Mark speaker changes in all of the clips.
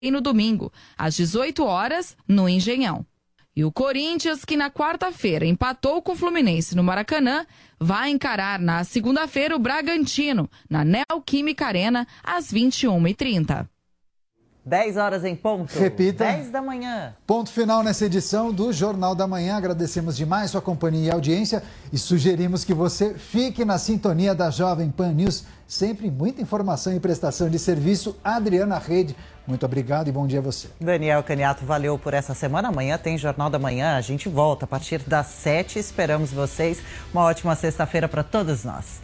Speaker 1: e no domingo, às 18 horas, no Engenhão. E o Corinthians, que na quarta-feira empatou com o Fluminense no Maracanã, vai encarar na segunda-feira o Bragantino, na Neoquímica Arena, às 21h30.
Speaker 2: 10 horas em ponto.
Speaker 3: Repita.
Speaker 2: 10 da manhã.
Speaker 3: Ponto final nessa edição do Jornal da Manhã. Agradecemos demais sua companhia e audiência e sugerimos que você fique na sintonia da Jovem Pan News. Sempre muita informação e prestação de serviço. Adriana Rede, muito obrigado e bom dia a você.
Speaker 2: Daniel Caniato, valeu por essa semana. Amanhã tem Jornal da Manhã. A gente volta a partir das 7. Esperamos vocês. Uma ótima sexta-feira para todos nós.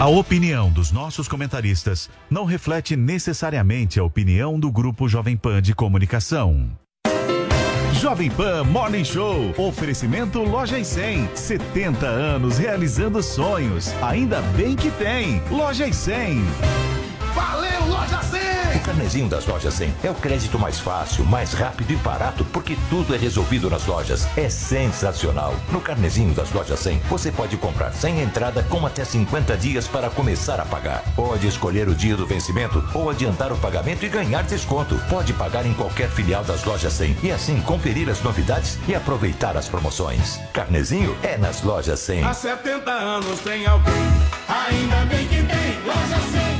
Speaker 4: A opinião dos nossos comentaristas não reflete necessariamente a opinião do Grupo Jovem Pan de Comunicação. Jovem Pan Morning Show. Oferecimento Loja e 100. 70 anos realizando sonhos. Ainda bem que tem. Loja e 100.
Speaker 5: Valeu, Loja 100!
Speaker 6: Carnezinho das lojas 100 é o crédito mais fácil, mais rápido e barato, porque tudo é resolvido nas lojas. É sensacional. No carnezinho das lojas 100, você pode comprar sem entrada com até 50 dias para começar a pagar. Pode escolher o dia do vencimento ou adiantar o pagamento e ganhar desconto. Pode pagar em qualquer filial das lojas 100 e assim conferir as novidades e aproveitar as promoções. Carnezinho é nas lojas 100.
Speaker 5: Há 70 anos tem alguém, ainda bem que tem loja 100.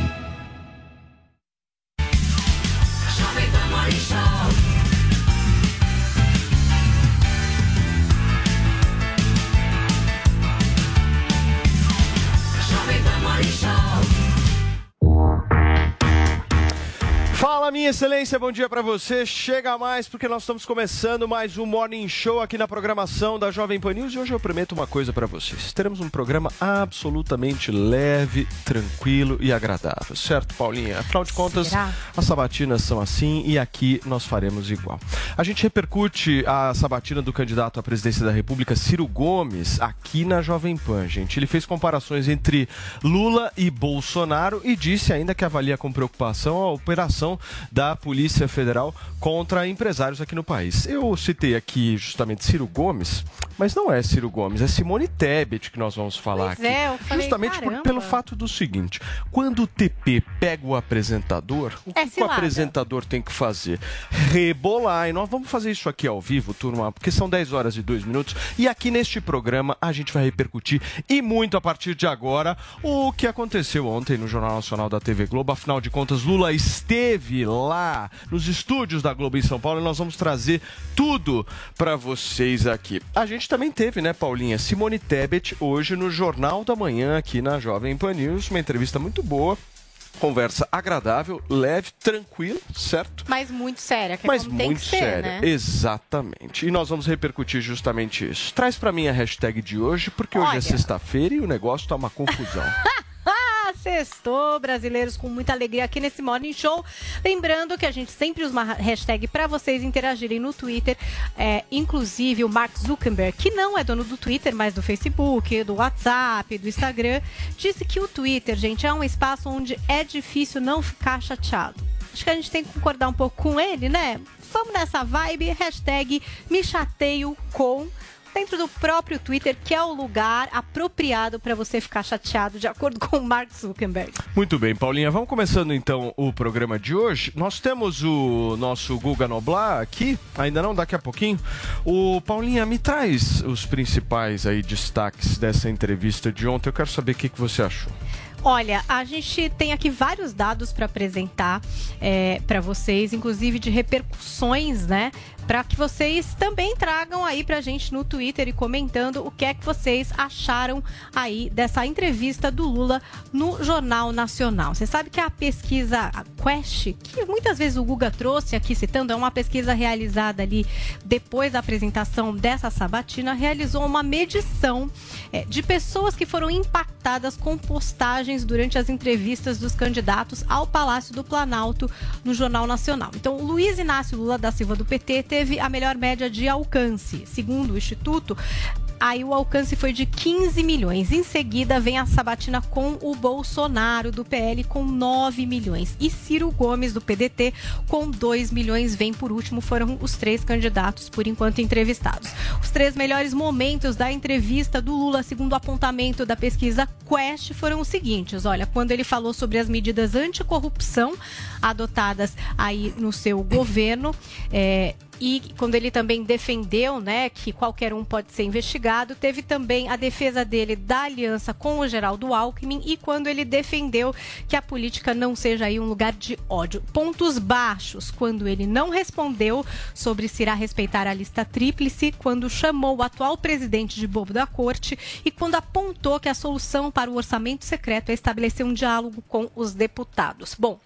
Speaker 7: Show. Minha excelência, bom dia para você. Chega mais porque nós estamos começando mais um Morning Show aqui na programação da Jovem Pan News e hoje eu prometo uma coisa para vocês. Teremos um programa absolutamente leve, tranquilo e agradável, certo, Paulinha? Afinal de contas,
Speaker 1: Será?
Speaker 7: as sabatinas são assim e aqui nós faremos igual. A gente repercute a sabatina do candidato à presidência da República, Ciro Gomes, aqui na Jovem Pan, gente. Ele fez comparações entre Lula e Bolsonaro e disse ainda que avalia com preocupação a operação da Polícia Federal contra empresários aqui no país. Eu citei aqui justamente Ciro Gomes, mas não é Ciro Gomes, é Simone Tebet que nós vamos falar
Speaker 8: Pois
Speaker 7: aqui.
Speaker 8: é, eu falei,
Speaker 7: justamente por- pelo fato do seguinte: quando o TP pega o apresentador, o
Speaker 8: É
Speaker 7: que, que o apresentador tem que fazer? Rebolar. E nós vamos fazer isso aqui ao vivo, turma, porque são 10 horas e 2 minutos. E aqui neste programa a gente vai repercutir e muito a partir de agora o que aconteceu ontem no Jornal Nacional da TV Globo. Afinal de contas, Lula esteve lá nos estúdios da Globo em São Paulo e nós vamos trazer tudo para vocês aqui. A gente também teve, né, Paulinha? Simone Tebet hoje no Jornal da Manhã aqui na Jovem Pan News, uma entrevista muito boa. Conversa agradável, leve, tranquila, certo?
Speaker 8: Mas muito séria, que é
Speaker 7: Mas muito
Speaker 8: ser,
Speaker 7: séria.
Speaker 8: né?
Speaker 7: Exatamente. E nós vamos repercutir justamente isso. Traz pra mim a hashtag de hoje, porque hoje é
Speaker 8: Olha.
Speaker 7: sexta-feira e o negócio tá uma confusão.
Speaker 8: Sextou, brasileiros com muita alegria aqui nesse Morning Show. Lembrando que a gente sempre usa uma hashtag para vocês interagirem no Twitter. É, inclusive o Mark Zuckerberg, que não é dono do Twitter, mas do Facebook, do WhatsApp, do Instagram, disse que o Twitter, gente, é um espaço onde é difícil não ficar chateado. Acho que a gente tem que concordar um pouco com ele, né? Vamos nessa vibe, hashtag me chateio com dentro do próprio Twitter, que é o lugar apropriado para você ficar chateado, de acordo com o Mark Zuckerberg.
Speaker 7: Muito bem, Paulinha. Vamos começando então o programa de hoje. Nós temos o nosso Guga Noblar aqui, ainda não, daqui a pouquinho. O Paulinha, me traz os principais aí destaques dessa entrevista de ontem. Eu quero saber o que, que você achou.
Speaker 8: Olha, a gente tem aqui vários dados para apresentar para vocês, inclusive de repercussões, né? Para que vocês também tragam aí pra gente no Twitter e comentando o que é que vocês acharam aí dessa entrevista do Lula no Jornal Nacional. Você sabe que a pesquisa a Quest, que muitas vezes o Guga trouxe aqui citando, é uma pesquisa realizada ali depois da apresentação dessa sabatina, realizou uma medição é, de pessoas que foram impactadas com postagens durante as entrevistas dos candidatos ao Palácio do Planalto no Jornal Nacional. Então, Luiz Inácio Lula da Silva do PT teve a melhor média de alcance. Segundo o Instituto, aí o alcance foi de 15 milhões. Em seguida, vem a sabatina com o Bolsonaro do PL com 9 milhões. E Ciro Gomes do PDT com 2 milhões. Vem por último, foram os três candidatos, por enquanto, entrevistados. Os três melhores momentos da entrevista do Lula, segundo o apontamento da pesquisa Quest, foram os seguintes. Olha, quando ele falou sobre as medidas anticorrupção adotadas aí no seu governo, é, e quando ele também defendeu, né, que qualquer um pode ser investigado, teve também a defesa dele da aliança com o Geraldo Alckmin e quando ele defendeu que a política não seja aí um lugar de ódio. Pontos baixos, quando ele não respondeu sobre se irá respeitar a lista tríplice, quando chamou o atual presidente de bobo da corte e quando apontou que a solução para o orçamento secreto é estabelecer um diálogo com os deputados. Bom,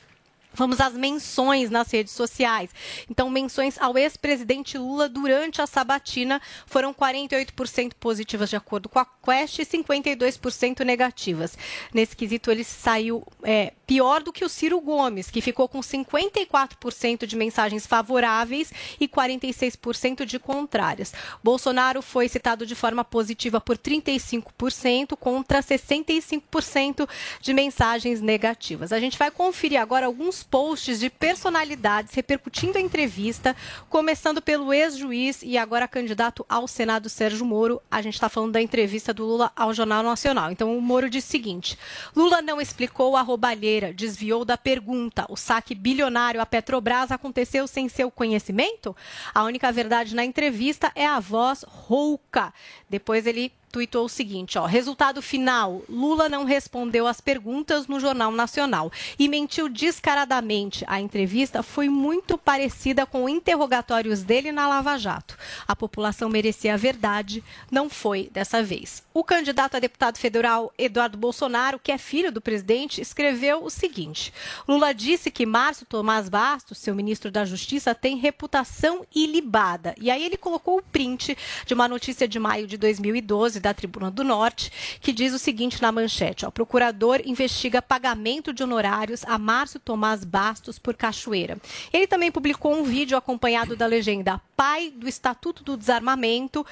Speaker 8: Vamos às menções nas redes sociais. Então, menções ao ex-presidente Lula durante a sabatina foram 48% positivas, de acordo com a Quest, e 52% negativas. Nesse quesito, ele saiu é, pior do que o Ciro Gomes, que ficou com 54% de mensagens favoráveis e 46% de contrárias. Bolsonaro foi citado de forma positiva por 35% contra 65% de mensagens negativas. A gente vai conferir agora alguns posts de personalidades repercutindo a entrevista, começando pelo ex-juiz e agora candidato ao Senado Sérgio Moro. A gente está falando da entrevista do Lula ao Jornal Nacional. Então, o Moro diz o seguinte: Lula não explicou a roubalheira, desviou da pergunta. O saque bilionário à Petrobras aconteceu sem seu conhecimento? A única verdade na entrevista é a voz rouca. Depois ele tuitou o seguinte, ó, resultado final, Lula não respondeu às perguntas no Jornal Nacional e mentiu descaradamente. A entrevista foi muito parecida com interrogatórios dele na Lava Jato. A população merecia a verdade, não foi dessa vez. O candidato a deputado federal Eduardo Bolsonaro, que é filho do presidente, escreveu o seguinte: Lula disse que Márcio Tomás Bastos, seu ministro da Justiça, tem reputação ilibada. E aí ele colocou o print de uma notícia de maio de 2012 da Tribuna do Norte, que diz o seguinte na manchete: ó, procurador investiga pagamento de honorários a Márcio Tomás Bastos por Cachoeira. Ele também publicou um vídeo acompanhado da legenda Pai do Estatuto do Desarmamento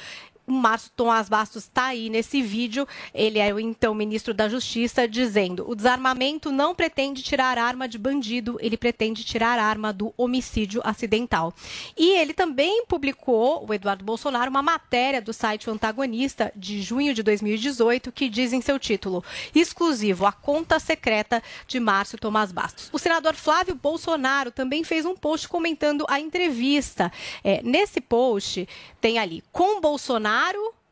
Speaker 8: o Márcio Tomás Bastos está aí nesse vídeo. Ele é o então ministro da Justiça, dizendo: o desarmamento não pretende tirar arma de bandido, ele pretende tirar arma do homicídio acidental. E ele também publicou, o Eduardo Bolsonaro, uma matéria do site Antagonista de junho de 2018 que diz em seu título: exclusivo a conta secreta de Márcio Tomás Bastos. O senador Flávio Bolsonaro também fez um post comentando a entrevista. É, nesse post tem ali com Bolsonaro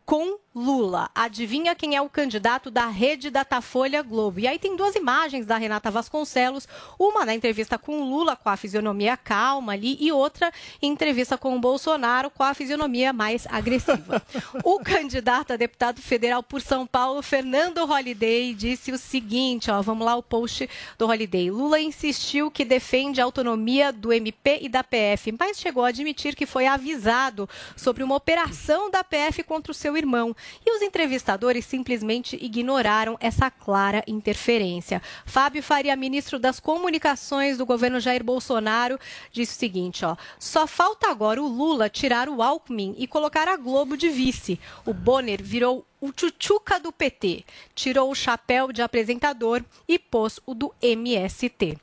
Speaker 8: com Lula. Adivinha quem é o candidato da rede Datafolha Globo? E aí tem duas imagens da Renata Vasconcelos, uma na entrevista com Lula com a fisionomia calma ali e outra em entrevista com o Bolsonaro com a fisionomia mais agressiva. o candidato a deputado federal por São Paulo, Fernando Holliday, disse o seguinte, ó, vamos lá o post do Holliday. Lula insistiu que defende a autonomia do MP e da PF, mas chegou a admitir que foi avisado sobre uma operação da PF contra o seu irmão. E os entrevistadores simplesmente ignoraram essa clara interferência. Fábio Faria, ministro das Comunicações do governo Jair Bolsonaro, disse o seguinte: ó, só falta agora o Lula tirar o Alckmin e colocar a Globo de vice. O Bonner virou o tchutchuca do PT, tirou o chapéu de apresentador e pôs o do MST.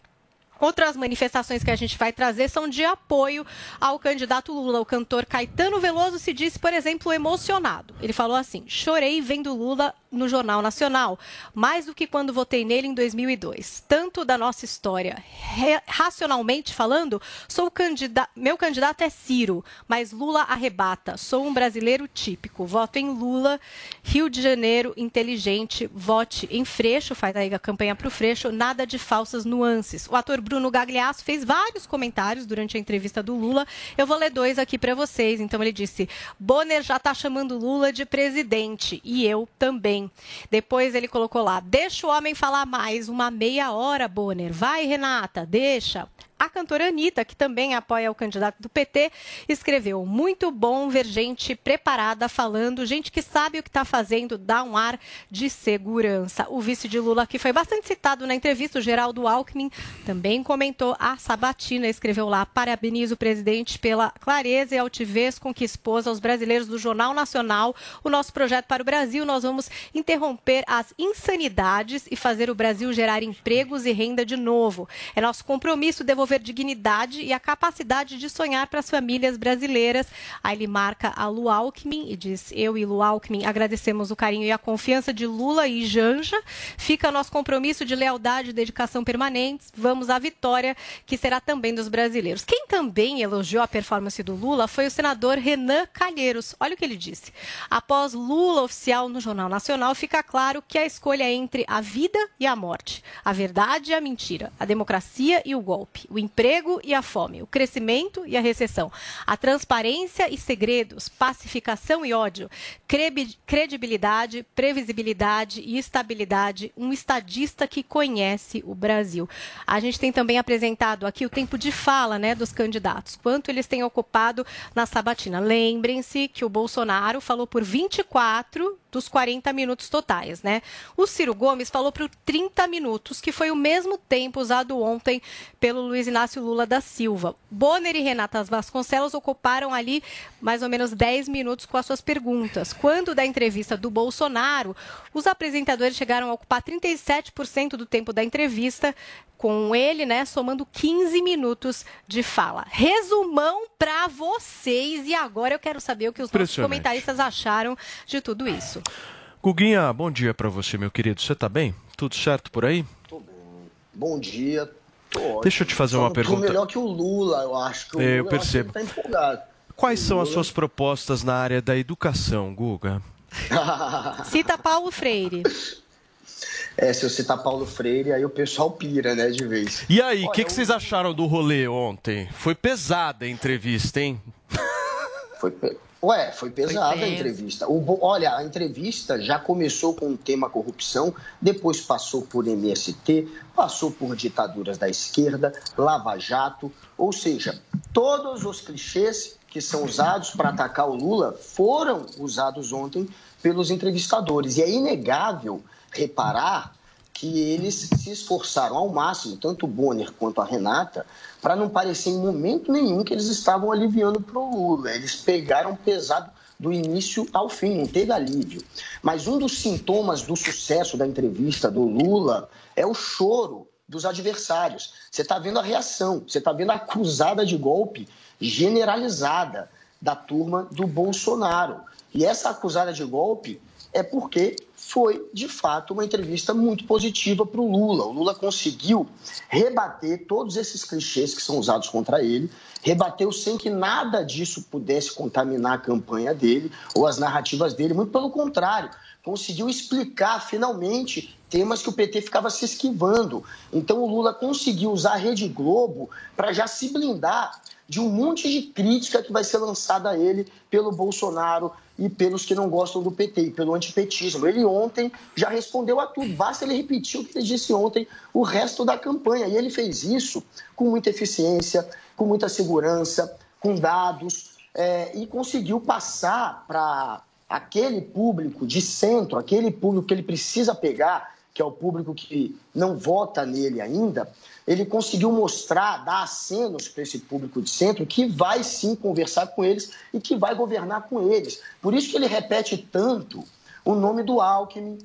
Speaker 8: Outras manifestações que a gente vai trazer são de apoio ao candidato Lula. O cantor Caetano Veloso se disse, por exemplo, emocionado. Ele falou assim: chorei vendo Lula no Jornal Nacional, mais do que quando votei nele em 2002. Tanto da nossa história, racionalmente falando, sou meu candidato é Ciro, mas Lula arrebata. Sou um brasileiro típico. Voto em Lula, Rio de Janeiro, inteligente, vote em Freixo, faz aí a campanha para o Freixo, nada de falsas nuances. O ator Bruno Gagliasso fez vários comentários durante a entrevista do Lula. Eu vou ler dois aqui para vocês. Então ele disse: Bonner já está chamando Lula de presidente e eu também. Depois ele colocou lá: deixa o homem falar mais, uma meia hora, Bonner. Vai, Renata, deixa. A cantora Anitta, que também apoia o candidato do PT, escreveu: Muito bom ver gente preparada falando, gente que sabe o que está fazendo, dá um ar de segurança. O vice de Lula, que foi bastante citado na entrevista, o Geraldo Alckmin, também comentou a sabatina, escreveu lá: Parabenizo o presidente pela clareza e altivez com que expôs aos brasileiros do Jornal Nacional o nosso projeto para o Brasil. Nós vamos interromper as insanidades e fazer o Brasil gerar empregos e renda de novo. É nosso compromisso devolver devolver dignidade e a capacidade de sonhar para as famílias brasileiras. Aí ele marca a Lu Alckmin e diz: Eu e Lu Alckmin agradecemos o carinho e a confiança de Lula e Janja. Fica nosso compromisso de lealdade e dedicação permanentes. Vamos à vitória, que será também dos brasileiros. Quem também elogiou a performance do Lula foi o senador Renan Calheiros. Olha o que ele disse. Após Lula oficial no Jornal Nacional, fica claro que a escolha é entre a vida e a morte, a verdade e a mentira, a democracia e o golpe, o emprego e a fome, o crescimento e a recessão, a transparência e segredos, pacificação e ódio, credibilidade, previsibilidade e estabilidade, um estadista que conhece o Brasil. A gente tem também apresentado aqui o tempo de fala né, dos candidatos, quanto eles têm ocupado na sabatina. Lembrem-se que o Bolsonaro falou por 24 dos 40 minutos totais, né? O Ciro Gomes falou por 30 minutos, que foi o mesmo tempo usado ontem pelo Luiz Inácio Lula da Silva. Bonner e Renata Vasconcelos ocuparam ali mais ou menos 10 minutos com as suas perguntas. Quando da entrevista do Bolsonaro, os apresentadores chegaram a ocupar 37% do tempo da entrevista, com ele, né, somando 15 minutos de fala. Resumão para vocês e agora eu quero saber o que os nossos comentaristas acharam de tudo isso.
Speaker 7: Guguinha, bom dia para você, meu querido. Você tá bem? Tudo certo por aí?
Speaker 9: Tô bem. Bom dia. Tô
Speaker 7: Deixa eu te fazer uma pergunta.
Speaker 9: melhor que o Lula, eu acho que o
Speaker 7: é, eu
Speaker 9: Lula,
Speaker 7: percebo.
Speaker 9: Eu acho que tá empolgado.
Speaker 7: Quais são as suas propostas na área da educação, Guga?
Speaker 8: Cita Paulo Freire.
Speaker 9: É, se eu citar Paulo Freire, aí o pessoal pira, né, de vez.
Speaker 7: E aí, o que, que vocês acharam do rolê ontem? Foi pesada a entrevista, hein?
Speaker 9: Foi, pe... Ué, foi pesada foi a entrevista. O, olha, a entrevista já começou com o tema corrupção, depois passou por MST, passou por ditaduras da esquerda, Lava Jato, ou seja, todos os clichês que são usados para atacar o Lula foram usados ontem pelos entrevistadores. E é inegável reparar que eles se esforçaram ao máximo, tanto o Bonner quanto a Renata, para não parecer em momento nenhum que eles estavam aliviando para o Lula. Eles pegaram pesado do início ao fim, não teve alívio. Mas um dos sintomas do sucesso da entrevista do Lula é o choro dos adversários. Você está vendo a reação, você está vendo a acusada de golpe generalizada da turma do Bolsonaro. E essa acusada de golpe é porque foi, de fato, uma entrevista muito positiva para o Lula. O Lula conseguiu rebater todos esses clichês que são usados contra ele, rebateu sem que nada disso pudesse contaminar a campanha dele ou as narrativas dele, muito pelo contrário, conseguiu explicar finalmente temas que o PT ficava se esquivando. Então o Lula conseguiu usar a Rede Globo para já se blindar de um monte de crítica que vai ser lançada a ele pelo Bolsonaro e pelos que não gostam do PT, e pelo antipetismo. Ele ontem já respondeu a tudo, basta ele repetir o que ele disse ontem o resto da campanha. E ele fez isso com muita eficiência, com muita segurança, com dados, é, e conseguiu passar para aquele público de centro, aquele público que ele precisa pegar, que é o público que não vota nele ainda, ele conseguiu mostrar, dar acenos para esse público de centro que vai sim conversar com eles e que vai governar com eles. Por isso que ele repete tanto o nome do Alckmin.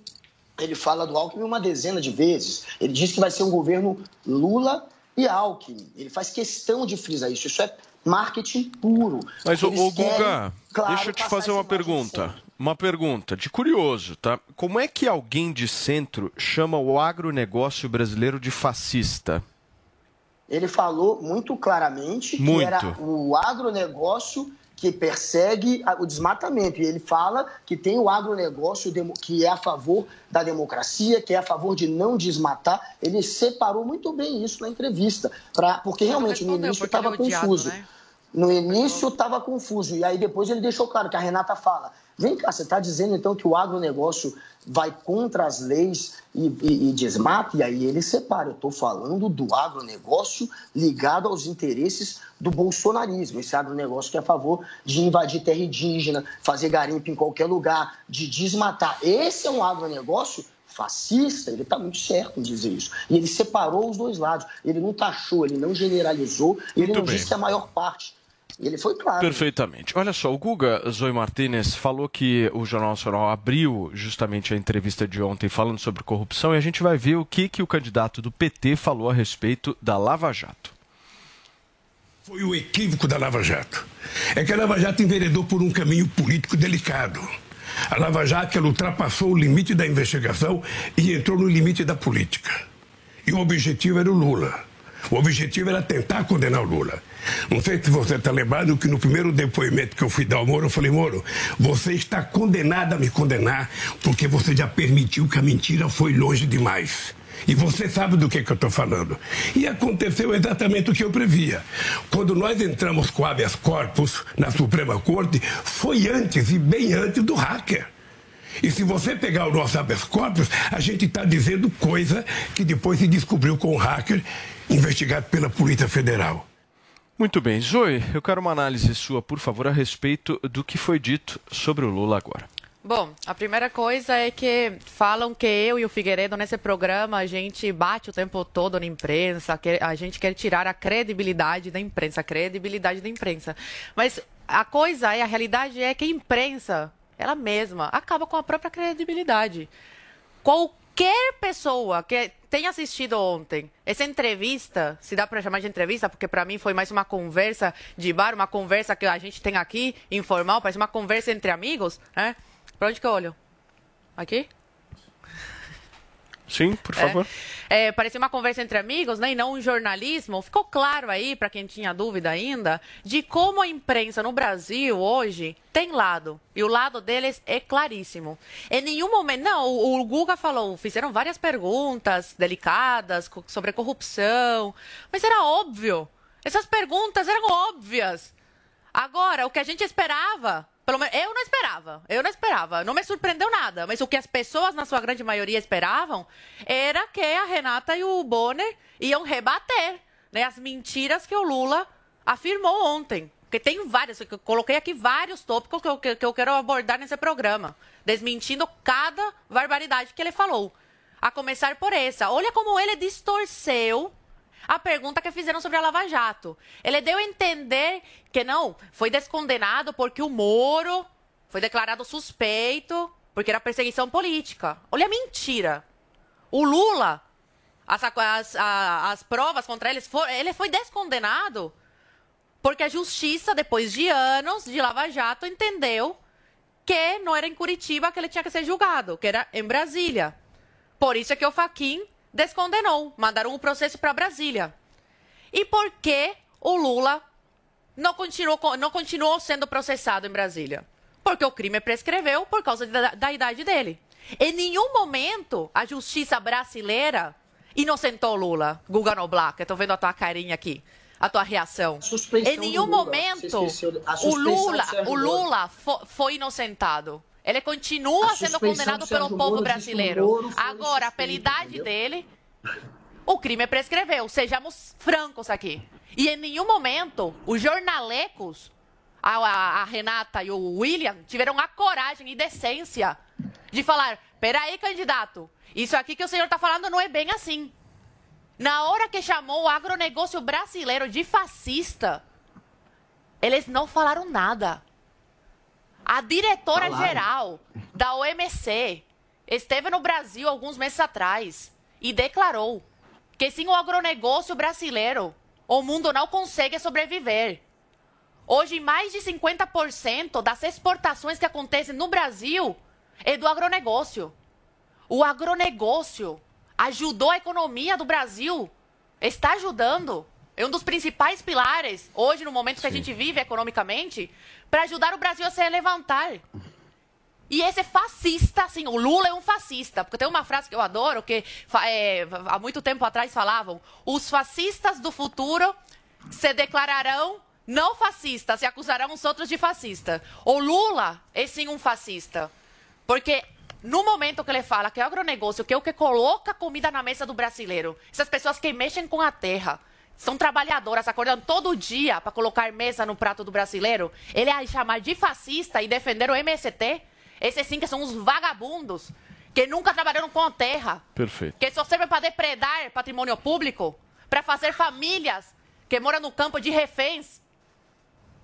Speaker 9: Ele fala do Alckmin uma dezena de vezes. Ele diz que vai ser um governo Lula e Alckmin. Ele faz questão de frisar isso. Isso é marketing puro.
Speaker 7: Mas, ô, Guga, claro, deixa eu te fazer uma pergunta. Uma pergunta de curioso, tá? Como é que alguém de centro chama o agronegócio brasileiro de fascista?
Speaker 9: Ele falou muito claramente
Speaker 7: muito.
Speaker 9: que era o agronegócio que persegue o desmatamento. E ele fala que tem o agronegócio que é a favor da democracia, que é a favor de não desmatar. Ele separou muito bem isso na entrevista, pra, porque realmente no início estava é confuso. Né? No início estava confuso. E aí depois ele deixou claro que a Renata fala: Vem cá, você está dizendo então que o agronegócio vai contra as leis e, e, e desmata, e aí ele separa. Eu estou falando do agronegócio ligado aos interesses do bolsonarismo. Esse agronegócio que é a favor de invadir terra indígena, fazer garimpo em qualquer lugar, de desmatar. Esse é um agronegócio fascista, ele está muito certo em dizer isso. E ele separou os dois lados. Ele não taxou, ele não generalizou, ele muito não bem. disse que a maior parte. Ele foi claro.
Speaker 7: Perfeitamente. Olha só, o Guga Zoe Martinez falou que o Jornal Nacional abriu justamente a entrevista de ontem falando sobre corrupção e a gente vai ver o que, que o candidato do PT falou a respeito da Lava Jato.
Speaker 10: Foi o equívoco da Lava Jato. É que a Lava Jato enveredou por um caminho político delicado. A Lava Jato ela ultrapassou o limite da investigação e entrou no limite da política. E o objetivo era o Lula. O objetivo era tentar condenar o Lula. Não sei se você está lembrado que no primeiro depoimento que eu fui dar ao Moro, eu falei, Moro, você está condenado a me condenar porque você já permitiu que a mentira foi longe demais. E você sabe do que, que eu estou falando. E aconteceu exatamente o que eu previa. Quando nós entramos com habeas corpus na Suprema Corte, foi antes e bem antes do hacker. E se você pegar o nosso habeas corpus, a gente está dizendo coisa que depois se descobriu com o hacker investigado pela Polícia Federal.
Speaker 7: Muito bem. Zoe, eu quero uma análise sua, por favor, a respeito do que foi dito sobre o Lula agora.
Speaker 11: Bom, a primeira coisa é que falam que eu e o Figueiredo nesse programa a gente bate o tempo todo na imprensa, que a gente quer tirar a credibilidade da imprensa, a credibilidade da imprensa. Mas a coisa é, a realidade é que a imprensa, ela mesma, acaba com a própria credibilidade. Qualquer pessoa que tenha assistido ontem essa entrevista, se dá para chamar de entrevista, porque para mim foi mais uma conversa de bar, uma conversa que a gente tem aqui, informal, parece uma conversa entre amigos, né? Pra onde que eu olho? Aqui?
Speaker 7: Sim, por favor.
Speaker 11: É, é, parecia uma conversa entre amigos, né, e não um jornalismo. Ficou claro aí, para quem tinha dúvida ainda, de como a imprensa no Brasil hoje tem lado. E o lado deles é claríssimo. Em nenhum momento. Não, o, o Guga falou, fizeram várias perguntas delicadas sobre corrupção. Mas era óbvio. Essas perguntas eram óbvias. Agora, o que a gente esperava pelo menos eu não esperava. Eu não esperava. Não me surpreendeu nada. Mas o que as pessoas, na sua grande maioria, esperavam era que a Renata e o Bonner iam rebater né, as mentiras que o Lula afirmou ontem. Porque tem vários, eu coloquei aqui vários tópicos que eu, que eu quero abordar nesse programa, desmentindo cada barbaridade que ele falou. A começar por essa. Olha como ele distorceu a pergunta que fizeram sobre a Lava Jato. Ele deu a entender que não, foi descondenado porque o Moro foi declarado suspeito, porque era perseguição política. Olha a mentira. O Lula, as, as, as provas contra ele, ele foi descondenado porque a justiça, depois de anos de Lava Jato, entendeu que não era em Curitiba que ele tinha que ser julgado, que era em Brasília. Por isso é que o Faquin descondenou, mandaram o processo para Brasília. E por que o Lula não continuou, não continuou sendo processado em Brasília? Porque o crime prescreveu por causa da, da idade dele. Em nenhum momento a justiça brasileira inocentou Lula, Guga Noblar, que eu tô vendo a tua carinha aqui, a tua reação. Em nenhum momento o Lula, o Lula foi inocentado. Ele continua sendo condenado pelo povo Moro brasileiro. Agora, pela idade dele, o crime prescreveu. Sejamos francos aqui. E em nenhum momento os jornalecos, a, a, a Renata e o William, tiveram a coragem e decência de falar: peraí, candidato, isso aqui que o senhor está falando não é bem assim. Na hora que chamou o agronegócio brasileiro de fascista, eles não falaram nada. A diretora-geral da OMC esteve no Brasil alguns meses atrás e declarou que sem o agronegócio brasileiro, o mundo não consegue sobreviver. Hoje, mais de 50% das exportações que acontecem no Brasil é do agronegócio. O agronegócio ajudou a economia do Brasil, está ajudando. É um dos principais pilares, hoje, no momento Sim. que a gente vive economicamente, para ajudar o Brasil a se levantar. E esse fascista, assim, o Lula é um fascista, porque tem uma frase que eu adoro, que é, há muito tempo atrás falavam, os fascistas do futuro se declararão não fascistas e acusarão os outros de fascista. O Lula é sim um fascista. Porque no momento que ele fala que é agronegócio, que é o que coloca comida na mesa do brasileiro, essas pessoas que mexem com a terra, são trabalhadoras, acordando todo dia para colocar mesa no prato do brasileiro, ele é chamar de fascista e defender o MST, esses sim que são os vagabundos, que nunca trabalharam com a terra,
Speaker 7: Perfeito.
Speaker 11: que só servem para depredar patrimônio público, para fazer famílias que moram no campo de reféns.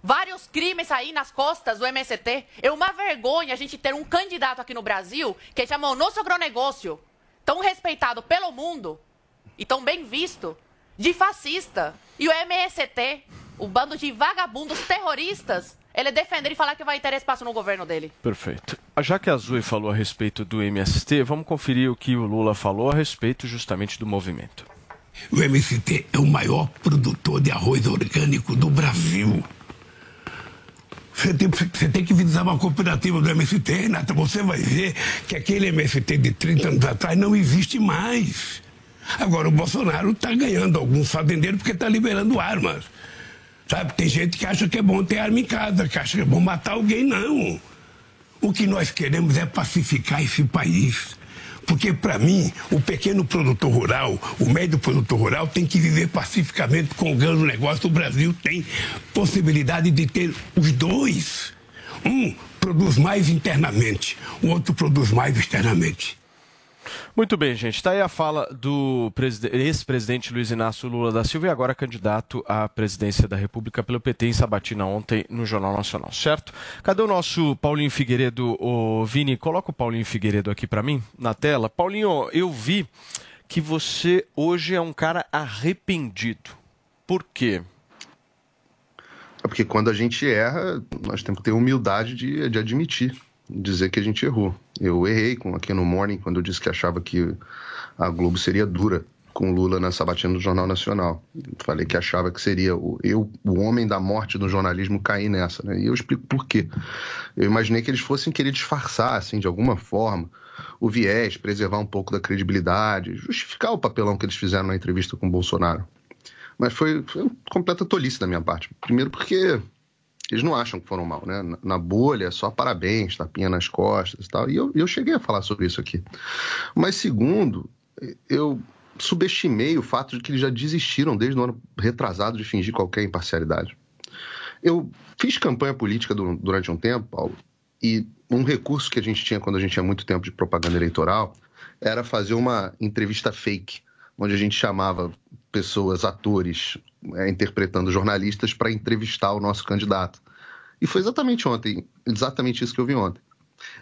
Speaker 11: Vários crimes aí nas costas do MST. É uma vergonha a gente ter um candidato aqui no Brasil que chama o nosso agronegócio, tão respeitado pelo mundo e tão bem visto, de fascista. E o MST, o bando de vagabundos terroristas, ele defender e falar que vai ter espaço no governo dele.
Speaker 7: Perfeito. Já que a Zoe falou a respeito do MST, vamos conferir o que o Lula falou a respeito justamente do movimento.
Speaker 10: O MST é o maior produtor de arroz orgânico do Brasil. Você tem, você tem que visitar uma cooperativa do MST, Renata. Você vai ver que aquele MST de 30 anos atrás não existe mais. Agora, o Bolsonaro está ganhando alguns fazendeiros porque está liberando armas. Sabe, tem gente que acha que é bom ter arma em casa, que acha que é bom matar alguém. Não. O que nós queremos é pacificar esse país. Porque, para mim, o pequeno produtor rural, o médio produtor rural, tem que viver pacificamente com o grande negócio. O Brasil tem possibilidade de ter os dois. Um produz mais internamente, o outro produz mais externamente.
Speaker 7: Muito bem, gente. Está aí a fala do ex-presidente Luiz Inácio Lula da Silva e agora candidato à presidência da República pelo PT em Sabatina ontem no Jornal Nacional, certo? Cadê o nosso Paulinho Figueiredo? O Vini, coloca o Paulinho Figueiredo aqui para mim na tela. Paulinho, eu vi que você hoje é um cara arrependido. Por quê?
Speaker 12: É porque quando a gente erra, nós temos que ter humildade de, de admitir dizer que a gente errou. Eu errei com aqui no Morning quando eu disse que achava que a Globo seria dura com Lula na sabatina do Jornal Nacional. Falei que achava que seria o, eu, o homem da morte do jornalismo, cair nessa. Né? E eu explico por quê. Eu imaginei que eles fossem querer disfarçar, assim, de alguma forma, o viés, preservar um pouco da credibilidade, justificar o papelão que eles fizeram na entrevista com o Bolsonaro. Mas foi, foi completa tolice da minha parte. Primeiro porque eles não acham que foram mal, né? Na bolha, só parabéns, tapinha nas costas e tal. E eu, eu cheguei a falar sobre isso aqui. Mas segundo, eu subestimei o fato de que eles já desistiram desde o ano retrasado de fingir qualquer imparcialidade. Eu fiz campanha política durante um tempo, Paulo, e um recurso que a gente tinha quando a gente tinha muito tempo de propaganda eleitoral era fazer uma entrevista fake, onde a gente chamava pessoas, atores, é, interpretando jornalistas para entrevistar o nosso candidato. E foi exatamente ontem, exatamente isso que eu vi ontem.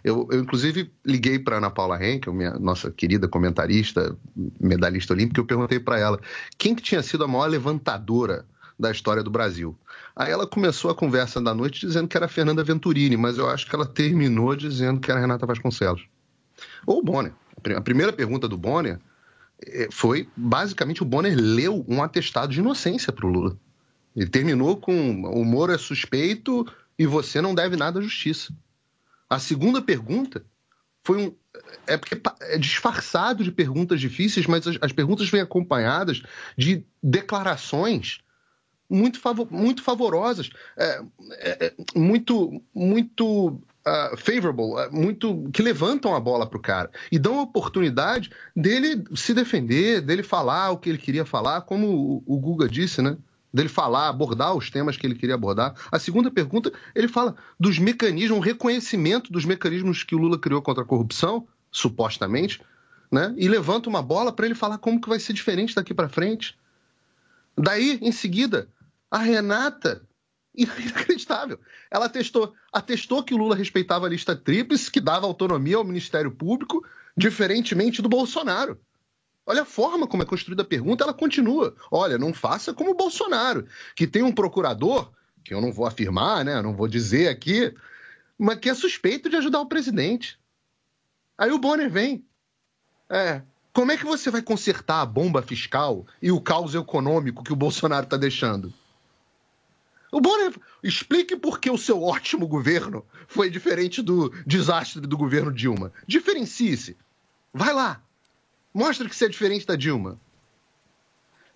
Speaker 12: Eu, eu inclusive, liguei para Ana Paula Henkel, minha, nossa querida comentarista, medalhista olímpica, e eu perguntei para ela quem que tinha sido a maior levantadora da história do Brasil. Aí ela começou a conversa da noite dizendo que era Fernanda Venturini, mas eu acho que ela terminou dizendo que era Renata Vasconcelos. Ou o Bonner. A primeira pergunta do Bonner foi basicamente o Bonner leu um atestado de inocência para o Lula. Ele terminou com o Moro é suspeito e você não deve nada à justiça. A segunda pergunta foi um. É porque é disfarçado de perguntas difíceis, mas as, as perguntas vêm acompanhadas de declarações muito, favor, muito favorosas, é, é, é muito, muito uh, favorable, uh, muito que levantam a bola para o cara e dão a oportunidade dele se defender, dele falar o que ele queria falar, como o, o Guga disse, né? Dele falar, abordar os temas que ele queria abordar. A segunda pergunta, ele fala dos mecanismos, um reconhecimento dos mecanismos que o Lula criou contra a corrupção, supostamente, né? E levanta uma bola para ele falar como que vai ser diferente daqui para frente. Daí, em seguida, a Renata inacreditável. Ela atestou, atestou que o Lula respeitava a lista tríplice, que dava autonomia ao Ministério Público, diferentemente do Bolsonaro. Olha a forma como é construída a pergunta, ela continua. Olha, não faça como o Bolsonaro, que tem um procurador, que eu não vou afirmar, né? Não vou dizer aqui, mas que é suspeito de ajudar o presidente. Aí o Bonner vem. É. Como é que você vai consertar a bomba fiscal e o caos econômico que o Bolsonaro está deixando? O Bonner, explique por que o seu ótimo governo foi diferente do desastre do governo Dilma. Diferencie-se. Vai lá. Mostra que você é diferente da Dilma.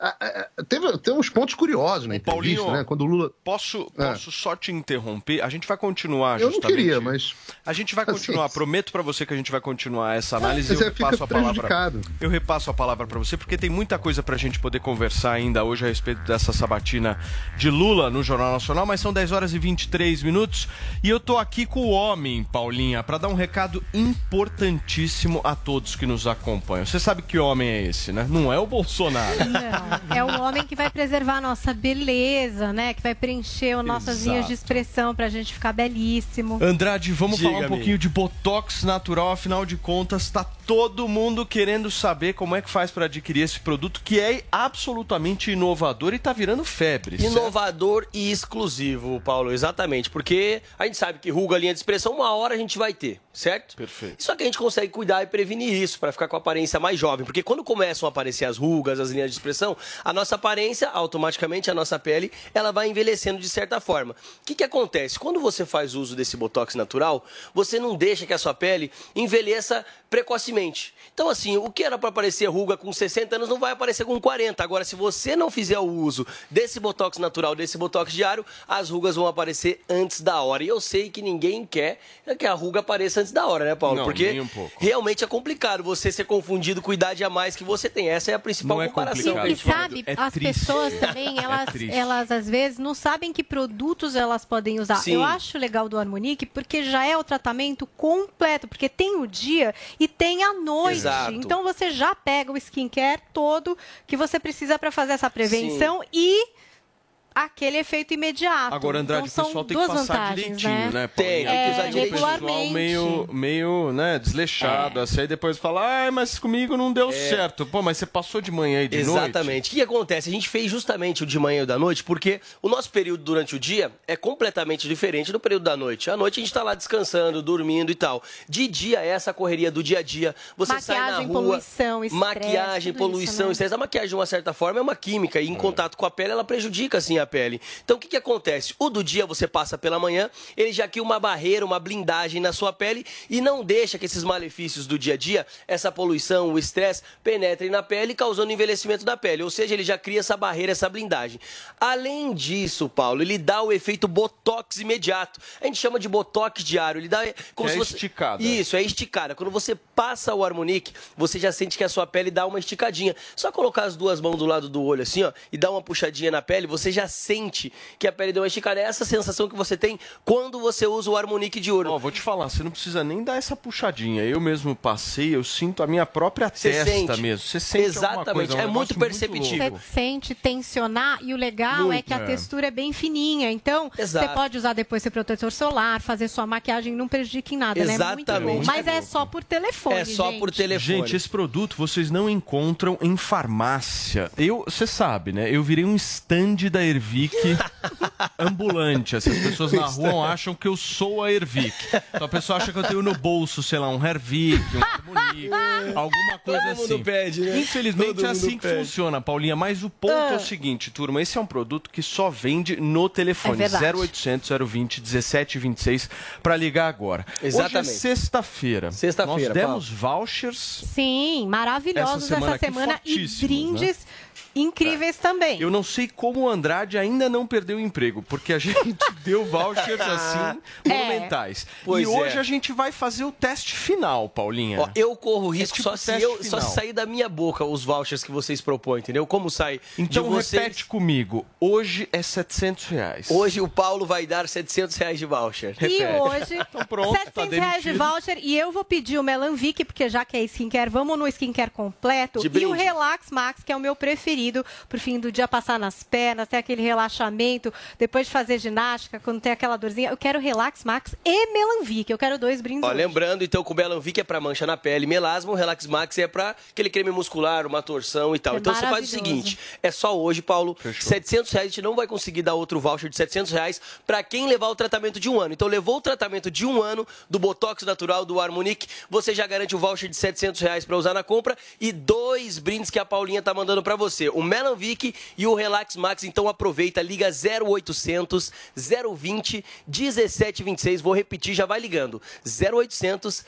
Speaker 13: Ah, ah, teve, teve uns pontos curiosos na entrevista,
Speaker 7: Paulinho,
Speaker 13: né? Quando o Lula.
Speaker 7: Posso,
Speaker 13: É.
Speaker 7: posso só te interromper? A gente vai continuar
Speaker 13: Eu não
Speaker 7: justamente...
Speaker 13: queria, mas.
Speaker 7: A gente vai continuar,
Speaker 13: Assim,
Speaker 7: prometo pra você que a gente vai continuar essa análise.
Speaker 13: Mas
Speaker 7: eu repasso a palavra. Eu repasso a palavra pra você porque tem muita coisa pra gente poder conversar ainda hoje a respeito dessa sabatina de Lula no Jornal Nacional, mas são 10 horas e 23 minutos e eu tô aqui com o homem, Paulinha, pra dar um recado importantíssimo a todos que nos acompanham. Você sabe que homem é esse, né? Não é o Bolsonaro.
Speaker 8: Não, é um homem que vai preservar a nossa beleza, né? Que vai preencher as nossas
Speaker 7: Exato.
Speaker 8: linhas de expressão pra gente ficar belíssimo.
Speaker 7: Andrade, vamos falar um pouquinho de botox natural, afinal de contas, tá todo mundo querendo saber como é que faz para adquirir esse produto que é absolutamente inovador e tá virando febre. certo?
Speaker 14: Inovador e exclusivo, Paulo, exatamente. Porque a gente sabe que ruga, linha de expressão, uma hora a gente vai ter, certo?
Speaker 7: Perfeito.
Speaker 14: Só que a gente consegue cuidar e prevenir isso para ficar com a aparência mais jovem. Porque quando começam a aparecer as rugas, as linhas de expressão, a nossa aparência, automaticamente a nossa pele, ela vai envelhecendo de certa forma. O que, que acontece? Quando você faz uso desse botox natural, você não deixa que a sua pele envelheça precocemente. Então, assim, o que era para aparecer ruga com 60 anos não vai aparecer com 40. Agora, se você não fizer o uso desse botox natural, desse botox diário, as rugas vão aparecer antes da hora. E eu sei que ninguém quer que a ruga apareça antes da hora, né, Paulo?
Speaker 7: Não,
Speaker 14: Porque
Speaker 7: nem um pouco.
Speaker 14: realmente é complicado você ser confundido com idade a mais que você tem. Essa é a principal
Speaker 7: Não é
Speaker 14: comparação.
Speaker 7: complicado,
Speaker 8: E
Speaker 14: que a gente
Speaker 8: sabe,
Speaker 7: É
Speaker 8: as
Speaker 7: triste.
Speaker 8: pessoas também, elas,
Speaker 7: triste.
Speaker 8: elas às vezes não sabem que produtos elas podem usar.
Speaker 14: Sim.
Speaker 8: Eu acho legal do Harmonique porque já é o tratamento completo, porque tem o dia e tem a noite.
Speaker 14: Exato.
Speaker 8: Então você já pega o skincare todo que você precisa para fazer essa prevenção e aquele efeito imediato.
Speaker 7: Agora, Andrade,
Speaker 8: então,
Speaker 7: o pessoal tem que
Speaker 8: duas
Speaker 7: passar
Speaker 8: vantagens,
Speaker 7: direitinho, né,
Speaker 14: Tem,
Speaker 7: Paulinha?
Speaker 14: tem que
Speaker 8: É,
Speaker 14: usar
Speaker 7: Porque o pessoal
Speaker 8: regularmente.
Speaker 7: meio, meio, né, desleixado, assim, aí depois fala, ai, mas comigo não deu certo. Pô, mas você passou de manhã e de noite?
Speaker 14: Exatamente. O que acontece? A gente fez justamente o de manhã e o da noite porque o nosso período durante o dia é completamente diferente do período da noite. À noite a gente tá lá descansando, dormindo e tal. De dia é essa correria do dia a dia. Você sai na
Speaker 8: Maquiagem,
Speaker 14: rua.
Speaker 8: poluição, estresse,
Speaker 14: maquiagem, poluição,
Speaker 8: isso, né?
Speaker 14: estresse. A maquiagem, de uma certa forma, é uma química e em contato com a pele ela prejudica assim a pele. Então o que, que acontece? O do dia você passa pela manhã, ele já cria uma barreira, uma blindagem na sua pele e não deixa que esses malefícios do dia a dia, essa poluição, o estresse, penetrem na pele, causando envelhecimento da pele. Ou seja, ele já cria essa barreira, essa blindagem. Além disso, Paulo, ele dá o efeito botox imediato. A gente chama de botox diário. Ele dá como
Speaker 7: É
Speaker 14: se você...
Speaker 7: esticada.
Speaker 14: Isso, é esticada. Quando você passa o Harmonique, você já sente que a sua pele dá uma esticadinha. Só colocar as duas mãos do lado do olho assim, ó, e dar uma puxadinha na pele, você já sente que a pele deu uma esticada. É essa sensação que você tem quando você usa o Harmonique diurno.
Speaker 7: Ó, vou te falar, você não precisa nem dar essa puxadinha. Eu mesmo passei, eu sinto a minha própria
Speaker 14: Você
Speaker 7: testa
Speaker 14: sente.
Speaker 7: mesmo. Você sente
Speaker 14: Exatamente,
Speaker 7: coisa, um
Speaker 14: é muito perceptível.
Speaker 7: louco.
Speaker 8: Você sente tensionar e o legal
Speaker 7: Muito,
Speaker 8: é que a
Speaker 7: é.
Speaker 8: textura é bem fininha. Então,
Speaker 14: Exato.
Speaker 8: você pode usar depois seu protetor solar, fazer sua maquiagem, não prejudica em nada, né? Muito
Speaker 14: Exatamente.
Speaker 8: bom. Mas é só por telefone,
Speaker 14: É só
Speaker 8: gente.
Speaker 14: por telefone.
Speaker 7: Gente, esse produto vocês não encontram em farmácia. Eu, você sabe, né? Eu virei um stand da Ervic ambulante. Assim, as pessoas na rua acham que eu sou a Ervic. Então a pessoa acha que eu tenho no bolso, sei lá, um Hervic, um alguma coisa
Speaker 14: Todo mundo
Speaker 7: assim.
Speaker 14: pede, né?
Speaker 7: Infelizmente
Speaker 14: Todo
Speaker 7: é assim
Speaker 14: mundo
Speaker 7: que
Speaker 14: pede.
Speaker 7: funciona, Paulinha. Mas o ponto é o seguinte, turma, esse é um produto que só vende no telefone.
Speaker 8: É verdade.
Speaker 7: 0800 020 1726 para ligar agora.
Speaker 14: Exatamente.
Speaker 7: Hoje é sexta-feira.
Speaker 14: Sexta-feira,
Speaker 7: Nós demos vouchers
Speaker 8: Sim, maravilhosos
Speaker 7: Essa semana
Speaker 8: essa semana e
Speaker 7: fortíssimos, né?
Speaker 8: Incríveis também.
Speaker 7: Eu não sei como o Andrade ainda não perdeu o emprego, porque a gente deu vouchers assim
Speaker 8: É.
Speaker 7: monumentais.
Speaker 14: Pois
Speaker 7: e hoje
Speaker 14: é.
Speaker 7: a gente vai fazer o teste final, Paulinha.
Speaker 14: Ó, eu corro risco
Speaker 7: tipo
Speaker 14: só, se eu, só se sair da minha boca os vouchers que vocês propõem, entendeu? Como sai
Speaker 7: então
Speaker 14: de vocês.
Speaker 7: repete comigo. Hoje é 700 reais.
Speaker 14: Hoje o Paulo vai dar 700 reais de voucher.
Speaker 8: E
Speaker 7: repete.
Speaker 8: hoje,
Speaker 7: Então pronto,
Speaker 8: 700
Speaker 7: tá
Speaker 8: reais de voucher. E eu vou pedir o Melanvic, porque já que é skincare, vamos no skincare completo.
Speaker 14: De
Speaker 8: e o. Relax Max, que é o meu preferido, pro fim do dia passar nas pernas, ter aquele relaxamento, depois de fazer ginástica, quando tem aquela dorzinha. Eu quero Relax Max e Melanvic. Eu quero dois brindes.
Speaker 14: Ó, lembrando, então, que o Belanvic é pra mancha na pele, melasma, o Relax Max é pra aquele creme muscular, uma torção e tal.
Speaker 8: É
Speaker 14: então você faz o seguinte, é só hoje, Paulo, 700 reais, a gente não vai conseguir dar outro voucher de 700 reais pra quem levar o tratamento de um ano. Então levou o tratamento de um ano do Botox Natural, do Harmonique, você já garante o voucher de 700 reais pra usar na compra e dois brindes que a Paulinha tá mandando pra você. O Melanvic e o Relax Max. Então aproveita, liga 0800 020 1726. Vou repetir, já vai ligando. 0800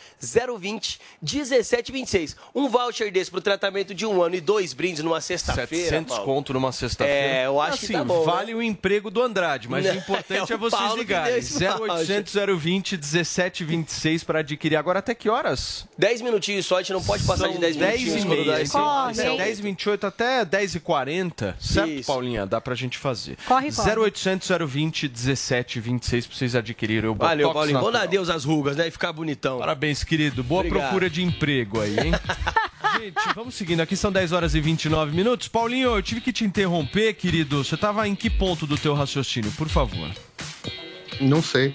Speaker 14: 020 1726. Um voucher desse pro tratamento de um ano e dois brindes numa sexta-feira.
Speaker 7: 700
Speaker 14: Paulo.
Speaker 7: conto numa sexta-feira.
Speaker 14: É, eu acho
Speaker 7: assim,
Speaker 14: que tá bom.
Speaker 7: vale
Speaker 14: né?
Speaker 7: o emprego do Andrade, mas
Speaker 14: Não,
Speaker 7: o importante
Speaker 14: é
Speaker 7: é,
Speaker 14: o
Speaker 7: vocês
Speaker 14: Paulo
Speaker 7: ligarem.
Speaker 14: esse voucher.
Speaker 7: 0800 020 1726 para adquirir. Agora até que horas?
Speaker 14: 10 minutinhos só, a gente não pode passar
Speaker 7: São
Speaker 14: de 10
Speaker 7: 10
Speaker 14: minutinhos.
Speaker 7: e
Speaker 14: quando dá
Speaker 7: meia.
Speaker 14: esse- esse
Speaker 7: é
Speaker 14: aumento.
Speaker 7: 10 28 até 10 e 40 certo,
Speaker 14: Isso.
Speaker 7: Paulinha? Dá pra gente fazer.
Speaker 14: Corre, corre.
Speaker 7: 0800 020 1726 pra vocês adquirirem o
Speaker 14: Valeu,
Speaker 7: Botox
Speaker 14: Paulinho. Vamos dar
Speaker 7: natural.
Speaker 14: adeus às rugas, né? E ficar bonitão.
Speaker 7: Parabéns, querido. Boa
Speaker 14: Obrigado.
Speaker 7: procura de emprego aí, hein? Gente, vamos seguindo. Aqui são 10 horas e 29 minutos. Paulinho, eu tive que te interromper, querido. Você tava em que ponto do teu raciocínio, por favor?
Speaker 13: Não sei.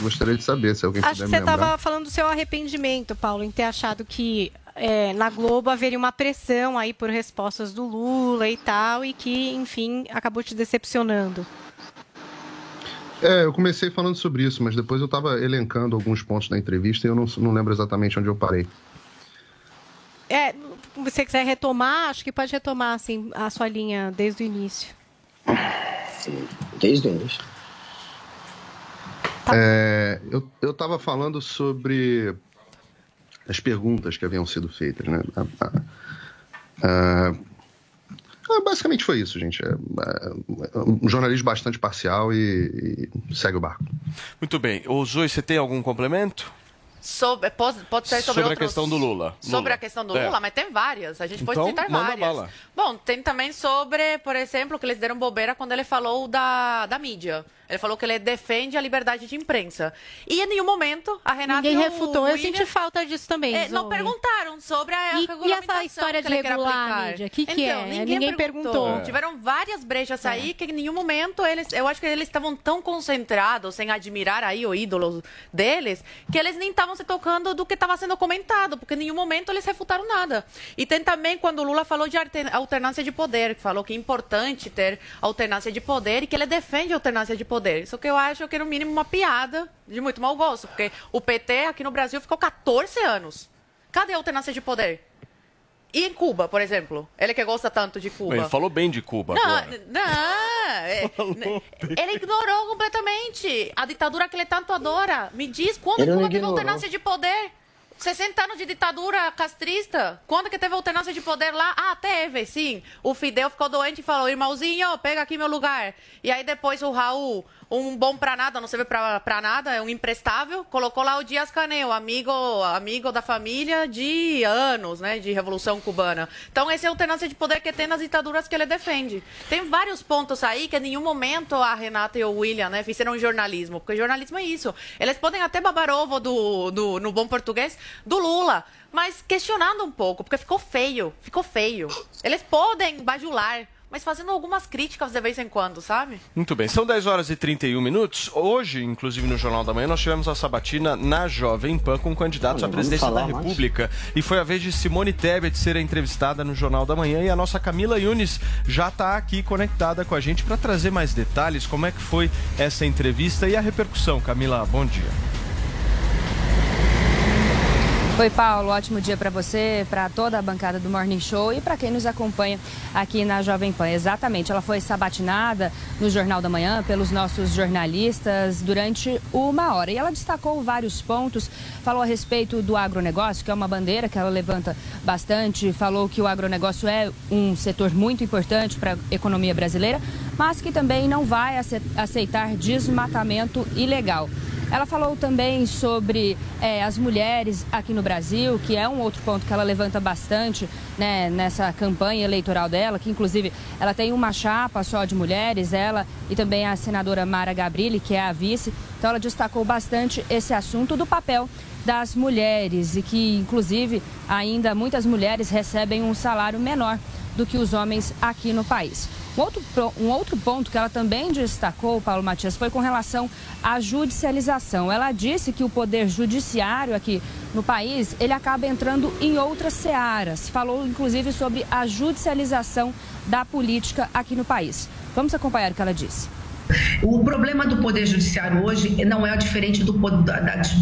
Speaker 13: Gostaria de saber se alguém
Speaker 8: Acho
Speaker 13: puder
Speaker 8: que
Speaker 13: me
Speaker 8: você
Speaker 13: lembrar.
Speaker 8: estava falando do seu arrependimento, Paulo, em ter achado que é, na Globo haveria uma pressão aí por respostas do Lula e tal, e que, enfim, acabou te decepcionando.
Speaker 13: É, eu comecei falando sobre isso, mas depois eu estava elencando alguns pontos da entrevista e eu não, não lembro exatamente onde eu parei.
Speaker 8: É, se você quiser retomar, acho que pode retomar assim, a sua linha desde o início.
Speaker 9: Desde o início.
Speaker 13: É, eu eu estava falando sobre as perguntas que haviam sido feitas, né? A- a- a- ah, basicamente foi isso, gente. É, é, um jornalismo bastante parcial e, e segue o barco.
Speaker 7: Muito bem. Ô, Zoe, você tem algum complemento?
Speaker 11: Sobre, pode, pode ser sobre,
Speaker 7: Sobre a
Speaker 11: outros-
Speaker 7: questão do Lula.
Speaker 11: Sobre
Speaker 7: Lula.
Speaker 11: a questão do
Speaker 7: É.
Speaker 11: Lula, mas tem várias. A gente pode
Speaker 7: Então,
Speaker 11: citar
Speaker 7: manda
Speaker 11: várias.
Speaker 7: bala.
Speaker 11: Bom, tem também sobre, por exemplo, que eles deram bobeira quando ele falou da, da mídia. Ele falou que ele defende a liberdade de imprensa. E em nenhum momento a Renata
Speaker 8: Ninguém
Speaker 11: e o
Speaker 8: refutou, eu
Speaker 11: William-
Speaker 8: senti falta disso também.
Speaker 11: É, não perguntaram sobre a
Speaker 8: E- e essa história
Speaker 11: que
Speaker 8: de regular a mídia? Que que
Speaker 11: então,
Speaker 8: é?
Speaker 11: Ninguém,
Speaker 8: Ninguém
Speaker 11: perguntou.
Speaker 8: perguntou. É.
Speaker 11: Tiveram várias brechas aí que em nenhum momento eles, eu acho que eles estavam tão concentrados em admirar aí o ídolo deles, que eles nem estavam se tocando do que estava sendo comentado, porque em nenhum momento eles refutaram nada. E tem também quando o Lula falou de alter- alternância de poder, que falou que é importante ter alternância de poder e que ele defende a alternância de poder. Isso que eu acho que no mínimo uma piada de muito mau gosto, porque o PT aqui no Brasil ficou 14 anos. Cadê a alternância de poder? E em Cuba, por exemplo? Ele que gosta tanto de Cuba.
Speaker 7: Ele falou bem de Cuba
Speaker 11: Não,
Speaker 7: agora.
Speaker 11: não. é- ele ignorou completamente a ditadura que ele tanto adora. Me diz quando Cuba teve alternância de poder? 60 anos de ditadura castrista? Quando que teve alternância de poder lá? Ah, teve, sim. O Fidel ficou doente e falou, irmãozinho, pega aqui meu lugar. E aí depois o Raul, um bom pra nada, não serve pra nada, é um imprestável, colocou lá o Dias Canel, amigo, amigo da família de anos, né, de Revolução Cubana. Então essa é a alternância de poder que tem nas ditaduras que ele defende. Tem vários pontos aí que em nenhum momento a Renata e o William, né, fizeram jornalismo, porque jornalismo é isso. Eles podem até babar ovo do, do, no bom português do Lula, mas questionando um pouco, porque ficou feio, ficou feio. Eles podem bajular, mas fazendo algumas críticas de vez em quando, sabe?
Speaker 7: Muito bem, são 10 horas e 31 minutos. Hoje, inclusive no Jornal da Manhã, nós tivemos a sabatina na Jovem Pan com candidatos
Speaker 9: Olha,
Speaker 7: à presidência da
Speaker 9: falar mais.
Speaker 7: República. E foi a vez de Simone Tebet ser entrevistada no Jornal da Manhã. E a nossa Camila Yunes já está aqui conectada com a gente para trazer mais detalhes, como é que foi essa entrevista e a repercussão. Camila, bom dia.
Speaker 15: Oi, Paulo. Ótimo dia para você, para toda a bancada do Morning Show e para quem nos acompanha aqui na Jovem Pan. Exatamente, ela foi sabatinada no Jornal da Manhã pelos nossos jornalistas durante uma hora. E ela destacou vários pontos, falou a respeito do agronegócio, que é uma bandeira que ela levanta bastante, falou que o agronegócio é um setor muito importante para a economia brasileira, mas que também não vai ace- aceitar desmatamento ilegal. Ela falou também sobre eh, as mulheres aqui no Brasil, que é um outro ponto que ela levanta bastante né, nessa campanha eleitoral dela, que inclusive ela tem uma chapa só de mulheres, ela e também a senadora Mara Gabrilli, que é a vice. Então ela destacou bastante esse assunto do papel das mulheres e que inclusive ainda muitas mulheres recebem um salário menor do que os homens aqui no país. Um outro, um outro ponto que ela também destacou, Paulo Matias, foi com relação à judicialização. Ela disse que o poder judiciário aqui no país, ele acaba entrando em outras searas. Falou, inclusive, sobre a judicialização da política aqui no país. Vamos acompanhar o que ela disse.
Speaker 16: O problema do Poder Judiciário hoje não é diferente do, do,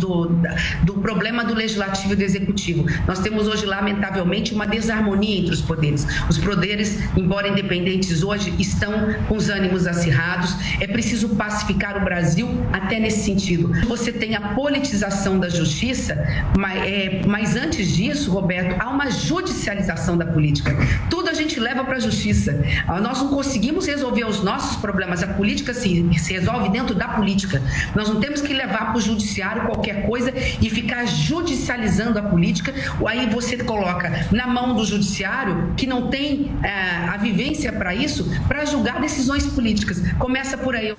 Speaker 16: do, do problema do Legislativo e do Executivo. Nós temos hoje, lamentavelmente, uma desarmonia entre os poderes. Os poderes, embora independentes hoje, estão com os ânimos acirrados. É preciso pacificar o Brasil até nesse sentido. Você tem a politização da justiça, mas, é, mas antes disso, Roberto, há uma judicialização da política. Tudo a gente leva para a justiça. Ah, nós não conseguimos resolver os nossos problemas. A política se, se resolve dentro da política. Nós não temos que levar para o judiciário qualquer coisa e ficar judicializando a política. Aí você coloca na mão do judiciário, que não tem é, a vivência para isso, para julgar decisões políticas. Começa por aí.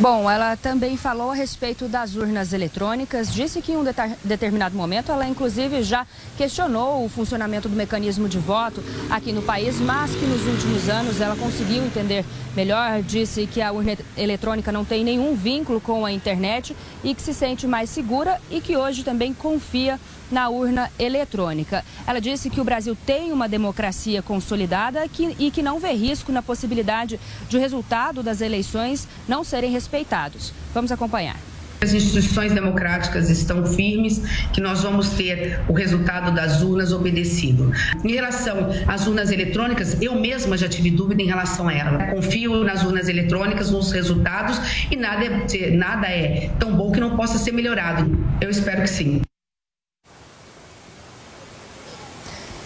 Speaker 15: Bom, ela também falou a respeito das urnas eletrônicas, disse que em um determinado momento ela inclusive já questionou o funcionamento do mecanismo de voto aqui no país, mas que nos últimos anos ela conseguiu entender melhor, disse que a urna eletrônica não tem nenhum vínculo com a internet e que se sente mais segura e que hoje também confia na urna eletrônica. Ela disse que o Brasil tem uma democracia consolidada e que não vê risco na possibilidade de o resultado das eleições não serem respeitados. Vamos acompanhar.
Speaker 16: As instituições democráticas estão firmes, que nós vamos ter o resultado das urnas obedecido. Em relação às urnas eletrônicas, eu mesma já tive dúvida em relação a ela. Confio nas urnas eletrônicas, nos resultados e nada é, nada é tão bom que não possa ser melhorado. Eu espero que sim.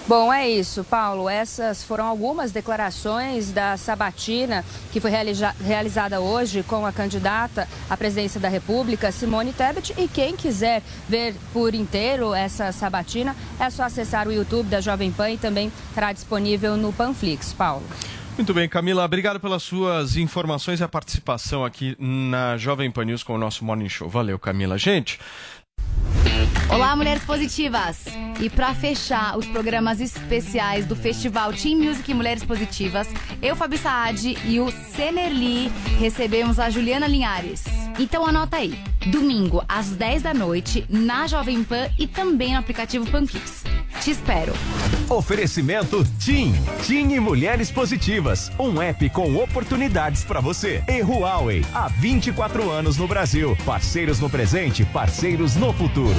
Speaker 15: Bom, é isso, Paulo. Essas foram algumas declarações da sabatina que foi realiza realizada hoje com a candidata à presidência da República, Simone Tebet. E quem quiser ver por inteiro essa sabatina, é só acessar o YouTube da Jovem Pan e também estará disponível no Panflix. Paulo.
Speaker 7: Muito bem, Camila, obrigado pelas suas informações e a participação aqui na Jovem Pan News com o nosso Morning Show. Valeu, Camila. Gente,
Speaker 17: Olá, mulheres positivas! E para fechar os programas especiais do Festival Team Music Mulheres Positivas, eu, Fabi Saad e o Senerli recebemos a Juliana Linhares. Então anota aí, domingo às 10 da noite na Jovem Pan e também no aplicativo Panflix. Te espero.
Speaker 18: Oferecimento TIM. TIM e Mulheres Positivas. Um app com oportunidades para você. E Huawei. Há 24 anos no Brasil. Parceiros no presente, parceiros no futuro.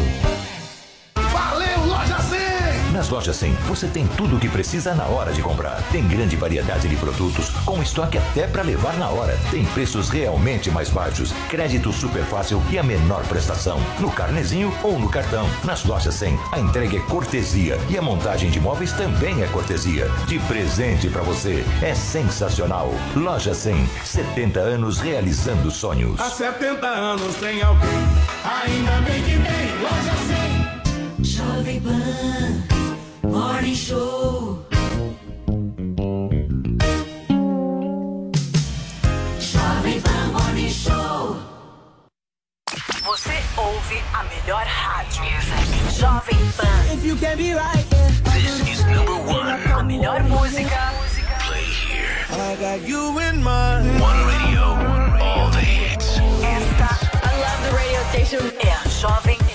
Speaker 5: Valeu, Loja 100!
Speaker 6: Nas lojas 100, você tem tudo o que precisa na hora de comprar. Tem grande variedade de produtos, com estoque até para levar na hora. Tem preços realmente mais baixos, crédito super fácil e a menor prestação. No carnezinho ou no cartão. Nas lojas 100, a entrega é cortesia e a montagem de móveis também é cortesia. De presente para você. É sensacional. Loja 100, 70 anos realizando sonhos.
Speaker 5: Há 70 anos tem alguém, ainda bem que tem Loja 100.
Speaker 19: Jovem Pan. Morning Show. Jovem Pan Morning Show.
Speaker 20: Você ouve a melhor rádio. Music. Jovem Pan.
Speaker 19: If you can be right,
Speaker 20: This is number one. A melhor música.
Speaker 19: play here. I got you in mind.
Speaker 20: One radio. All the hits. Esta, I love the radio station. É a Jovem Pan.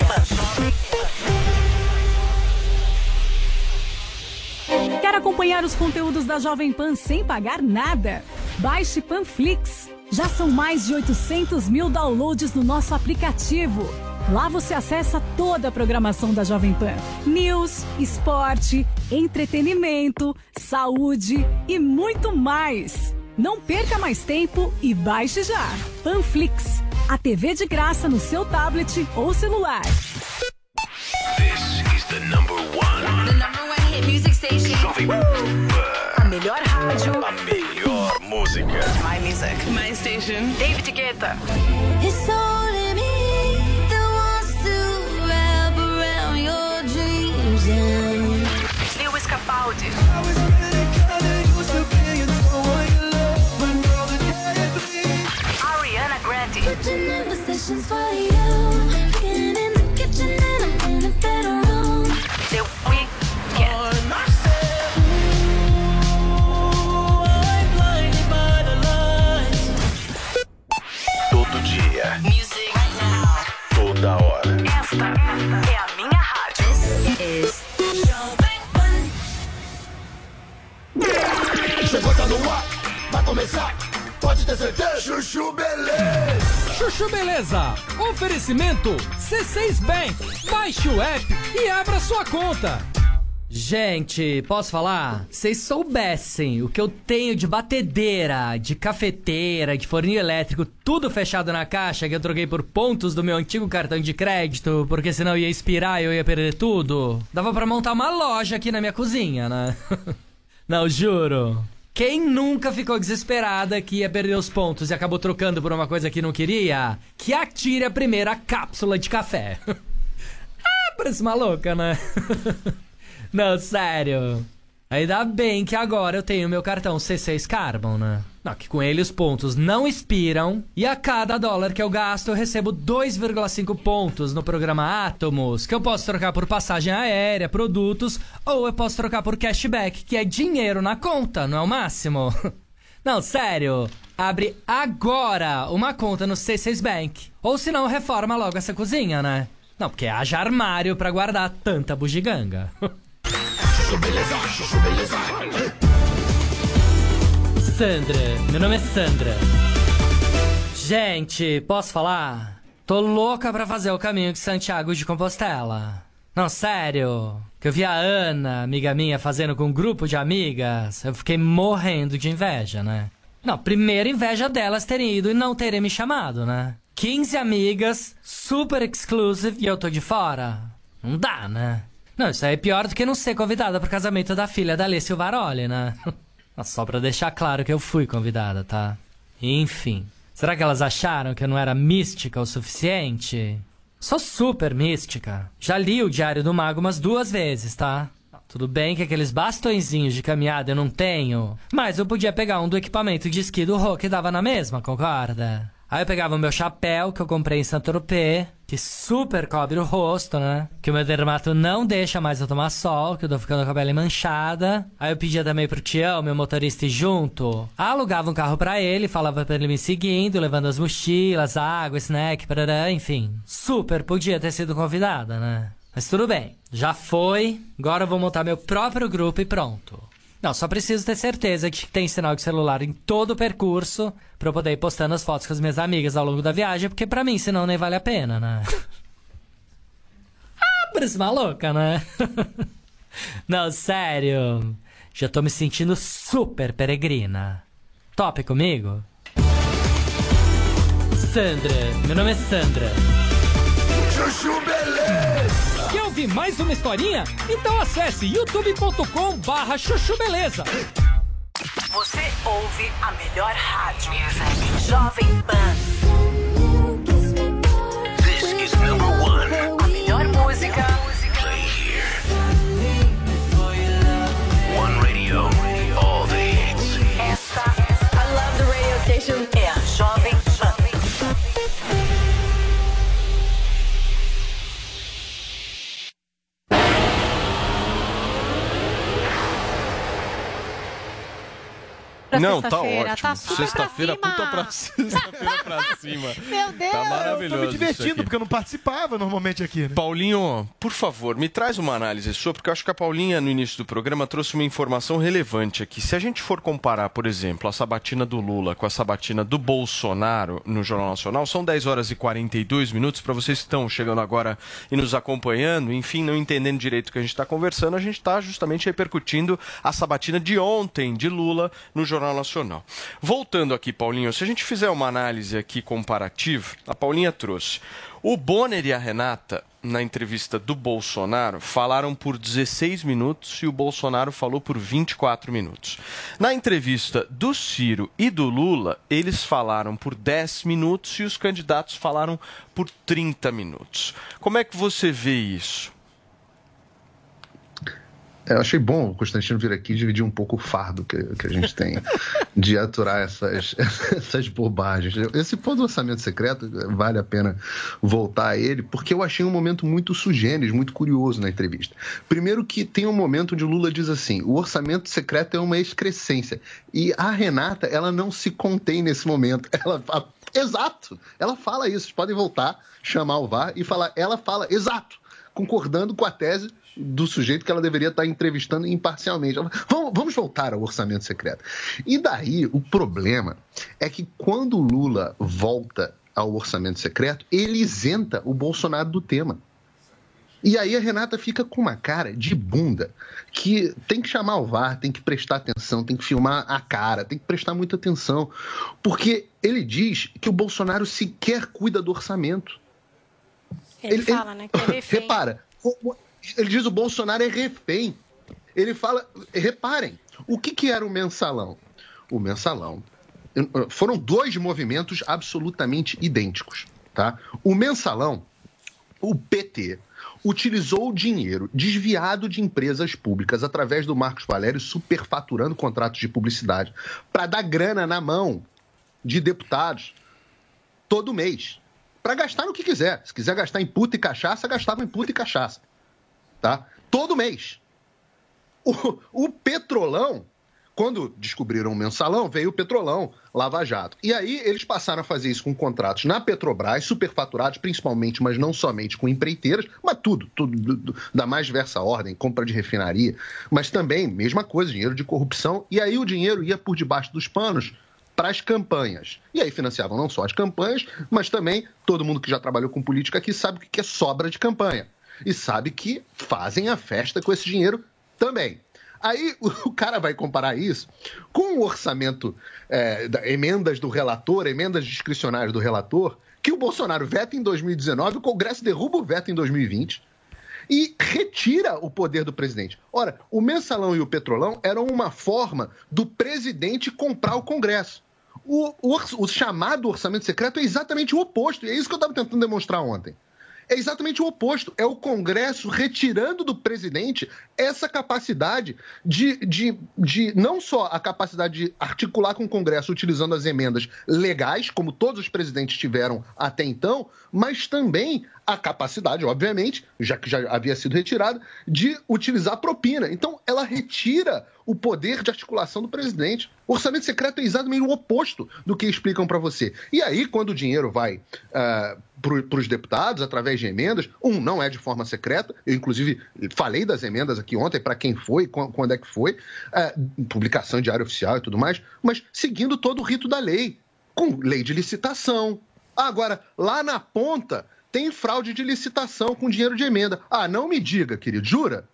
Speaker 21: Quer acompanhar os conteúdos da Jovem Pan sem pagar nada? Baixe Panflix. Já são mais de 800 mil downloads no nosso aplicativo. Lá você acessa toda a programação da Jovem Pan: news, esporte, entretenimento, saúde e muito mais. Não perca mais tempo e baixe já. Panflix, a TV de graça no seu tablet ou celular.
Speaker 20: This is the number music station. Jovem Pan. A melhor rádio. A melhor música. My music. My station. David Guetta.
Speaker 19: It's only me that wants to wrap around your dreams. And
Speaker 20: Lewis Capaldi. Ariana Grande.
Speaker 5: No ar. vai começar, pode ter certeza. Chuchu Beleza.
Speaker 22: Chuchu Beleza. Oferecimento C6 Bank. Baixe o app e abra sua conta.
Speaker 23: Gente, posso falar? Vocês soubessem o que eu tenho de batedeira, de cafeteira, de forninho elétrico, tudo fechado na caixa que eu troquei por pontos do meu antigo cartão de crédito, porque senão ia expirar e eu ia perder tudo. Dava pra montar uma loja aqui na minha cozinha, né? Não, juro. Quem nunca ficou desesperada que ia perder os pontos e acabou trocando por uma coisa que não queria? Que atire a primeira cápsula de café. ah, parece maluca, né? Não, sério. Ainda bem que agora eu tenho meu cartão C6 Carbon, né? Não, que com ele os pontos não expiram e a cada dólar que eu gasto eu recebo 2,5 pontos no programa Atomos, que eu posso trocar por passagem aérea, produtos, ou eu posso trocar por cashback, que é dinheiro na conta, não é o máximo? Não, sério. Abre agora uma conta no C6 Bank. Ou se não, reforma logo essa cozinha, né? Não, porque haja armário pra guardar tanta bugiganga. Sandra, meu nome é Sandra. Gente, posso falar? Tô louca pra fazer o caminho de Santiago de Compostela. Não, sério. Que eu vi a Ana, amiga minha, fazendo com um grupo de amigas. Eu fiquei morrendo de inveja, né? Não, primeiro inveja delas terem ido e não terem me chamado, né? 15 amigas, super exclusive e eu tô de fora. Não dá, né? Não, isso aí é pior do que não ser convidada pro casamento da filha da Alessia Varoli, né? Só pra deixar claro que eu fui convidada, tá? Enfim. Será que elas acharam que eu não era mística o suficiente? Sou super mística. Já li o Diário do Mago umas duas vezes, tá? Tudo bem que aqueles bastõezinhos de caminhada eu não tenho, mas eu podia pegar um do equipamento de esqui do Rô que dava na mesma, concorda? Aí eu pegava o meu chapéu que eu comprei em Saint-Tropez, que super cobre o rosto, né? Que o meu dermato não deixa mais eu tomar sol, que eu tô ficando com a pele manchada. Aí eu pedia também pro Tião, meu motorista, ir junto. Alugava um carro pra ele, falava pra ele me seguindo, levando as mochilas, água, snack, parará, enfim. Super podia ter sido convidada, né? Mas tudo bem, já foi. Agora eu vou montar meu próprio grupo e pronto. Não, só preciso ter certeza de que tem sinal de celular em todo o percurso pra eu poder ir postando as fotos com as minhas amigas ao longo da viagem, porque pra mim, senão nem vale a pena, né? ah, parece maluca, né? Não, sério. Já tô me sentindo super peregrina. Top comigo? Sandra, meu nome é Sandra.
Speaker 22: Ouvir mais uma historinha? Então acesse youtube.com barra chuchu beleza.
Speaker 20: Você ouve a melhor rádio. Jovem Pan. This is number one. A melhor música. Play here. One radio. All the hits. Essa, I love the radio station.
Speaker 8: Pra
Speaker 7: Não, tá ótimo.
Speaker 8: tá
Speaker 7: Sexta-feira,
Speaker 8: pra
Speaker 7: puta
Speaker 8: cima.
Speaker 7: pra sexta-feira pra cima.
Speaker 8: Meu Deus.
Speaker 7: Tá maravilhoso.
Speaker 24: Eu tô me divertindo, porque eu não participava normalmente aqui, né?
Speaker 7: Paulinho, por favor, me traz uma análise sua, porque eu acho que a Paulinha, no início do programa, trouxe uma informação relevante aqui. Se a gente for comparar, por exemplo, a sabatina do Lula com a sabatina do Bolsonaro no Jornal Nacional, são 10 horas e 42 minutos. Para vocês que estão chegando agora e nos acompanhando, enfim, não entendendo direito o que a gente está conversando, a gente está justamente repercutindo a sabatina de ontem de Lula no Jornal Nacional. Voltando aqui, Paulinho, se a gente fizer uma análise aqui comparativa, a Paulinha trouxe. O Bonner e a Renata, na entrevista do Bolsonaro, falaram por 16 minutos e o Bolsonaro falou por 24 minutos. Na entrevista do Ciro e do Lula, eles falaram por 10 minutos e os candidatos falaram por 30 minutos. Como é que você vê isso?
Speaker 13: É, eu achei bom o Constantino vir aqui dividir um pouco o fardo que, que a gente tem de aturar essas, essas bobagens. Esse ponto do orçamento secreto, vale a pena voltar a ele, porque eu achei um momento muito sugênis, muito curioso na entrevista. Primeiro que tem um momento onde Lula diz assim, o orçamento secreto é uma excrescência. E a Renata, ela não se contém nesse momento. Ela fala, exato, ela fala isso. Vocês podem voltar, chamar o VAR e falar, ela fala, exato concordando com a tese
Speaker 12: do sujeito que ela deveria estar entrevistando imparcialmente. Vamos, vamos voltar ao orçamento secreto. E daí, o problema é que quando o Lula volta ao orçamento secreto, ele isenta o Bolsonaro do tema. E aí a Renata fica com uma cara de bunda que tem que chamar o VAR, tem que prestar atenção, tem que filmar a cara, tem que prestar muita atenção. Porque ele diz que o Bolsonaro sequer cuida do orçamento.
Speaker 8: Ele, fala, né? Que é refém.
Speaker 12: Repara, como- ele diz o Bolsonaro é refém. Ele fala, reparem, o que, que era o mensalão? O mensalão foram dois movimentos absolutamente idênticos, tá? O mensalão, o PT utilizou o dinheiro desviado de empresas públicas através do Marcos Valério superfaturando contratos de publicidade para dar grana na mão de deputados todo mês para gastar no que quiser. Se quiser gastar em puta e cachaça, gastava em puta e cachaça, tá? Todo mês. O, o Petrolão, quando descobriram o mensalão, veio o Petrolão, Lava Jato. E aí eles passaram a fazer isso com contratos na Petrobras, superfaturados principalmente, mas não somente com empreiteiras, mas tudo, tudo do- da mais diversa ordem, compra de refinaria, mas também, mesma coisa, dinheiro de corrupção. E aí o dinheiro ia por debaixo dos panos para as campanhas. E aí financiavam não só as campanhas, mas também todo mundo que já trabalhou com política aqui sabe o que é sobra de campanha. E sabe que fazem a festa com esse dinheiro também. Aí o cara vai comparar isso com o orçamento, é, da- emendas do relator, emendas discricionárias do relator, que o Bolsonaro veta em 2019, o Congresso derruba o veto em 2020 e retira o poder do presidente. Ora, o mensalão e o petrolão eram uma forma do presidente comprar o Congresso. O, o o chamado orçamento secreto é exatamente o oposto, e é isso que eu estava tentando demonstrar ontem. É exatamente o oposto. É o Congresso retirando do presidente essa capacidade de, de, de não só a capacidade de articular com o Congresso utilizando as emendas legais, como todos os presidentes tiveram até então, mas também a capacidade, obviamente, já que já havia sido retirada, de utilizar propina. Então, ela retira o poder de articulação do presidente. O orçamento secreto é exatamente o oposto do que explicam para você. E aí, quando o dinheiro vai para os deputados através de emendas, um, não é de forma secreta. Eu, inclusive, falei das emendas aqui ontem, para quem foi, quan- quando é que foi, ah, publicação em diário oficial e tudo mais, mas seguindo todo o rito da lei, com lei de licitação. Agora, lá na ponta, tem fraude de licitação com dinheiro de emenda. Ah, não me diga, querido, jura?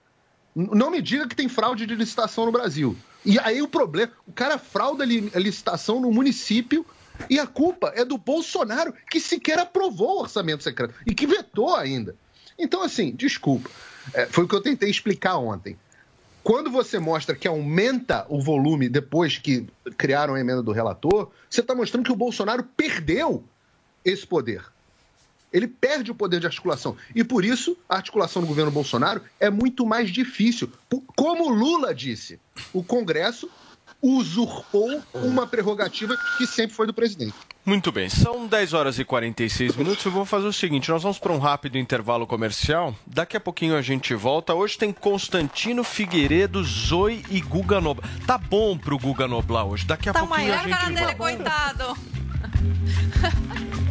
Speaker 12: Não me diga que tem fraude de licitação no Brasil. E aí o problema, o cara frauda a licitação no município e a culpa é do Bolsonaro, que sequer aprovou o orçamento secreto e que vetou ainda. Então, assim, desculpa. É, foi o que eu tentei explicar ontem. Quando você mostra que aumenta o volume depois que criaram a emenda do relator, você está mostrando que o Bolsonaro perdeu esse poder. Ele perde o poder de articulação. E por isso, a articulação do governo Bolsonaro é muito mais difícil. Como o Lula disse, o Congresso usurpou uma prerrogativa que sempre foi do presidente.
Speaker 7: Muito bem, são 10 horas e 46 minutos. Eu vou fazer o seguinte: nós vamos para um rápido intervalo comercial. Daqui a pouquinho a gente volta. Hoje tem Constantino Figueiredo, Zoe e Guga Noblar. Tá bom pro Guga Noblar hoje. Daqui a
Speaker 19: Tá
Speaker 7: pouquinho a
Speaker 19: maior a
Speaker 7: gente
Speaker 19: cara dele,
Speaker 7: volta.
Speaker 19: coitado.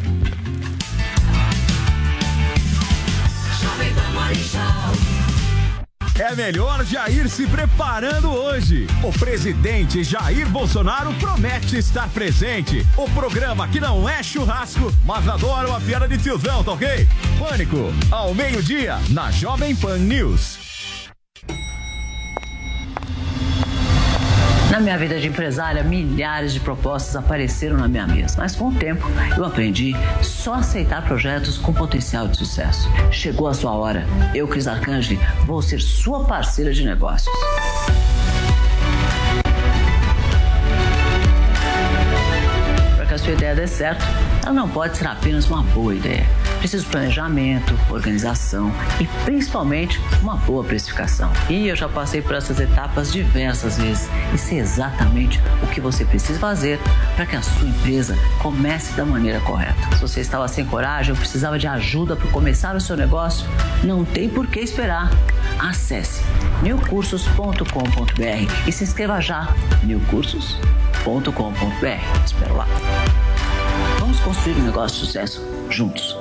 Speaker 18: É melhor já ir se preparando hoje. O presidente Jair Bolsonaro promete estar presente. O programa que não é churrasco, mas adora uma piada de tiozão, tá ok? Pânico, ao meio-dia, na Jovem Pan News.
Speaker 25: Na minha vida de empresária, milhares de propostas apareceram na minha mesa. Mas com o tempo, eu aprendi só aceitar projetos com potencial de sucesso. Chegou a sua hora. Eu, Cris Arcangeli, vou ser sua parceira de negócios. Para que a sua ideia dê certo, ela não pode ser apenas uma boa ideia. Precisa de planejamento, organização e principalmente uma boa precificação. E eu já passei por essas etapas diversas vezes e sei exatamente o que você precisa fazer para que a sua empresa comece da maneira correta. Se você estava sem coragem ou precisava de ajuda para começar o seu negócio, não tem por que esperar. Acesse newcursos.com.br e se inscreva já. newcursos.com.br. Espero lá. Vamos construir um negócio de sucesso juntos.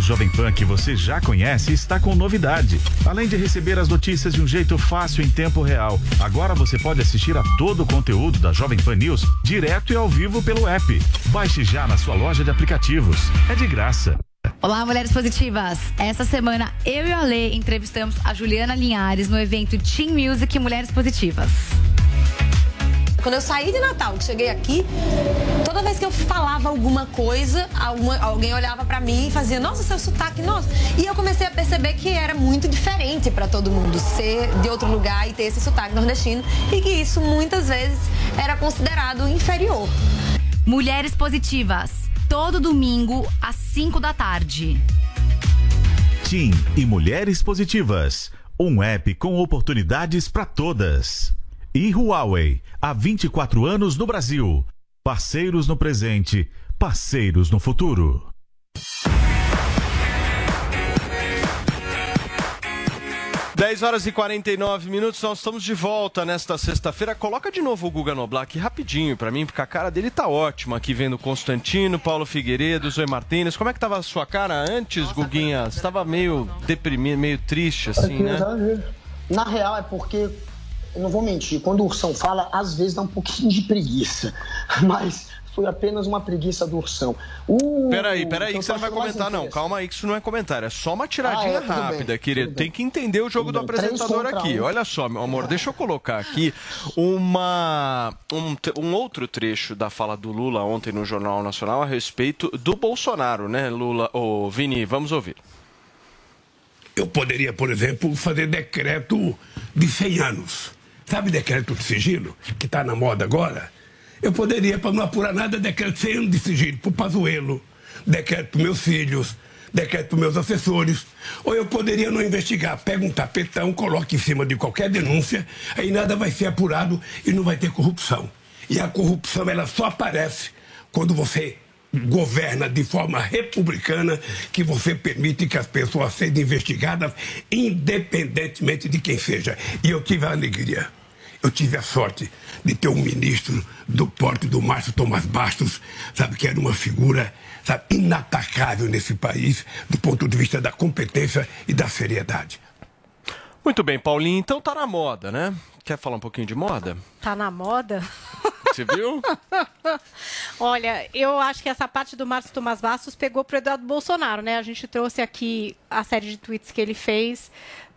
Speaker 26: News Jovem Pan que você já conhece está com novidade. Além de receber as notícias de um jeito fácil em tempo real, agora você pode assistir a todo o conteúdo da Jovem Pan News direto e ao vivo pelo app. Baixe já na sua loja de aplicativos. É de graça.
Speaker 17: Olá, mulheres positivas. Essa semana eu e a Lê entrevistamos a Juliana Linhares no evento Team Music Mulheres Positivas.
Speaker 27: Quando eu saí de Natal, que cheguei aqui, toda vez que eu falava alguma coisa, alguma- alguém olhava pra mim e fazia, nossa, seu sotaque, nossa. E eu comecei a perceber que era muito diferente pra todo mundo ser de outro lugar e ter esse sotaque nordestino e que isso muitas vezes era considerado inferior.
Speaker 17: Mulheres Positivas, todo domingo às 5 da tarde.
Speaker 26: Tim e Mulheres Positivas. Um app com oportunidades para todas. E Huawei, há 24 anos no Brasil. Parceiros no presente, parceiros no futuro.
Speaker 7: Dez horas e 49 minutos, nós estamos de volta nesta sexta-feira. Coloca de novo o Guga Noblar rapidinho pra mim, porque a cara dele tá ótima aqui vendo Constantino, Paulo Figueiredo, Zoe Martínez. Como é que tava a sua cara antes, Guguinha? Você tava meio deprimido, meio triste assim, né?
Speaker 9: Na real é porque, não vou mentir, quando o Ursão fala, às vezes dá um pouquinho de preguiça. Mas foi apenas uma preguiça do Ursão. O...
Speaker 7: Peraí, peraí,
Speaker 9: então
Speaker 7: que você não vai comentar, não. Calma aí, que isso não é comentário. É só uma tiradinha
Speaker 9: Ah, é, bem,
Speaker 7: rápida,
Speaker 9: tudo
Speaker 7: querido.
Speaker 9: bem.
Speaker 7: Tem que entender o jogo do
Speaker 9: Tudo bem. Três
Speaker 7: apresentador aqui.
Speaker 9: um.
Speaker 7: Olha só, meu amor, deixa eu colocar aqui uma, um, um outro trecho da fala do Lula ontem no Jornal Nacional a respeito do Bolsonaro, né, Lula? Ô, Vini, vamos ouvir.
Speaker 10: Eu poderia, por exemplo, fazer decreto de 100 anos. Sabe decreto de sigilo, que está na moda agora? Eu poderia, para não apurar nada, decreto de 100 anos de sigilo para o Pazuello, decreto para meus filhos, decreto para meus assessores. Ou eu poderia não investigar, pega um tapetão, coloca em cima de qualquer denúncia, aí nada vai ser apurado e não vai ter corrupção. E a corrupção, ela só aparece quando você governa de forma republicana, que você permite que as pessoas sejam investigadas independentemente de quem seja. E eu tive a alegria, eu tive a sorte de ter um ministro do porte do Márcio Tomás Bastos, sabe, que era uma figura sabe, inatacável nesse país do ponto de vista da competência e da seriedade.
Speaker 7: Muito bem, Paulinho. Então tá na moda, né? Quer falar um pouquinho de moda?
Speaker 8: Tá na moda?
Speaker 7: Você viu?
Speaker 8: Olha, eu acho que essa parte do Márcio Tomás Bastos pegou pro Eduardo Bolsonaro, né? A gente trouxe aqui a série de tweets que ele fez,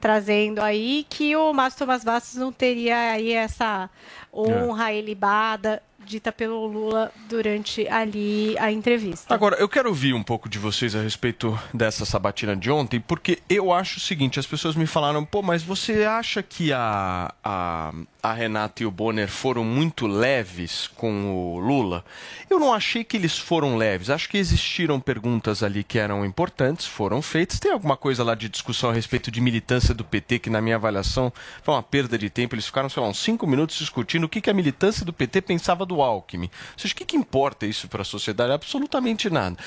Speaker 8: trazendo aí que o Márcio Tomás Bastos não teria aí essa honra ilibada dita pelo Lula durante ali a entrevista.
Speaker 7: Agora, eu quero ouvir um pouco de vocês a respeito dessa sabatina de ontem, porque eu acho o seguinte: as pessoas me falaram, pô, mas você acha que a, a, a Renata e o Bonner foram muito leves com o Lula? Eu não achei que eles foram leves. Acho que existiram perguntas ali que eram importantes, foram feitas. Tem alguma coisa lá de discussão a respeito de militância do PT que, na minha avaliação, foi uma perda de tempo. Eles ficaram, sei lá, uns cinco minutos discutindo o que, que a militância do PT pensava do Alckmin. Seja, o que, que importa isso para a sociedade? Absolutamente nada.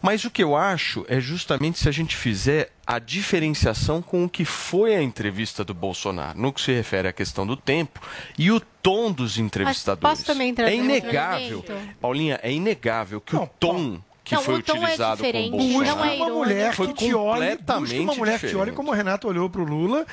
Speaker 7: Mas o que eu acho é justamente se a gente fizer a diferenciação com o que foi a entrevista do Bolsonaro, no que se refere à questão do tempo e o tom dos entrevistadores.
Speaker 8: posso também trazer
Speaker 7: é inegável? Paulinha, é inegável que o tom que
Speaker 8: Não,
Speaker 7: foi
Speaker 8: o tom é
Speaker 7: utilizado com o
Speaker 8: diferente,
Speaker 7: Bolsonaro
Speaker 8: não é
Speaker 24: uma mulher
Speaker 7: foi
Speaker 24: que te olhe, busca
Speaker 7: completamente
Speaker 24: uma mulher que te olhe
Speaker 7: diferente.
Speaker 24: como o Renato olhou pro Lula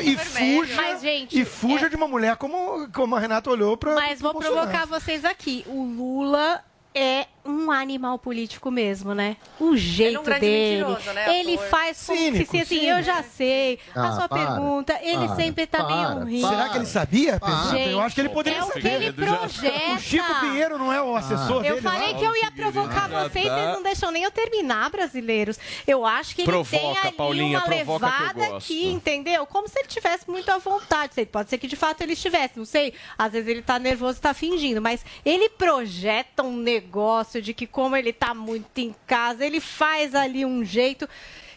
Speaker 24: e, e fuja,
Speaker 8: Mas, gente,
Speaker 24: e fuja
Speaker 8: é-
Speaker 24: de uma mulher como, como a Renata olhou pra
Speaker 8: Mas vou
Speaker 24: Bolsonaro.
Speaker 8: provocar vocês aqui. O Lula é um animal político mesmo, né? O jeito
Speaker 11: um grande
Speaker 8: dele.
Speaker 11: mentiroso, né,
Speaker 8: Ele
Speaker 11: ator?
Speaker 8: faz como
Speaker 24: Cínico,
Speaker 8: se assim,
Speaker 24: cínico.
Speaker 8: eu já sei. a
Speaker 24: Ah,
Speaker 8: sua
Speaker 24: para,
Speaker 8: pergunta, ele
Speaker 24: para,
Speaker 8: sempre tá
Speaker 24: para,
Speaker 8: meio rindo.
Speaker 24: Será que ele sabia? Pedro? eu acho que ele poderia
Speaker 8: é o
Speaker 24: saber.
Speaker 8: que ele projeta.
Speaker 24: O Chico Pinheiro não é o assessor
Speaker 8: Eu
Speaker 24: dele?
Speaker 8: falei
Speaker 24: lá?
Speaker 8: que eu ia provocar
Speaker 7: Já
Speaker 8: vocês,
Speaker 7: tá.
Speaker 8: vocês não deixam nem eu terminar, brasileiros. Eu acho que ele tem
Speaker 7: Provoca,
Speaker 8: ali
Speaker 7: Paulinha,
Speaker 8: uma
Speaker 7: que eu
Speaker 8: levada
Speaker 7: gosto.
Speaker 8: aqui, entendeu? Como se ele tivesse muito à vontade. Sei, Pode ser que de fato ele estivesse, não sei. Às vezes ele tá nervoso e tá fingindo, mas ele projeta um negócio de que como ele tá muito em casa, ele faz ali um jeito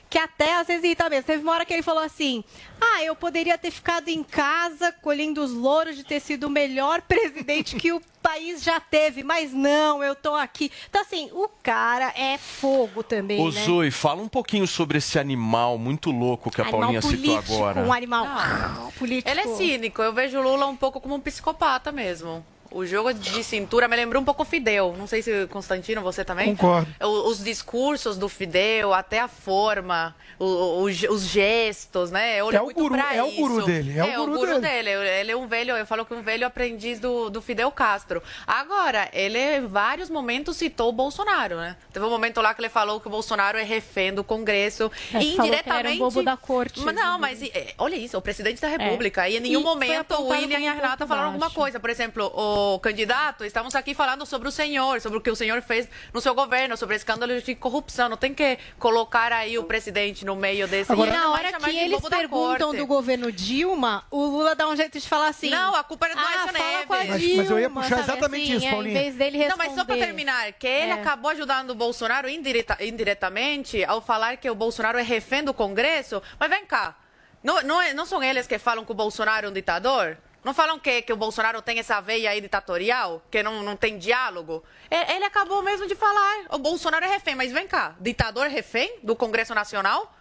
Speaker 8: que até às vezes irrita mesmo. Teve uma hora que ele falou assim: Ah, eu poderia ter ficado em casa colhendo os louros de ter sido o melhor presidente que o país já teve, mas não, eu tô aqui. Então, assim, o cara é fogo também,
Speaker 7: Ô
Speaker 8: né?
Speaker 7: Zoe, fala um pouquinho sobre esse animal muito louco que a
Speaker 8: Animal
Speaker 7: Paulinha citou
Speaker 8: político,
Speaker 7: agora.
Speaker 8: um animal político.
Speaker 11: Ele é cínico. Eu vejo o Lula um pouco como um psicopata mesmo. O jogo de cintura me lembrou um pouco o Fidel. Não sei se, Constantino, você também?
Speaker 24: Concordo.
Speaker 11: O- Os discursos do Fidel, até a forma, o- o- os, os gestos, né? Eu olho
Speaker 24: É o
Speaker 11: muito
Speaker 24: guru-
Speaker 11: pra
Speaker 24: é o guru
Speaker 11: isso.
Speaker 24: dele, é o guru
Speaker 11: dele. Ele é um velho, eu falo que um velho aprendiz do, do Fidel Castro. Agora, ele em vários momentos citou o Bolsonaro, né? Teve um momento lá que ele falou que o Bolsonaro é refém do Congresso.
Speaker 8: É,
Speaker 11: e
Speaker 8: falou que um
Speaker 11: indiretamente.
Speaker 8: bobo da corte.
Speaker 11: Mas não, mas é, olha isso, o presidente da República. E em
Speaker 8: E
Speaker 11: nenhum
Speaker 8: foi
Speaker 11: momento o William e a Renata falaram alguma coisa. Por exemplo, o candidato, estamos aqui falando sobre o senhor, sobre o que o senhor fez no seu governo, sobre escândalos de corrupção. Não tem que colocar aí o presidente no meio desse.
Speaker 8: e
Speaker 11: Ele
Speaker 8: na
Speaker 11: não vai
Speaker 8: hora
Speaker 11: chamar
Speaker 8: que
Speaker 11: de
Speaker 8: eles perguntam do governo Dilma, o Lula dá um jeito de falar assim.
Speaker 11: Não, a culpa é do
Speaker 8: ah,
Speaker 11: Aécio
Speaker 8: fala com a
Speaker 11: Neves.
Speaker 24: Mas- mas eu ia
Speaker 8: Dilma,
Speaker 24: puxar exatamente
Speaker 8: assim,
Speaker 24: isso,
Speaker 8: é,
Speaker 24: Paulinha.
Speaker 8: Em vez dele responder.
Speaker 11: Não, mas só para terminar, que ele
Speaker 8: É.
Speaker 11: acabou ajudando o Bolsonaro indireta- indiretamente ao falar que o Bolsonaro é refém do Congresso. Mas vem cá, não, não, é- não são eles que falam que o Bolsonaro é um ditador? Não falam que, que o Bolsonaro tem essa veia aí ditatorial? Que não, não tem diálogo? E- Ele acabou mesmo de falar, o Bolsonaro é refém. Mas vem cá, ditador refém do Congresso Nacional?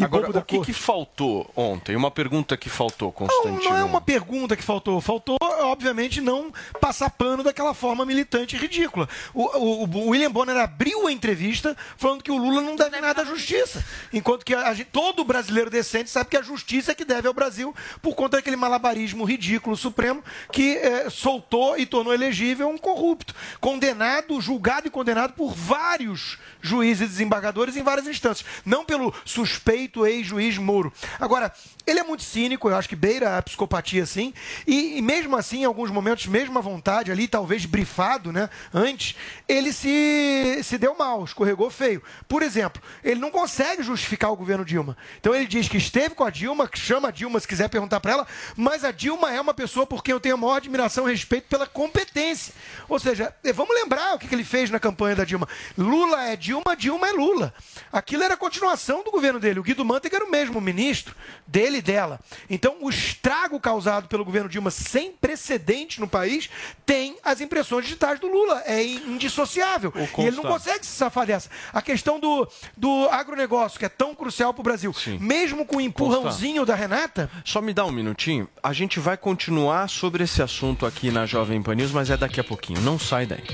Speaker 7: Agora, o que, que faltou ontem? Uma pergunta que faltou, Constantino.
Speaker 24: Não é uma pergunta que faltou. Faltou, obviamente, não passar pano daquela forma militante e ridícula. O, o- o William Bonner abriu a entrevista falando que o Lula não deve nada à justiça. Enquanto que a gente- todo brasileiro decente sabe que a justiça é que deve ao Brasil por conta daquele malabarismo ridículo supremo que eh, soltou e tornou elegível um corrupto. Condenado, julgado e condenado por vários juízes e desembargadores em várias instâncias. Não pelo suspeito ex-juiz Moro. Agora, ele é muito cínico, eu acho que beira a psicopatia, sim. E, e mesmo assim, em alguns momentos, mesmo à vontade, ali, talvez brifado, né? Antes, ele se, se deu mal, escorregou feio. Por exemplo, ele não consegue justificar o governo Dilma. Então ele diz que esteve com a Dilma, que chama a Dilma se quiser perguntar para ela, mas a Dilma é uma pessoa por quem eu tenho a maior admiração e respeito pela competência. Ou seja, eh, vamos lembrar o que que ele fez na campanha da Dilma. Lula é Dilma, Dilma é Lula. Aquilo era a continuação do governo dele. O Guido Mantega era o mesmo ministro dele e dela. Então, o estrago causado pelo governo Dilma sem precedente no país tem as impressões digitais do Lula. É indissociável. E ele não consegue se safar dessa. A questão do, do agronegócio, que é tão crucial para o Brasil, mesmo com o empurrãozinho da Renata.
Speaker 7: Só me dá um minutinho. A gente vai continuar sobre esse assunto aqui na Jovem Pan News, mas é daqui a pouquinho. Não sai daí.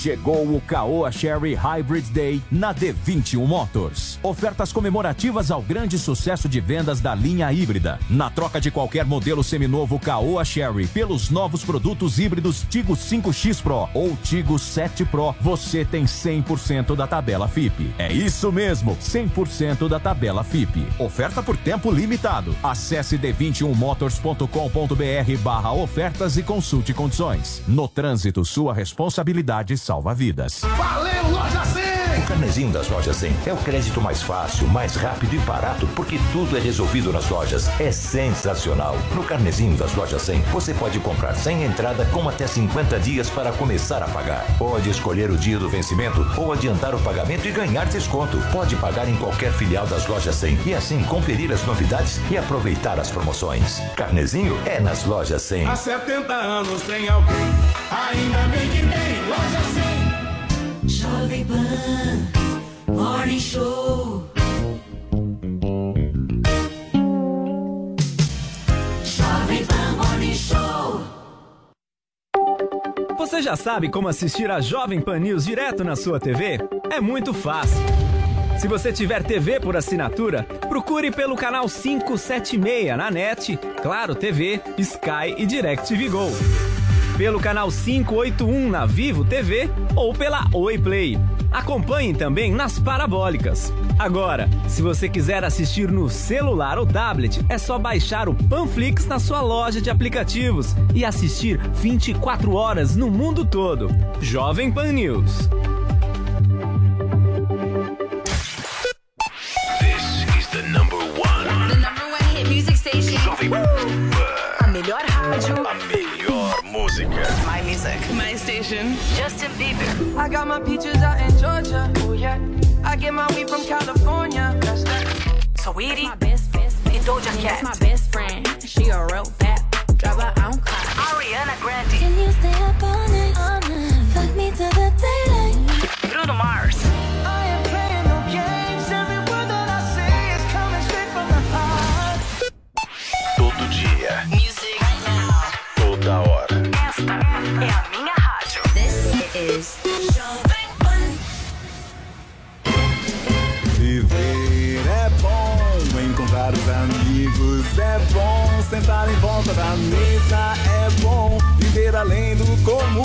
Speaker 18: Chegou o Caoa Sherry Hybrid Day na D21 Motors. Ofertas comemorativas ao grande sucesso de vendas da linha híbrida. Na troca de qualquer modelo seminovo Caoa Sherry pelos novos produtos híbridos Tigo 5X Pro ou Tigo 7 Pro, você tem 100% da tabela FIP. É isso mesmo, 100% da tabela FIP. Oferta por tempo limitado. Acesse d21motors.com.br barra ofertas e consulte condições. No trânsito, sua responsabilidade salva vidas.
Speaker 6: Valeu, Loja 100! O carnezinho das lojas 100 é o crédito mais fácil, mais rápido e barato, porque tudo é resolvido nas lojas. É sensacional. No carnezinho das lojas 100, você pode comprar sem entrada com até 50 dias para começar a pagar. Pode escolher o dia do vencimento ou adiantar o pagamento e ganhar desconto. Pode pagar em qualquer filial das lojas 100 e assim conferir as novidades e aproveitar as promoções. Carnezinho é nas lojas 100.
Speaker 5: Há 70 anos tem alguém, ainda bem que tem loja 100.
Speaker 19: Jovem Pan Morning Show. Jovem Pan Morning Show.
Speaker 28: Você já sabe como assistir a Jovem Pan News direto na sua TV? É muito fácil. Se você tiver TV por assinatura, procure pelo canal 576 na NET, Claro TV, Sky e DirecTV Go. Pelo canal 581 na Vivo TV ou pela Oi Play. Acompanhe também nas parabólicas. Agora, se você quiser assistir no celular ou tablet, é só baixar o Panflix na sua loja de aplicativos e assistir 24 horas no mundo todo. Jovem Pan News.
Speaker 19: Music. My station. Justin Bieber.
Speaker 29: I got my peaches out in Georgia. Oh yeah. I get my weed from California. That's that.
Speaker 19: Saweetie. My best, best, best. And Doja Cat. my best friend. She a real bad. Drive her own car. Ariana Grande.
Speaker 30: Can you stay up all night? All night. Fuck me to the daylight.
Speaker 19: Bruno Mars.
Speaker 31: É bom, sentar em volta da mesa é bom, viver além do comum.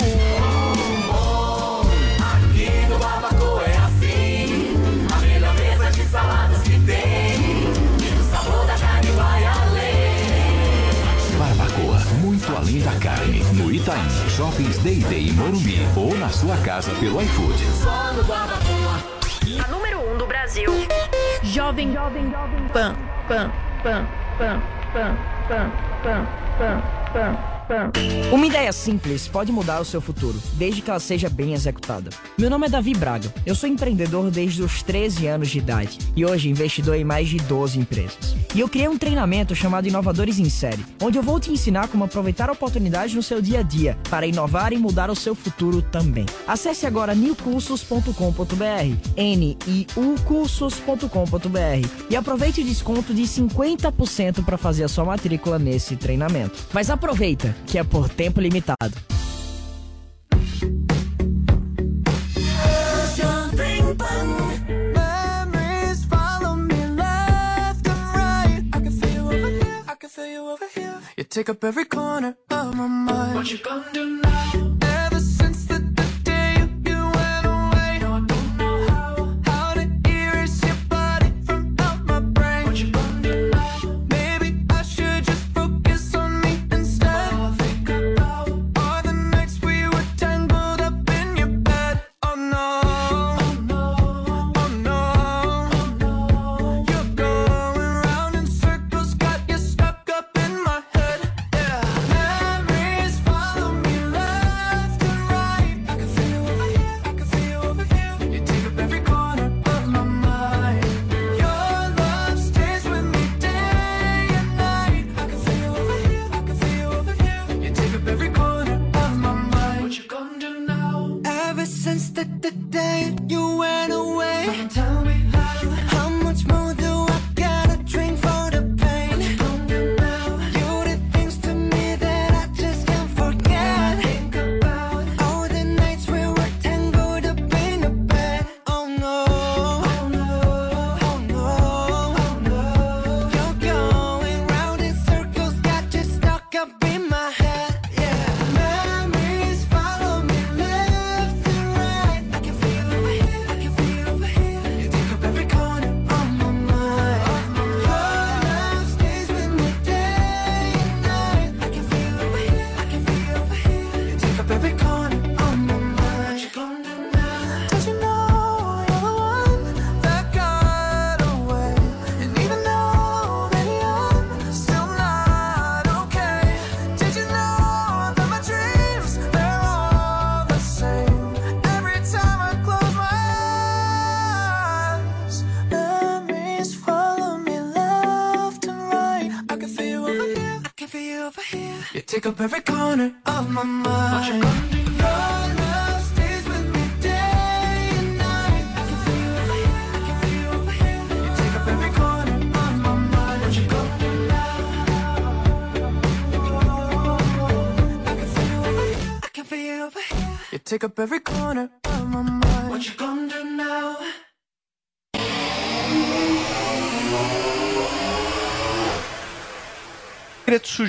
Speaker 19: Aqui no Barbacoa é assim. A melhor mesa de saladas que tem. E o sabor da carne vai além.
Speaker 6: Barbacoa, muito além da carne. No Itaim, Shoppings Day Day em Morumbi ou na sua casa pelo iFood.
Speaker 19: Só no Barbacoa.
Speaker 32: A número 1 um do Brasil. Jovem Pan. Pan. Pan. 笨笨笨笨笨笨
Speaker 33: Uma ideia simples pode mudar o seu futuro, desde que ela seja bem executada. Meu nome é Davi Braga, eu sou empreendedor desde os 13 anos de idade e hoje investidor em mais de 12 empresas. E eu criei um treinamento chamado Inovadores em Série, onde eu vou te ensinar como aproveitar oportunidades no seu dia a dia para inovar e mudar o seu futuro também. Acesse agora newcursos.com.br, N-I-U cursos.com.br e aproveite o desconto de 50% para fazer a sua matrícula nesse treinamento. Mas aproveita, que é por tempo limitado.
Speaker 29: You take up every corner of my mind. What you gonna do now?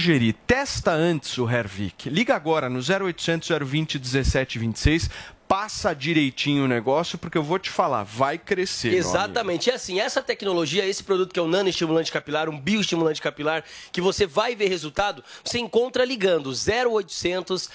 Speaker 7: Sugerir, testa antes o Hervik. Liga agora no 0800 020 1726. Passa direitinho o negócio, porque eu vou te falar, vai crescer.
Speaker 14: Exatamente. É assim, essa tecnologia, esse produto que é um nanoestimulante capilar, um bioestimulante capilar, que você vai ver resultado, você encontra ligando 0800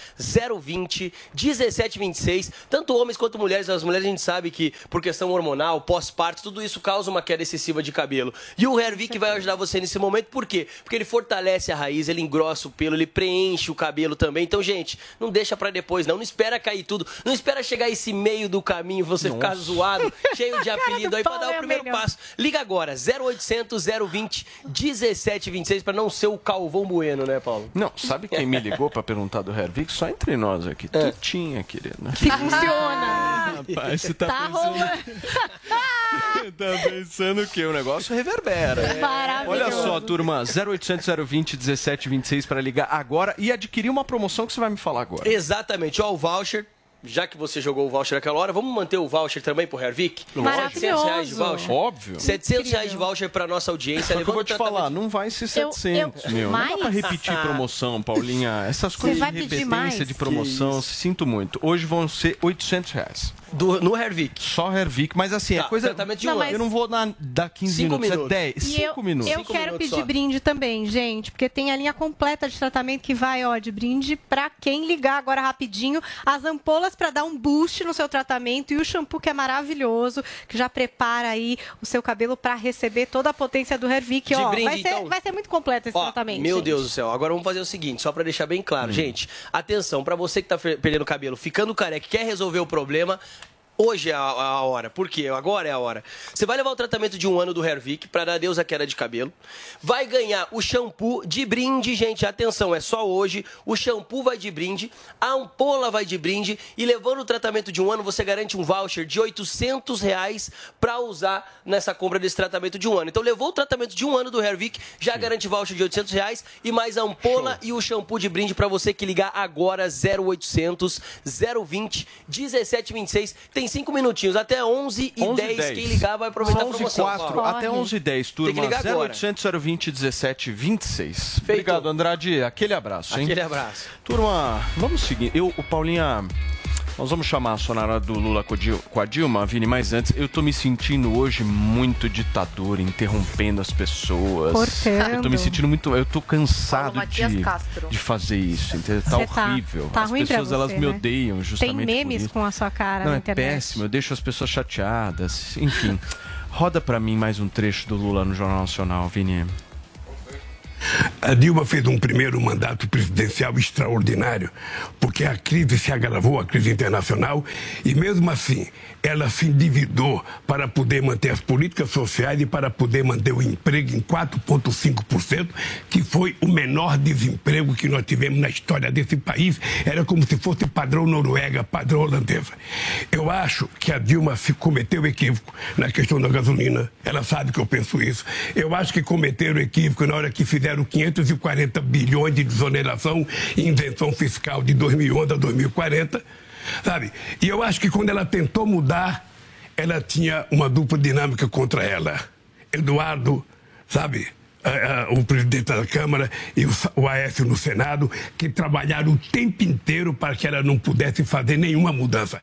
Speaker 14: 020 1726. Tanto homens quanto mulheres, as mulheres a gente sabe que por questão hormonal, pós-parto, tudo isso causa uma queda excessiva de cabelo. E o Hervik vai ajudar você nesse momento, por quê? Porque ele fortalece a raiz, ele engrossa o pelo, ele preenche o cabelo também. Então, gente, não deixa pra depois, não. Não espera cair tudo. Não espera chegar esse meio do caminho, você ficar zoado, cheio de apelido aí pra dar o primeiro passo. Liga agora, 0800 020 1726 pra não ser o Calvão Bueno, né, Paulo?
Speaker 7: Não, sabe quem me ligou pra perguntar do Hervik? Só entre nós aqui.
Speaker 14: É.
Speaker 7: Tutinha, querida.
Speaker 8: Que funciona.
Speaker 7: Rapaz, você tá,
Speaker 8: Tá
Speaker 7: pensando... tá pensando que o negócio reverbera.
Speaker 8: É. Maravilhoso.
Speaker 7: Olha só, turma, 0800 020 1726 para ligar agora e adquirir uma promoção que você vai me falar agora.
Speaker 14: Exatamente, ó, o voucher já que você jogou o voucher naquela hora, vamos manter o voucher também pro Hervik?
Speaker 7: Lógico.
Speaker 14: 700 reais de voucher?
Speaker 7: Óbvio.
Speaker 14: 700 reais de voucher pra nossa audiência.
Speaker 7: Só que eu
Speaker 14: levando
Speaker 7: vou te falar, não vai ser
Speaker 14: Eu-
Speaker 7: 700,
Speaker 14: eu-
Speaker 7: meu. Não dá
Speaker 14: mais?
Speaker 7: pra repetir promoção, Paulinha. Essas coisas de repetência de promoção, sinto muito. Hoje vão ser 800 reais.
Speaker 14: Do, no Hervik?
Speaker 7: Só Hervik, mas assim,
Speaker 14: Tá,
Speaker 7: é coisa...
Speaker 14: tratamento de
Speaker 8: Não, mas-.
Speaker 7: Eu não vou dar, dar 15
Speaker 14: Cinco
Speaker 7: minutos,
Speaker 14: minutos.
Speaker 7: é 10,
Speaker 8: E
Speaker 7: 5
Speaker 8: eu,
Speaker 7: minutos.
Speaker 8: eu quero pedir brinde também, gente, porque tem a linha completa de tratamento que vai, ó, de brinde pra quem ligar agora rapidinho. As ampolas pra dar um boost no seu tratamento e o shampoo que é maravilhoso, que já prepara aí o seu cabelo pra receber toda a potência do Hervik,
Speaker 14: De
Speaker 8: ó.
Speaker 14: brinde,
Speaker 8: vai, ser,
Speaker 14: então.
Speaker 8: vai ser muito completo esse
Speaker 14: Ó,
Speaker 8: tratamento.
Speaker 14: Meu
Speaker 8: gente.
Speaker 14: Deus do céu. Agora vamos fazer o seguinte, só pra deixar bem claro. Gente, atenção, pra você que tá perdendo cabelo, ficando careca, quer resolver o problema, Hoje é a, a hora. Por quê? Agora é a hora. Você vai levar o tratamento de um ano do Hervik para dar adeus à queda de cabelo. Vai ganhar o shampoo de brinde, gente. Atenção, é só hoje. O shampoo vai de brinde, a ampola vai de brinde. E levando o tratamento de um ano, você garante um voucher de 800 reais para usar nessa compra desse tratamento de um ano. Então, levou o tratamento de um ano do Hervik, já garante voucher de 800 reais e mais a ampola e o shampoo de brinde para você que ligar agora 0800 020 1726. Tem cinco minutinhos, até 11 e 10. Quem ligar vai aproveitar a
Speaker 7: 11
Speaker 14: promoção.
Speaker 7: 4,
Speaker 14: Corre.
Speaker 7: até 11 e 10,
Speaker 14: Tem
Speaker 7: turma.
Speaker 14: que ligar agora.
Speaker 7: 0800 020 17 26. Obrigado, Andrade. Aquele abraço, hein?
Speaker 14: Aquele abraço.
Speaker 7: Turma, vamos seguir. Eu, o Paulinha. Nós vamos chamar a sonora do Lula com a Dilma, Vini, mas antes, eu tô me sentindo hoje muito ditador, interrompendo as pessoas.
Speaker 8: Cortando.
Speaker 7: Eu tô me sentindo muito. Eu tô cansado
Speaker 8: Paulo
Speaker 7: de, de fazer isso, entendeu? Tá
Speaker 8: Você tá-
Speaker 7: horrível.
Speaker 8: tá
Speaker 7: as
Speaker 8: ruim pra
Speaker 7: pessoas elas
Speaker 8: você,
Speaker 7: me
Speaker 8: né?
Speaker 7: odeiam justamente.
Speaker 8: Tem memes
Speaker 7: por isso.
Speaker 8: com a sua cara
Speaker 7: Não,
Speaker 8: na
Speaker 7: é
Speaker 8: internet.
Speaker 7: péssimo, eu deixo as pessoas chateadas. Enfim, roda pra mim mais um trecho do Lula no Jornal Nacional, Vini.
Speaker 10: A Dilma fez um primeiro mandato presidencial extraordinário, porque a crise se agravou, a crise internacional, e mesmo assim ela se endividou para poder manter as políticas sociais e para poder manter o emprego em 4,5%, que foi o menor desemprego que nós tivemos na história desse país. Era como se fosse padrão Noruega, padrão holandesa. Eu acho que a Dilma se cometeu equívoco na questão da gasolina. Ela sabe que eu penso isso. Eu acho que cometeram equívoco na hora que fizeram 540 bilhões de desoneração e isenção fiscal de 2011 a 2040, sabe? E eu acho que quando ela tentou mudar, ela tinha uma dupla dinâmica contra ela. Eduardo, sabe? o presidente da Câmara e o Aécio no Senado, que trabalharam o tempo inteiro para que ela não pudesse fazer nenhuma mudança.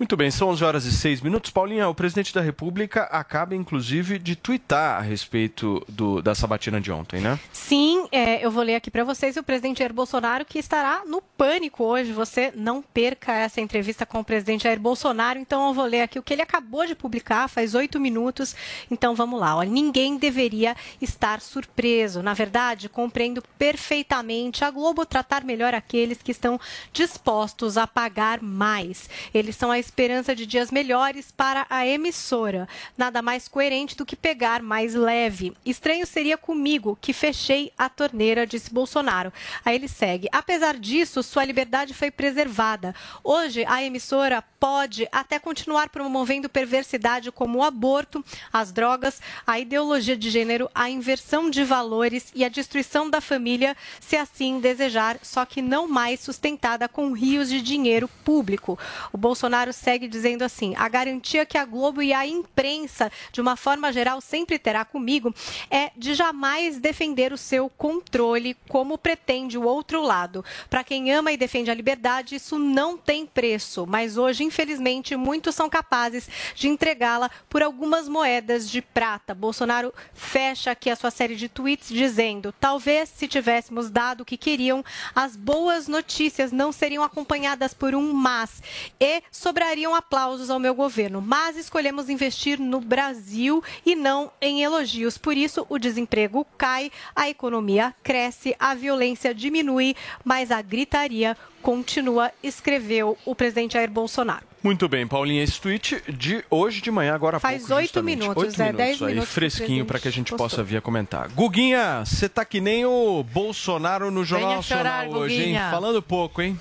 Speaker 7: Muito bem, são 11 horas e 6 minutos. Paulinha, o presidente da República acaba, inclusive, de twittar a respeito do- da sabatina de ontem, né?
Speaker 8: Sim, é, eu vou ler aqui para vocês o presidente Jair Bolsonaro que estará no pânico hoje. Você não perca essa entrevista com o presidente Jair Bolsonaro. Então eu vou ler aqui o que ele acabou de publicar faz oito minutos. Então vamos lá. Olha, ninguém deveria estar surpreso. Na verdade, compreendo perfeitamente a Globo tratar melhor aqueles que estão dispostos a pagar mais. Eles são a esperança de dias melhores para a emissora. Nada mais coerente do que pegar mais leve. Estranho seria comigo que fechei a torneira, disse Bolsonaro. Aí ele segue. Apesar disso, sua liberdade foi preservada. Hoje, a emissora pode até continuar promovendo perversidade como o aborto, as drogas, a ideologia de gênero, a inversão de valores e a destruição da família, se assim desejar, só que não mais sustentada com rios de dinheiro público. O Bolsonaro segue dizendo assim: a garantia que a Globo e a imprensa, de uma forma geral, sempre terá comigo é de jamais defender o seu controle como pretende o outro lado. Para quem ama e defende a liberdade, isso não tem preço, mas hoje, infelizmente, muitos são capazes de entregá-la por algumas moedas de prata. Bolsonaro fecha aqui a sua série de tweets dizendo: talvez se tivéssemos dado o que queriam, as boas notícias não seriam acompanhadas por um mas e sobrariam aplausos ao meu governo. Mas escolhemos investir no Brasil e não em elogios. Por isso, o desemprego cai, a economia cresce, a violência diminui, mas a gritaria continua, escreveu o presidente Jair Bolsonaro.
Speaker 7: Muito bem, Paulinha, esse tweet de hoje de manhã, agora há
Speaker 8: Faz
Speaker 7: pouco,
Speaker 8: oito
Speaker 7: justamente.
Speaker 8: minutos,
Speaker 7: Oito
Speaker 8: é, dez
Speaker 7: aí,
Speaker 8: minutos o
Speaker 7: fresquinho para que a gente
Speaker 8: postou.
Speaker 7: possa vir a comentar. Guguinha, você tá que nem o Bolsonaro no Jornal
Speaker 9: Venha chorar,
Speaker 7: Nacional hoje, hein?
Speaker 9: Guguinha.
Speaker 7: Falando pouco, hein?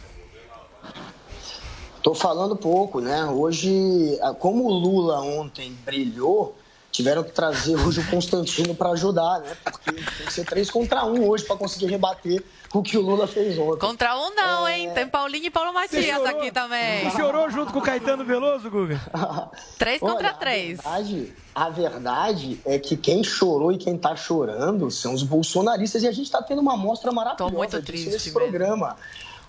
Speaker 9: Tô falando pouco, né? Hoje, como o Lula ontem brilhou, tiveram que trazer hoje o Constantino para ajudar, né? Porque tem que ser três contra um hoje para conseguir rebater o que o Lula fez ontem.
Speaker 11: Contra um não,
Speaker 9: É.
Speaker 11: hein? Tem Paulinho e Paulo Matias
Speaker 24: chorou?
Speaker 11: aqui também.
Speaker 24: Você chorou junto com o Caetano Veloso, Guga?
Speaker 11: Três contra
Speaker 9: Olha,
Speaker 11: três.
Speaker 9: A verdade, a verdade é que quem chorou e quem tá chorando são os bolsonaristas e a gente tá tendo uma amostra maravilhosa
Speaker 11: muito
Speaker 9: disso
Speaker 11: triste
Speaker 9: nesse
Speaker 11: mesmo.
Speaker 9: programa.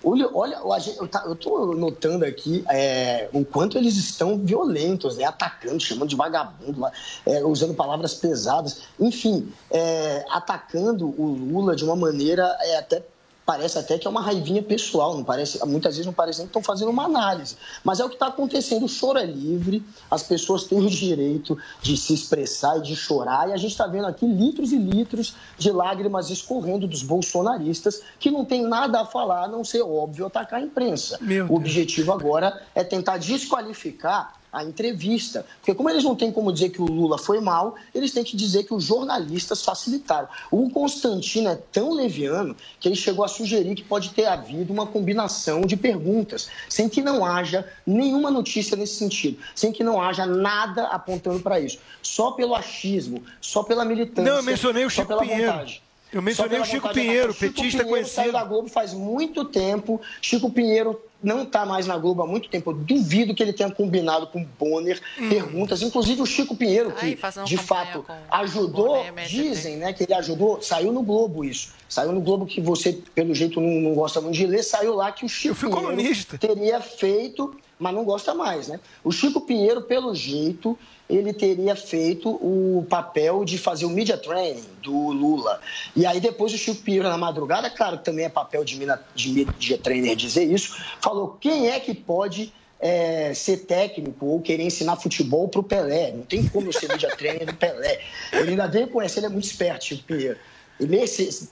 Speaker 9: Olha, olha eu, tá- eu tô notando aqui é, o quanto eles estão violentos, né? atacando, chamando de vagabundo, é, usando palavras pesadas, enfim, é, atacando o Lula de uma maneira é, até parece até que é uma raivinha pessoal, não parece, muitas vezes não parece nem que estão fazendo uma análise. Mas é o que está acontecendo, o choro é livre, as pessoas têm o direito de se expressar e de chorar, e a gente está vendo aqui litros e litros de lágrimas escorrendo dos bolsonaristas, que não tem nada a falar, a não ser óbvio atacar a imprensa. o objetivo agora é tentar desqualificar a entrevista. Porque como eles não têm como dizer que o Lula foi mal, eles têm que dizer que os jornalistas facilitaram. O Constantino é tão leviano que ele chegou a sugerir que pode ter havido uma combinação de perguntas, sem que não haja nenhuma notícia nesse sentido, sem que não haja nada apontando para isso. Só pelo achismo, só pela militância.
Speaker 24: Não, eu mencionei o
Speaker 9: só
Speaker 24: Chico
Speaker 9: pela
Speaker 24: Pinheiro.
Speaker 9: vontade.
Speaker 24: Eu mencionei
Speaker 9: Só
Speaker 24: o Chico Pinheiro,
Speaker 9: atacar.
Speaker 24: petista
Speaker 9: Chico Pinheiro saiu
Speaker 24: conhecido.
Speaker 9: da Globo faz muito tempo. Chico Pinheiro não está mais na Globo há muito tempo. Eu duvido que ele tenha combinado com o Bonner perguntas. Inclusive o Chico Pinheiro, que
Speaker 11: Ai,
Speaker 9: de fato ajudou, dizem né, que ele ajudou, saiu no Globo isso. Saiu no Globo que você, pelo jeito, não, não gosta muito de ler, saiu lá que o Chico Pinheiro teria feito, mas não gosta mais, né? O Chico Pinheiro, pelo jeito, ele teria feito o papel de fazer o media training do Lula. E aí depois o Chico Pinheiro, na madrugada, claro que também é papel de, de media trainer dizer isso, falou quem é que pode é, ser técnico ou querer ensinar futebol pro Pelé. Não tem como eu ser media trainer do Pelé. Ele ainda veio com essa, ele é muito esperto, Chico Pinheiro. Ele,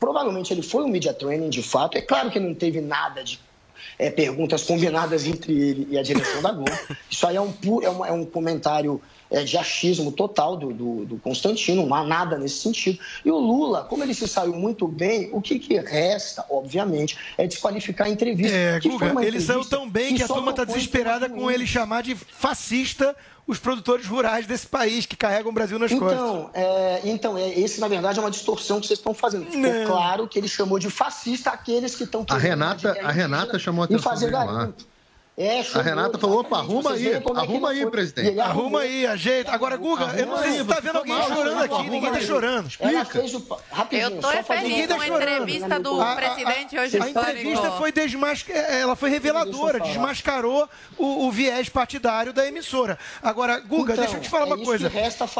Speaker 9: provavelmente ele foi um media training de fato. É claro que não teve nada de é, perguntas combinadas entre ele e a direção da Globo. Isso aí é um, é uma- é um comentário é, de achismo total do, do, do Constantino, não há nada nesse sentido. E o Lula, como ele se saiu muito bem, o que, que resta, obviamente, é desqualificar a entrevista.
Speaker 24: É,
Speaker 9: que
Speaker 24: Guga, ele saiu tão bem que a
Speaker 9: só
Speaker 24: turma está desesperada com ele chamar de fascista os produtores rurais desse país que carregam o Brasil nas costas.
Speaker 9: Então, é, então é, esse, na verdade, é uma distorção que vocês estão fazendo. Ficou
Speaker 24: Não.
Speaker 9: claro que ele chamou de fascista aqueles que estão
Speaker 12: A Renata, a Renata chamou a atenção
Speaker 9: fazer
Speaker 12: dele lá.
Speaker 9: É,
Speaker 12: A Renata falou, opa,
Speaker 9: exatamente.
Speaker 12: arruma aí,
Speaker 9: é
Speaker 12: arruma aí, presidente.
Speaker 24: Arruma aí, ajeita. Agora, Guga, eu não sei se tá vendo alguém chorando aqui. Ninguém tá chorando.
Speaker 9: Rapidinho,
Speaker 11: Eu tô feliz com a entrevista do presidente hoje
Speaker 24: A entrevista foi desmasca... ela foi reveladora, desmascarou o, o viés partidário da emissora. Agora, Guga,
Speaker 9: Então,
Speaker 24: deixa eu te falar
Speaker 9: é
Speaker 24: uma coisa.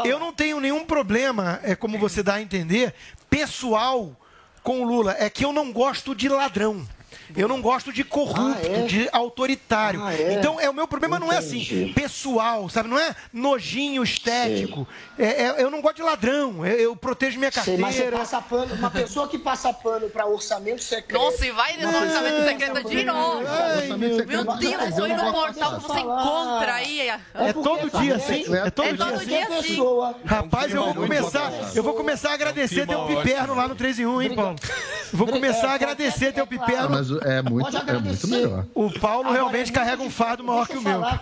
Speaker 24: Eu não tenho nenhum problema, é como você dá a entender, pessoal com o Lula. É que eu não gosto de ladrão. Eu não gosto de corrupto,
Speaker 9: Ah, é?
Speaker 24: de autoritário.
Speaker 9: Ah, é?
Speaker 24: Então, é, o meu problema não é assim,
Speaker 9: Entendi.
Speaker 24: pessoal, sabe? Não é nojinho estético. É- é- eu não gosto de ladrão. Eu, eu protejo minha
Speaker 9: Sei,
Speaker 24: carteira.
Speaker 9: mas você passa pano, uma pessoa que passa pano para orçamento secreto.
Speaker 11: Nossa, e vai no orçamento secreto de novo. Meu Deus, eu sou indo no portal que você encontra aí.
Speaker 24: É todo dia assim? É todo
Speaker 11: É
Speaker 24: dia
Speaker 11: todo
Speaker 24: assim?
Speaker 11: dia assim.
Speaker 24: Rapaz, eu vou começar, eu vou começar a agradecer teu piperno lá no 3 em 1, hein, Paulo? Vou começar a agradecer teu piperno.
Speaker 12: Mas é muito, é muito melhor.
Speaker 24: O Paulo realmente carrega um fardo maior que o meu.
Speaker 9: Falar.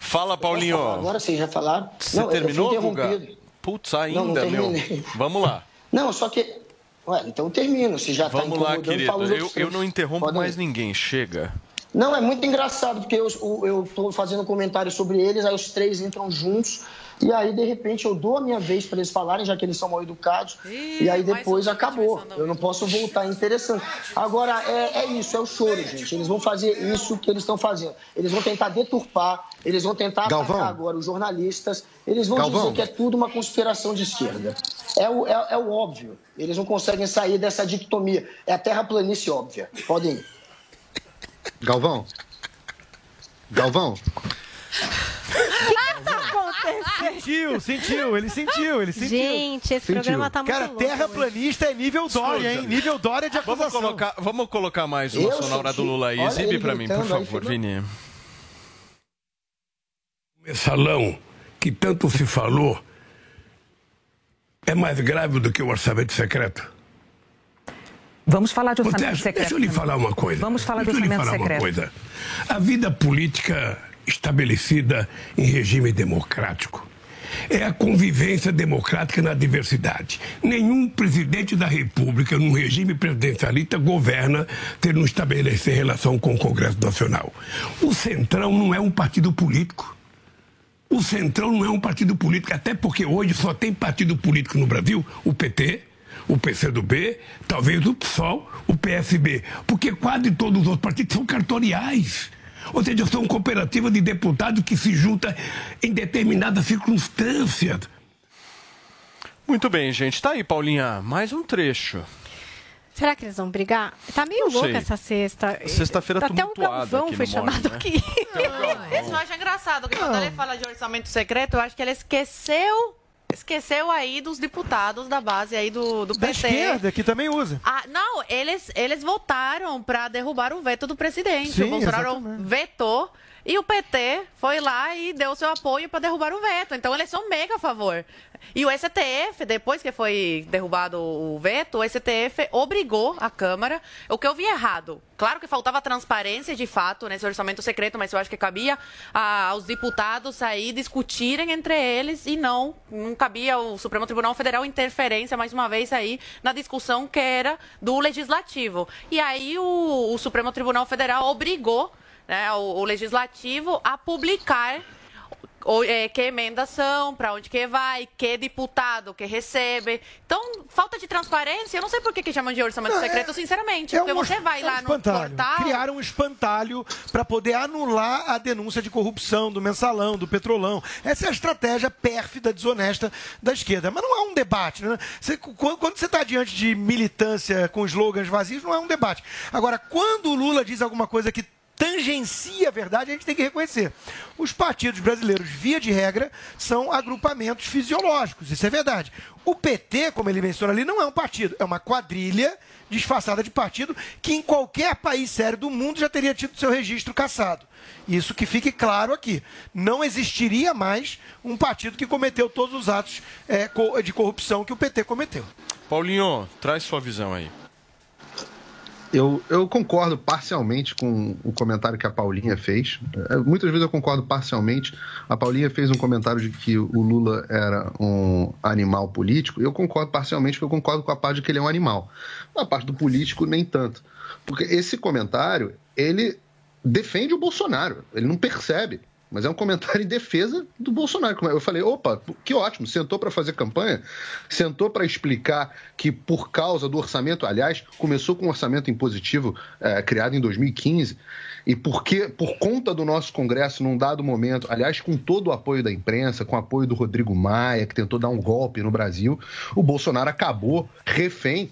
Speaker 7: Fala, Paulinho.
Speaker 9: Agora vocês já falaram.
Speaker 7: Você
Speaker 9: Não,
Speaker 7: terminou, Guga? Putz,
Speaker 9: Não, não
Speaker 7: ainda, meu.
Speaker 9: terminei.
Speaker 7: Vamos lá.
Speaker 9: Não, só que. Ué, então termino. Se já tá
Speaker 7: Vamos lá,
Speaker 9: incomodando,
Speaker 7: querido. Eu, eu não interrompo
Speaker 9: Podem
Speaker 7: mais
Speaker 9: ir.
Speaker 7: ninguém. Chega.
Speaker 9: Não, é muito engraçado, porque eu, tô fazendo um comentário sobre eles, aí os três entram juntos, e aí, de repente, eu dou a minha vez para eles falarem, já que eles são mal educados, e aí depois acabou. Eu não posso voltar, é interessante. Agora, é, é isso, é o choro, gente. Eles vão fazer isso que eles estão fazendo. Eles vão tentar deturpar, eles vão tentar
Speaker 12: Galvão.
Speaker 9: atacar agora os jornalistas, eles vão
Speaker 12: Galvão.
Speaker 9: dizer que é tudo uma conspiração de esquerda. É o, é, é o óbvio. Eles não conseguem sair dessa dicotomia. É a terraplanície óbvia. Podem ir.
Speaker 12: Galvão. Galvão.
Speaker 24: Sentiu, sentiu, ele sentiu, ele sentiu.
Speaker 8: Gente, esse programa tá muito
Speaker 24: Cara,
Speaker 8: louco
Speaker 24: terraplanista é nível Dória, hein? Nível Dória de
Speaker 7: Vamos
Speaker 24: acusação.
Speaker 7: colocar, vamos colocar mais uma
Speaker 9: Eu
Speaker 7: sonora
Speaker 9: senti-
Speaker 7: do Lula aí.
Speaker 9: olha
Speaker 7: Exibe pra mim, por
Speaker 9: gritando aí,
Speaker 7: favor. Vini.
Speaker 10: mensalão que tanto se falou é mais grave do que o orçamento secreto?
Speaker 34: Vamos falar de orçamento
Speaker 10: Botejo,
Speaker 34: secreto.
Speaker 10: Deixa eu lhe falar uma coisa.
Speaker 34: Vamos falar de
Speaker 10: deixa eu lhe
Speaker 34: orçamento
Speaker 10: falar
Speaker 34: secreto.
Speaker 10: uma coisa. A vida política estabelecida em regime democrático é a convivência democrática na diversidade. Nenhum presidente da República, num regime presidencialista, governa tendo estabelecer relação com o Congresso Nacional. O Centrão não é um partido político. O Centrão não é um partido político, até porque hoje só tem partido político no Brasil, o PT, o PCdoB, talvez o PSOL, o PSB, porque quase todos os outros partidos são cartoriais. Ou seja, são cooperativas de deputados que se juntam em determinadas circunstâncias.
Speaker 7: Muito bem, gente. Tá aí, Paulinha, mais um trecho.
Speaker 8: Será que eles vão brigar? Tá meio
Speaker 7: Não
Speaker 8: louca
Speaker 7: sei.
Speaker 8: essa sexta.
Speaker 7: Sexta-feira
Speaker 8: Até um
Speaker 7: tumultuada
Speaker 8: Galvão foi chamado
Speaker 7: Morning,
Speaker 8: aqui.
Speaker 11: Isso eu acho engraçado, que quando ele fala de orçamento secreto, eu acho que ele esqueceu. Esqueceu aí dos deputados da base aí do, do
Speaker 24: Da
Speaker 11: PT.
Speaker 24: esquerda, que também usa.
Speaker 11: Ah, não, eles, eles votaram para derrubar o veto do presidente.
Speaker 24: Sim,
Speaker 11: o Bolsonaro
Speaker 24: exatamente.
Speaker 11: vetou e o PT foi lá e deu seu apoio para derrubar o veto. Então eles são mega a favor. E o STF, depois que foi derrubado o veto, o STF obrigou a Câmara. O que eu vi errado. Claro que faltava transparência de fato nesse orçamento secreto, mas eu acho que cabia ah, aos deputados aí discutirem entre eles e não, não cabia ao Supremo Tribunal Federal interferência, mais uma vez, aí na discussão que era do Legislativo. E aí o, o Supremo Tribunal Federal obrigou né, o, o Legislativo a publicar é, que emendas são, para onde que vai, que deputado que recebe. Então, falta de transparência, eu não sei por que, que chamam de orçamento secreto, sinceramente. porque você vai
Speaker 24: é um
Speaker 11: lá no portal...
Speaker 24: Criaram um espantalho para poder anular a denúncia de corrupção do mensalão, do petrolão. Essa é a estratégia pérfida, desonesta da esquerda. Mas não há um debate. Né? Você- quando quando você está diante de militância com slogans vazios, não é um debate. Agora, quando o Lula diz alguma coisa que tangencia a verdade, a gente tem que reconhecer. Os partidos brasileiros, via de regra, são agrupamentos fisiológicos, isso é verdade. O PT, como ele menciona ali, não é um partido, é uma quadrilha disfarçada de partido que em qualquer país sério do mundo já teria tido seu registro cassado. Isso que fique claro aqui. Não existiria mais um partido que cometeu todos os atos co- de corrupção que o PT cometeu.
Speaker 7: Paulinho, traz sua visão aí.
Speaker 12: Eu, eu concordo parcialmente com o comentário que a Paulinha fez. É, Muitas vezes eu concordo parcialmente. A Paulinha fez um comentário de que o Lula era um animal político. Eu concordo parcialmente, porque eu concordo com a parte de que ele é um animal. A parte do político, nem tanto. Porque esse comentário, ele defende o Bolsonaro. Ele não percebe. Mas é um comentário em defesa do Bolsonaro. Como Eu falei, opa, que ótimo, sentou para fazer campanha, sentou para explicar que por causa do orçamento, aliás, começou com um orçamento impositivo eh, criado em 2015, e porque, por conta do nosso Congresso, num dado momento, aliás, com todo o apoio da imprensa, com o apoio do Rodrigo Maia, que tentou dar um golpe no Brasil, o Bolsonaro acabou refém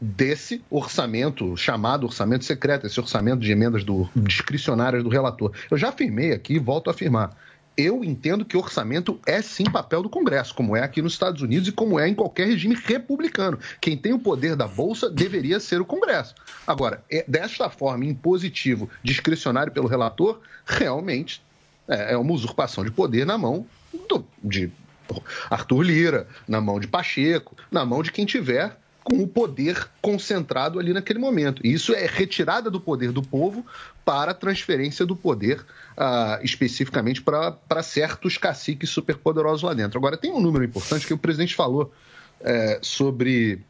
Speaker 12: desse orçamento chamado orçamento secreto, esse orçamento de emendas do, discricionárias do relator. Eu já afirmei aqui e volto a afirmar. Eu entendo que orçamento é sim papel do Congresso, como é aqui nos Estados Unidos e como é em qualquer regime republicano. Quem tem o poder da Bolsa deveria ser o Congresso. Agora, é- desta forma, impositivo, discricionário pelo relator, realmente é é uma usurpação de poder na mão do- de Arthur Lira, na mão de Pacheco, na mão de quem tiver com o poder concentrado ali naquele momento. E isso é retirada do poder do povo para transferência do poder ah, especificamente para para certos caciques superpoderosos lá dentro. Agora, tem um número importante que o presidente falou é, sobre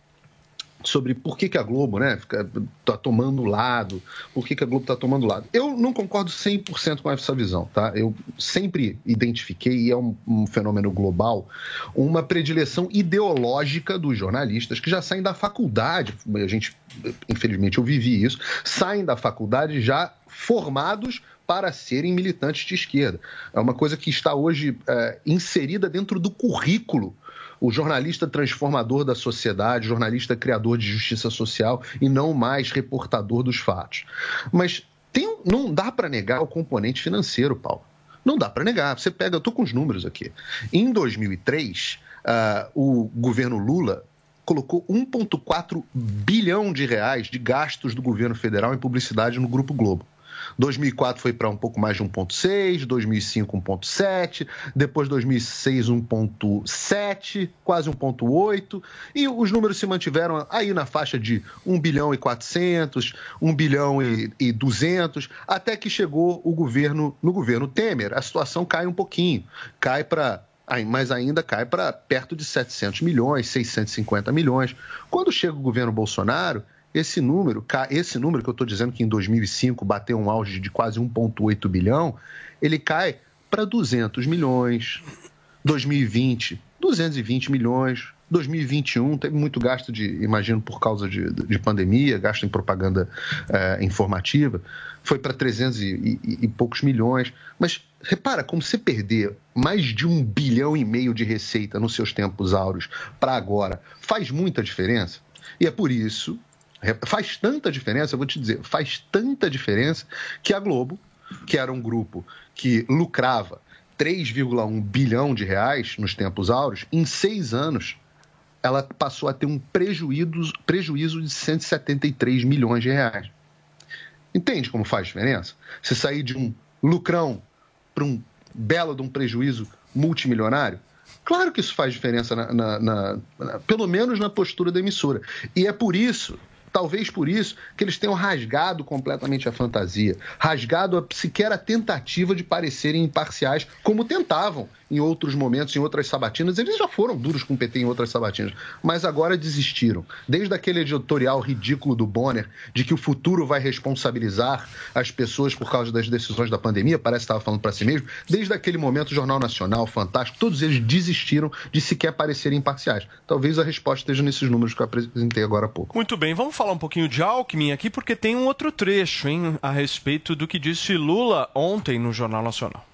Speaker 12: sobre por que, que a Globo né, fica, tá tomando lado, por que, que a Globo está tomando lado. Eu não concordo 100% com essa visão, tá? Eu sempre identifiquei, e é um, um fenômeno global, uma predileção ideológica dos jornalistas que já saem da faculdade, a gente, infelizmente eu vivi isso, saem da faculdade já formados para serem militantes de esquerda. É uma coisa que está hoje é, inserida dentro do currículo o jornalista transformador da sociedade, jornalista criador de justiça social e não mais reportador dos fatos. Mas tem, não dá para negar o componente financeiro, Paulo. Não dá para negar. Você pega, eu estou com os números aqui. Em 2003, ah, o governo Lula colocou 1,4 bilhão de reais de gastos do governo federal em publicidade no Grupo Globo. 2004 foi para um pouco mais de 1,6, 2005 1,7, depois 2006 1,7, quase 1,8, e os números se mantiveram aí na faixa de 1 bilhão e 400, 1 bilhão e, e 200, até que chegou o governo no governo Temer. A situação cai um pouquinho, cai para mas ainda cai para perto de 700 milhões, 650 milhões. Quando chega o governo Bolsonaro, esse número, esse número que eu estou dizendo que em 2005 bateu um auge de quase 1,8 bilhão, ele cai para 200 milhões. 2020, 220 milhões. 2021 teve muito gasto de, imagino, por causa de, de pandemia, gasto em propaganda eh, informativa, foi para 300 e, e- e poucos milhões. Mas repara, como você perder mais de um bilhão e meio de receita nos seus tempos áureos para agora, faz muita diferença. E é por isso, faz tanta diferença, eu vou te dizer, faz tanta diferença que a Globo, que era um grupo que lucrava 3,1 bilhão de reais nos tempos áureos, em seis anos ela passou a ter um prejuízo, prejuízo de 173 milhões de reais. Entende como faz diferença? Você sair de um lucrão para um belo de um prejuízo multimilionário? Claro que isso faz diferença, na- na- na- pelo menos na postura da emissora. E é por isso, talvez por isso, que eles tenham rasgado completamente a fantasia, rasgado a, sequer a tentativa de parecerem imparciais, como tentavam em outros momentos, em outras sabatinas. Eles já foram duros com o PT em outras sabatinas, mas agora desistiram. Desde aquele editorial ridículo do Bonner, de que o futuro vai responsabilizar as pessoas por causa das decisões da pandemia, parece que estava falando para si mesmo. Desde aquele momento, o Jornal Nacional, Fantástico, todos eles desistiram de sequer parecerem imparciais. Talvez a resposta esteja nesses números que eu apresentei agora há pouco.
Speaker 7: Muito bem, vamos falar um pouquinho de Alckmin aqui, porque tem um outro trecho, hein, a respeito do que disse Lula ontem no Jornal Nacional.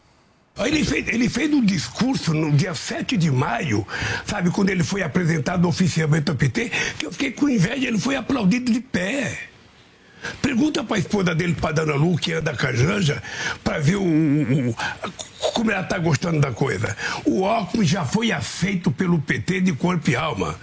Speaker 10: Ele fez, ele fez um discurso no dia 7 de maio, sabe, quando ele foi apresentado oficialmente ao PT, que eu fiquei com inveja, ele foi aplaudido de pé. Pergunta para a esposa dele, para Dana Lu, que anda com a Janja, para ver o, o- como ela está gostando da coisa. O Alckmin já foi aceito pelo PT de corpo e alma.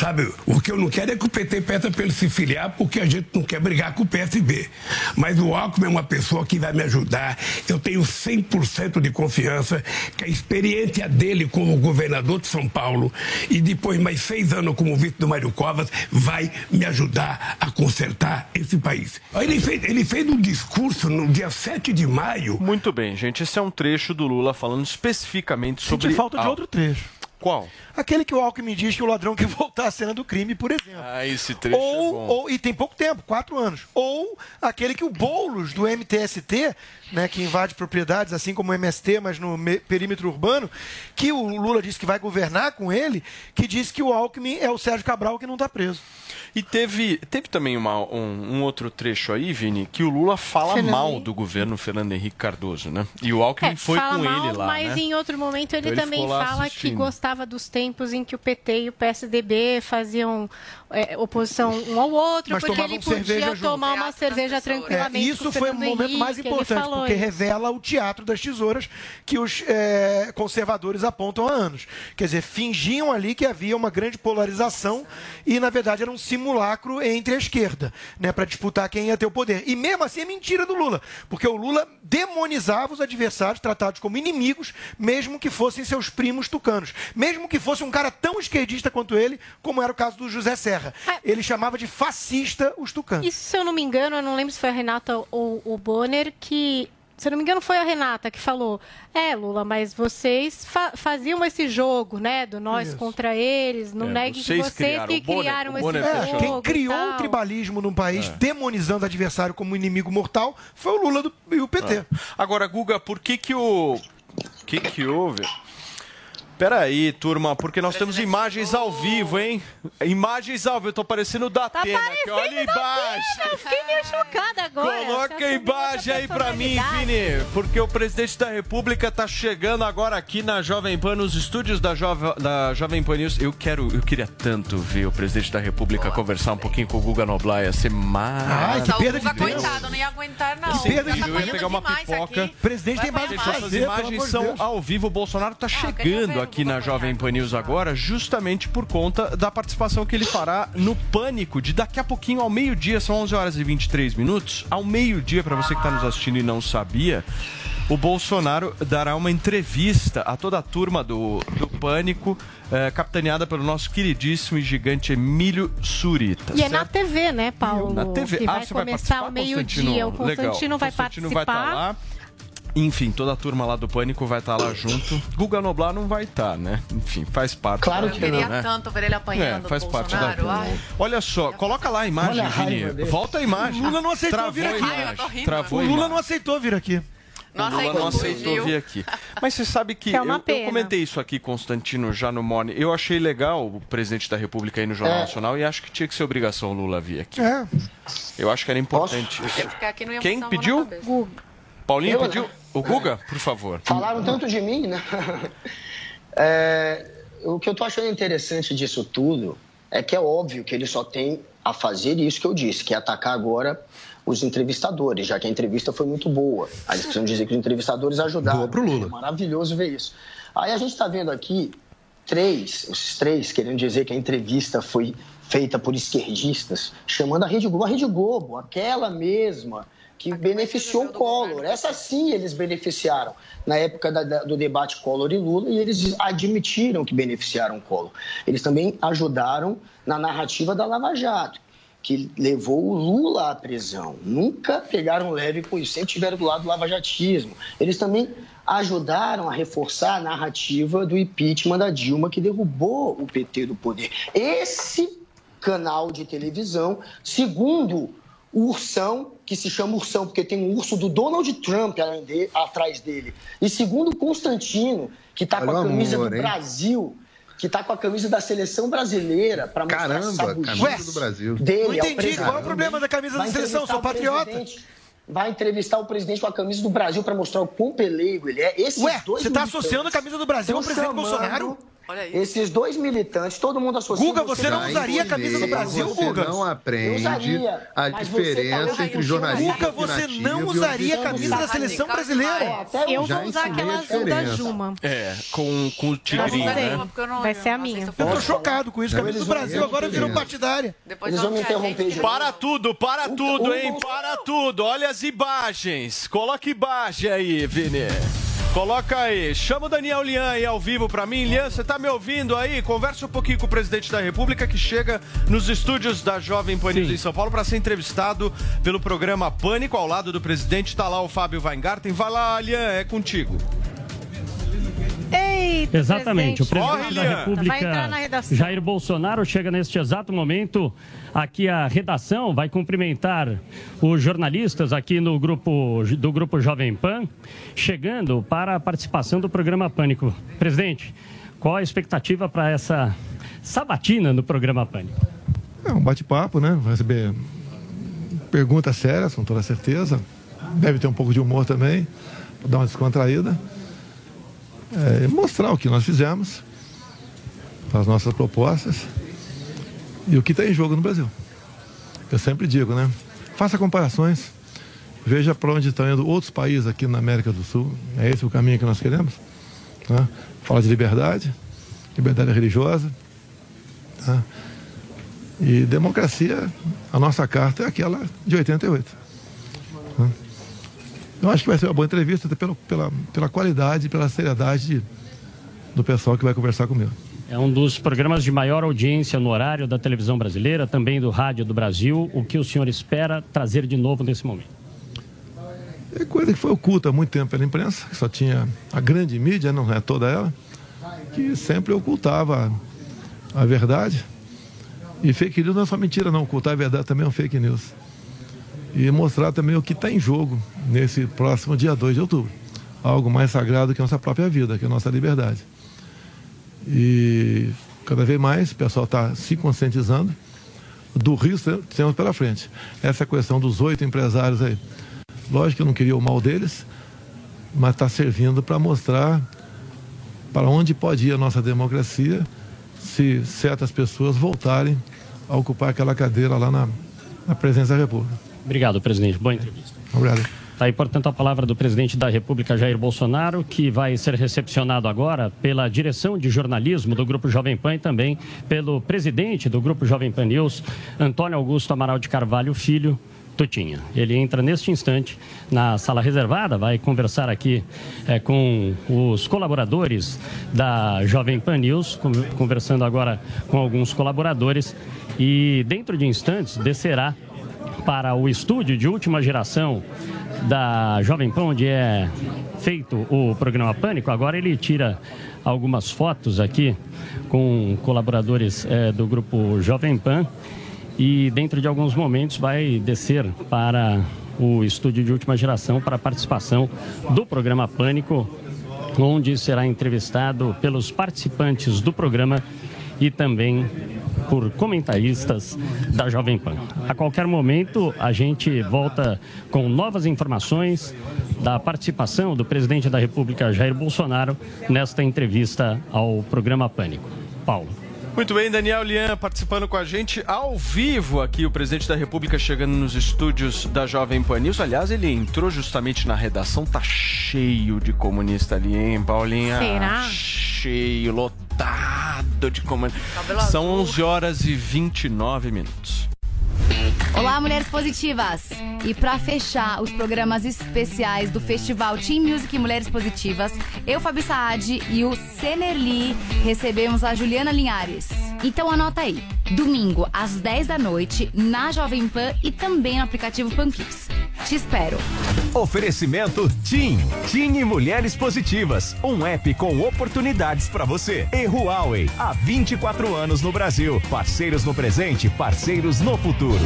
Speaker 10: Sabe, o que eu não quero é que o PT peça para ele se filiar, porque a gente não quer brigar com o PSB. Mas o Alckmin é uma pessoa que vai me ajudar. Eu tenho 100% de confiança que a experiência dele como governador de São Paulo e depois mais seis anos como vice do Mário Covas vai me ajudar a consertar esse país. Ele fez, ele fez um discurso no dia 7 de maio.
Speaker 7: Muito bem, gente, esse é um trecho do Lula falando especificamente sobre...
Speaker 24: Senti falta de outro trecho.
Speaker 7: Qual?
Speaker 24: Aquele que o Alckmin diz que o ladrão quer voltar à cena do crime, por exemplo.
Speaker 7: Ah, esse trecho
Speaker 24: ou,
Speaker 7: é bom.
Speaker 24: ou- e tem pouco tempo, quatro anos. Ou aquele que o Boulos, do MTST, né, que invade propriedades, assim como o MST, mas no me- perímetro urbano, que o Lula disse que vai governar com ele, que disse que o Alckmin é o Sérgio Cabral que não está preso.
Speaker 7: E teve, teve também uma- um, um outro trecho aí, Vini, que o Lula fala
Speaker 8: Fernando
Speaker 7: mal do governo Fernando Henrique Cardoso, né? E o Alckmin
Speaker 8: É,
Speaker 7: foi com
Speaker 8: mal,
Speaker 7: ele lá,
Speaker 8: mas
Speaker 7: né?
Speaker 8: em outro momento ele
Speaker 7: Então ele
Speaker 8: também fala que
Speaker 7: assistindo.
Speaker 8: gostava dos tempos em que o PT e o PSDB faziam é, oposição um ao outro,
Speaker 24: Mas
Speaker 8: porque ele podia
Speaker 24: junto.
Speaker 8: tomar uma cerveja tranquilamente.
Speaker 24: É, isso foi o
Speaker 8: Fernando
Speaker 24: momento mais
Speaker 8: Henrique, ele
Speaker 24: importante, porque
Speaker 8: isso.
Speaker 24: revela o teatro das tesouras que os é, conservadores apontam há anos. Quer dizer, fingiam ali que havia uma grande polarização e, na verdade, era um simulacro entre a esquerda, né, para disputar quem ia ter o poder. E mesmo assim é mentira do Lula, porque o Lula demonizava os adversários tratados como inimigos, mesmo que fossem seus primos tucanos. Mesmo que fosse um cara tão esquerdista quanto ele, como era o caso do José Serra. Ele chamava de fascista os tucanos.
Speaker 8: Isso, se eu não me engano, eu não lembro se foi a Renata ou o Bonner que. Se eu não me engano, foi a Renata que falou: É, Lula, mas vocês fa- faziam esse jogo, né? Do nós
Speaker 24: Isso.
Speaker 8: contra eles. Não
Speaker 24: É,
Speaker 8: negue que
Speaker 24: vocês
Speaker 8: vocês
Speaker 24: criaram.
Speaker 8: que
Speaker 24: O Bonner-
Speaker 8: criaram
Speaker 24: o
Speaker 8: esse
Speaker 24: Bonner
Speaker 8: jogo.
Speaker 24: Quem criou o tribalismo num país,
Speaker 7: É.
Speaker 24: demonizando o adversário como inimigo mortal, foi o Lula do- e o PT.
Speaker 7: Agora, Guga, por que que o... O que que houve? Peraí, turma, porque nós temos imagens ao vivo, hein? Imagens ao vivo, eu tô parecendo o
Speaker 8: Tá
Speaker 7: Datena aqui, olha embaixo.
Speaker 8: Eu fiquei meio chocada agora.
Speaker 7: Coloca a imagem aí pra mim. Vini, porque o presidente da República tá chegando agora aqui na Jovem Pan, nos estúdios da, Jove, da Jovem Pan News. Eu quero, eu queria tanto ver o presidente da República conversar um pouquinho com o Guga Noblar, ia ser maravilhoso.
Speaker 11: Nossa, o Guga, coitado, não ia aguentar, não.
Speaker 7: Que perda
Speaker 11: Já
Speaker 7: de
Speaker 11: tá.
Speaker 7: Eu ia pegar uma pipoca.
Speaker 11: aqui.
Speaker 24: presidente
Speaker 11: Vai
Speaker 24: tem mais o que
Speaker 7: Essas
Speaker 24: fazer, pelo
Speaker 7: imagens
Speaker 24: de
Speaker 7: são
Speaker 24: Deus.
Speaker 7: ao vivo. O Bolsonaro está
Speaker 11: queria
Speaker 7: chegando
Speaker 11: ver
Speaker 7: aqui na Jovem Pan News agora, justamente por conta da participação que ele fará no Pânico de daqui a pouquinho ao meio-dia. São 11 horas e 23 minutos. Ao meio-dia, para você que está nos assistindo e não sabia, o Bolsonaro dará uma entrevista a toda a turma do, do Pânico, eh, capitaneada pelo nosso queridíssimo e gigante Emílio Surita.
Speaker 8: E é na
Speaker 7: certo?
Speaker 8: TV, né, Paulo?
Speaker 7: Na TV.
Speaker 8: Que
Speaker 7: Ah,
Speaker 8: vai
Speaker 7: você vai
Speaker 8: começar
Speaker 7: participar,
Speaker 8: ao meio-dia. O
Speaker 7: Constantino? Legal.
Speaker 8: vai
Speaker 7: Constantino
Speaker 8: participar.
Speaker 7: vai estar lá. Enfim, toda a turma lá do Pânico vai estar lá junto. Guga Noblar não vai estar, né? Enfim, faz parte.
Speaker 9: Claro
Speaker 7: da
Speaker 9: que
Speaker 11: Queria
Speaker 7: né?
Speaker 11: tanto ver ele apanhando
Speaker 7: É, faz parte da.
Speaker 11: Ai.
Speaker 7: Olha só, coloca lá a imagem,
Speaker 24: Olha raiva
Speaker 7: Vini. Volta a imagem.
Speaker 24: O Lula não aceitou
Speaker 7: Travou
Speaker 24: vir
Speaker 7: a
Speaker 24: aqui.
Speaker 7: imagem.
Speaker 24: Ai.
Speaker 7: Travou
Speaker 24: O
Speaker 7: a
Speaker 24: Lula
Speaker 7: imagem.
Speaker 24: não aceitou vir aqui.
Speaker 11: Não
Speaker 7: o Lula não aceitou
Speaker 11: fugiu.
Speaker 7: vir aqui. Mas você sabe que
Speaker 11: é uma
Speaker 7: eu, eu comentei isso aqui, Constantino, já no Morning. Eu achei legal o presidente da República aí no Jornal
Speaker 9: É.
Speaker 7: Nacional e acho que tinha que ser obrigação o Lula vir aqui.
Speaker 24: É.
Speaker 7: Eu acho que era importante.
Speaker 11: Ficar aqui não ia
Speaker 7: Quem pediu?
Speaker 11: cabeça.
Speaker 7: Paulinho
Speaker 9: Eu,
Speaker 7: pediu? O Guga, por favor.
Speaker 9: Falaram tanto de mim, né? É, o que eu tô achando interessante disso tudo é que é óbvio que ele só tem a fazer isso que eu disse, que é atacar agora os entrevistadores, já que a entrevista foi muito boa. A gente precisa dizer que os entrevistadores ajudaram.
Speaker 12: Boa pro Lula.
Speaker 9: É maravilhoso ver isso. Aí a gente está vendo aqui três, os três querendo dizer que a entrevista foi feita por esquerdistas, chamando a Rede Globo, a Rede Globo, aquela mesma que beneficiou o Collor. Essa sim eles beneficiaram na época da- da- do debate Collor e Lula e eles admitiram que beneficiaram o Collor. Eles também ajudaram na narrativa da Lava Jato, que levou o Lula à prisão. Nunca pegaram leve com isso, sempre estiveram do lado do lavajatismo. Eles também ajudaram a reforçar a narrativa do impeachment da Dilma, que derrubou o PT do poder. Esse canal de televisão, segundo o Ursão, que se chama Ursão porque tem um urso do Donald Trump além de- atrás dele, e segundo o Constantino, que está com a camisa
Speaker 12: amor,
Speaker 9: do
Speaker 12: hein?
Speaker 9: Brasil, que está com a camisa da seleção brasileira para mostrar
Speaker 12: Caramba, camisa do Brasil.
Speaker 9: dele
Speaker 24: Não
Speaker 9: ao
Speaker 24: entendi, qual é o problema da camisa da
Speaker 9: Vai
Speaker 24: seleção?
Speaker 9: entrevistar
Speaker 24: Sou
Speaker 9: o
Speaker 24: patriota.
Speaker 9: presidente- Vai entrevistar o presidente com a camisa do Brasil para mostrar o quão pelego ele é. Esses
Speaker 24: Ué,
Speaker 9: dois
Speaker 24: você tá
Speaker 9: militantes
Speaker 24: associando a camisa do Brasil ao presidente
Speaker 9: chamando
Speaker 24: Bolsonaro?
Speaker 9: Esses dois militantes, todo mundo associa.
Speaker 24: Guga, você não usaria a camisa do Brasil,
Speaker 12: você
Speaker 24: Guga?
Speaker 12: não aprende
Speaker 9: usaria,
Speaker 12: a
Speaker 9: você
Speaker 12: diferença
Speaker 9: tá-
Speaker 12: entre jornalista
Speaker 24: Guga, você não usaria a camisa da seleção brasileira.
Speaker 8: Eu
Speaker 12: Já
Speaker 8: vou usar aquela
Speaker 12: a
Speaker 8: azul da. Juma.
Speaker 7: É, com, com o tigrinho, né?
Speaker 8: Vai ser a minha.
Speaker 24: Eu tô chocado com isso. A camisa do Brasil agora virou partidária.
Speaker 9: Eles vão me interromper
Speaker 7: Para tudo, para tudo, hein? Para tudo. Olha as imagens. Coloca imagem aí, Vini. Coloca aí. Chama o Daniel Lian aí ao vivo pra mim. Lian, você tá me ouvindo aí? Conversa um pouquinho com o presidente da República que chega nos estúdios da Jovem Pan News em São Paulo para ser entrevistado pelo programa Pânico. Ao lado do presidente tá lá o Fábio Weingarten. Vai lá, Lian, é contigo.
Speaker 8: Eita,
Speaker 35: Exatamente. O presidente
Speaker 7: Corre,
Speaker 35: da. República,
Speaker 8: Vai entrar na redação.
Speaker 35: Jair Bolsonaro, chega neste exato momento aqui à redação, vai cumprimentar os jornalistas aqui no grupo do grupo Jovem Pan, chegando para a participação do programa Pânico. Presidente, qual a expectativa para essa sabatina no programa Pânico?
Speaker 36: É um bate-papo, né? Vai receber perguntas sérias, com toda certeza. Deve ter um pouco de humor também, pra dar uma descontraída. É, mostrar o que nós fizemos, as nossas propostas e o que está em jogo no Brasil. Eu sempre digo, né? Faça comparações, veja para onde estão indo outros países aqui na América do Sul. É esse o caminho que nós queremos. Né? Fala de liberdade, liberdade religiosa. Tá? E democracia, a nossa carta é aquela de 88. né? Eu acho que vai ser uma boa entrevista até pela, pela, pela qualidade e pela seriedade de- do pessoal que vai conversar comigo.
Speaker 35: É um dos programas de maior audiência no horário da televisão brasileira, também do rádio do Brasil. O que o senhor espera trazer de novo nesse momento?
Speaker 36: É coisa que foi oculta há muito tempo pela imprensa, que só tinha a grande mídia, não é toda ela, que sempre ocultava a verdade. E fake news não é só mentira, não. Ocultar a verdade também é um fake news. E mostrar também o que está em jogo nesse próximo dia 2 de outubro. Algo mais sagrado que a nossa própria vida, que é a nossa liberdade. E cada vez mais o pessoal está se conscientizando do risco que temos pela frente. Essa questão dos oito empresários aí. Lógico que eu não queria o mal deles, mas está servindo para mostrar para onde pode ir a nossa democracia se certas pessoas voltarem a ocupar aquela cadeira lá na, na presidência da República.
Speaker 35: Obrigado, presidente. Boa entrevista.
Speaker 36: Obrigado.
Speaker 35: Está aí, portanto, a palavra do presidente da República, Jair Bolsonaro, que vai ser recepcionado agora pela direção de jornalismo do Grupo Jovem Pan e também pelo presidente do Grupo Jovem Pan News, Antônio Augusto Amaral de Carvalho Filho. Tutinha. Ele entra neste instante na sala reservada, vai conversar aqui eh, com os colaboradores da Jovem Pan News, con- conversando agora com alguns colaboradores, e dentro de instantes descerá para o estúdio de última geração da Jovem Pan, onde é feito o programa Pânico. Agora ele tira algumas fotos aqui com colaboradores eh, do grupo Jovem Pan e dentro de alguns momentos vai descer para o estúdio de última geração para a participação do programa Pânico, onde será entrevistado pelos participantes do programa e também por comentaristas da Jovem Pan. A qualquer momento a gente volta com novas informações da participação do presidente da República Jair Bolsonaro nesta entrevista ao programa Pânico. Paulo.
Speaker 7: Muito bem, Daniel Lian participando com a gente ao vivo aqui, o presidente da República chegando nos estúdios da Jovem Pan News. Aliás, ele entrou justamente na redação, tá cheio de comunista ali, hein, Paulinha?
Speaker 8: Será?
Speaker 7: Cheio, lotado de.
Speaker 11: Cabelo
Speaker 7: São
Speaker 11: azul.
Speaker 7: 11 horas e 29 minutos.
Speaker 17: Olá, mulheres positivas! E para fechar os programas especiais do Festival Team Music Mulheres Positivas, eu, Fabi Saad e o Senerli recebemos a Juliana Linhares. Então anota aí, domingo às 10 da noite, na Jovem Pan e também no aplicativo Panflix. Te espero!
Speaker 18: Oferecimento TIM. TIM e Mulheres Positivas. Um app com oportunidades para você. E Huawei. Há 24 anos no Brasil. Parceiros no presente, parceiros no futuro.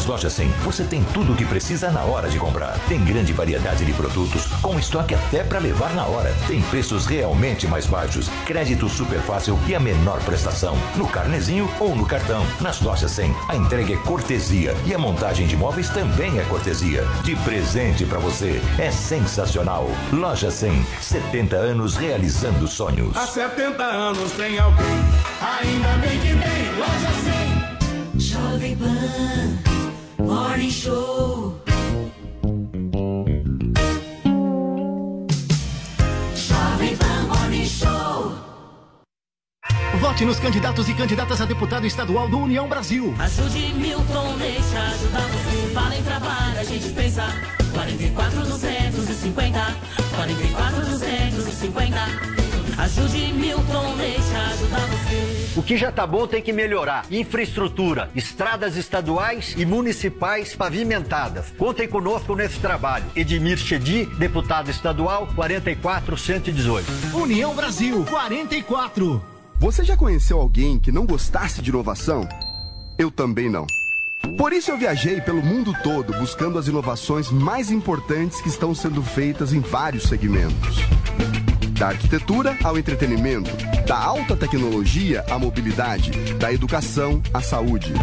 Speaker 29: Valeu, Loja 100!
Speaker 6: Nas lojas 100, você tem tudo o que precisa na hora de comprar. Tem grande variedade de produtos, com estoque até para levar na hora. Tem preços realmente mais baixos, crédito super fácil e a menor prestação. No carnezinho ou no cartão. Nas lojas 100, a entrega é cortesia e a montagem de móveis também é cortesia. De presente para você. É sensacional. Loja 100, 70 anos realizando sonhos.
Speaker 29: Há 70 anos tem alguém, ainda bem que tem Loja 100.
Speaker 19: Jovem Pan, Morning Show. Jovem Pan Morning Show.
Speaker 5: Vote nos candidatos e candidatas a deputado estadual do União Brasil.
Speaker 19: Ajude Milton, deixa ajudar você. Fala em trabalho, a gente pensa. 44 250, 44 250. Ajude Milton, deixa ajudar você.
Speaker 37: O que já tá bom tem que melhorar. Infraestrutura, estradas estaduais e municipais pavimentadas. Contem conosco nesse trabalho. Edmir Chedi, deputado estadual, 44118.
Speaker 5: União Brasil 44.
Speaker 38: Você já conheceu alguém que não gostasse de inovação? Eu também não. Por isso eu viajei pelo mundo todo buscando as inovações mais importantes que estão sendo feitas em vários segmentos. Da arquitetura ao entretenimento, da alta tecnologia à mobilidade, da educação à saúde.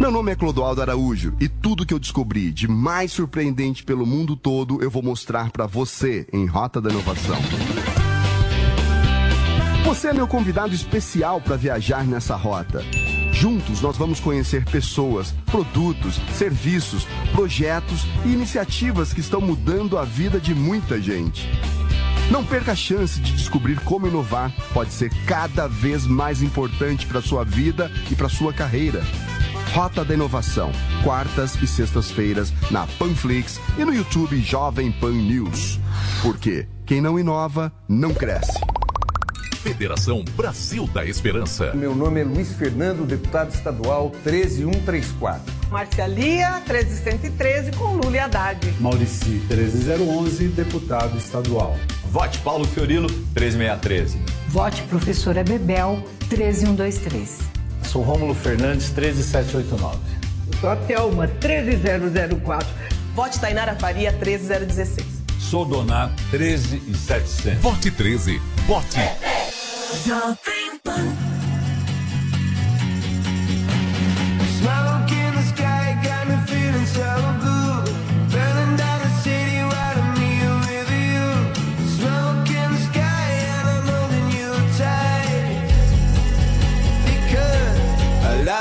Speaker 38: Meu nome é Clodoaldo Araújo e tudo que eu descobri de mais surpreendente pelo mundo todo eu vou mostrar para você em Rota da Inovação. Você é meu convidado especial para viajar nessa rota. Juntos nós vamos conhecer pessoas, produtos, serviços, projetos e iniciativas que estão mudando a vida de muita gente. Não perca a chance de descobrir como inovar pode ser cada vez mais importante para sua vida e para sua carreira. Rota da Inovação, quartas e sextas-feiras na Panflix e no YouTube Jovem Pan News. Porque quem não inova não cresce.
Speaker 6: Federação Brasil da Esperança.
Speaker 39: Meu nome é Luiz Fernando, deputado estadual 13134.
Speaker 27: Marcialia 13113 com Lula e Haddad.
Speaker 39: Maurici 13011, deputado estadual.
Speaker 6: Vote Paulo Fiorilo 13613.
Speaker 40: Vote professora Bebel 13123.
Speaker 39: Sou Rômulo Fernandes 13789.
Speaker 27: Sou a Thelma 13004.
Speaker 40: Vote Tainara Faria 13016.
Speaker 39: Sou Donato 13700.
Speaker 6: Vote 13. Vote.
Speaker 19: Jovem Pan.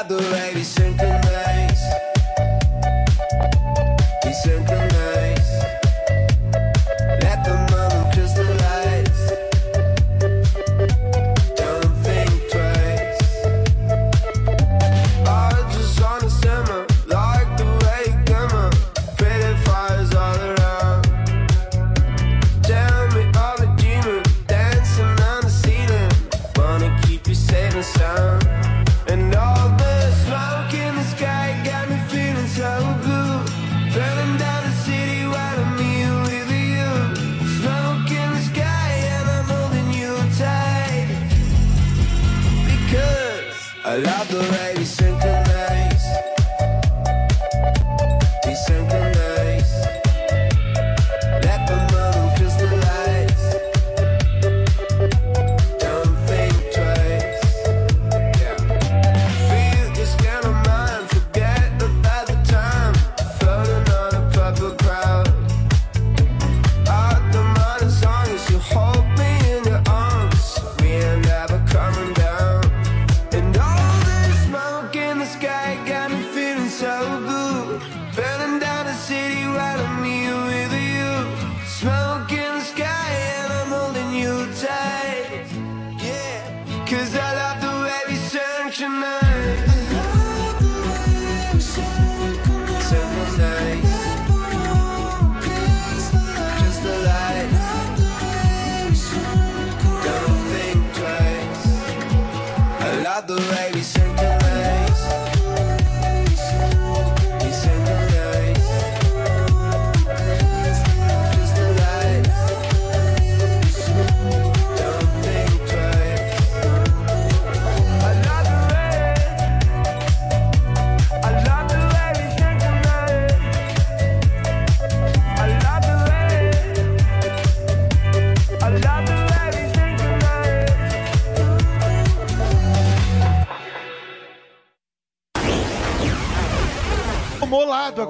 Speaker 29: The way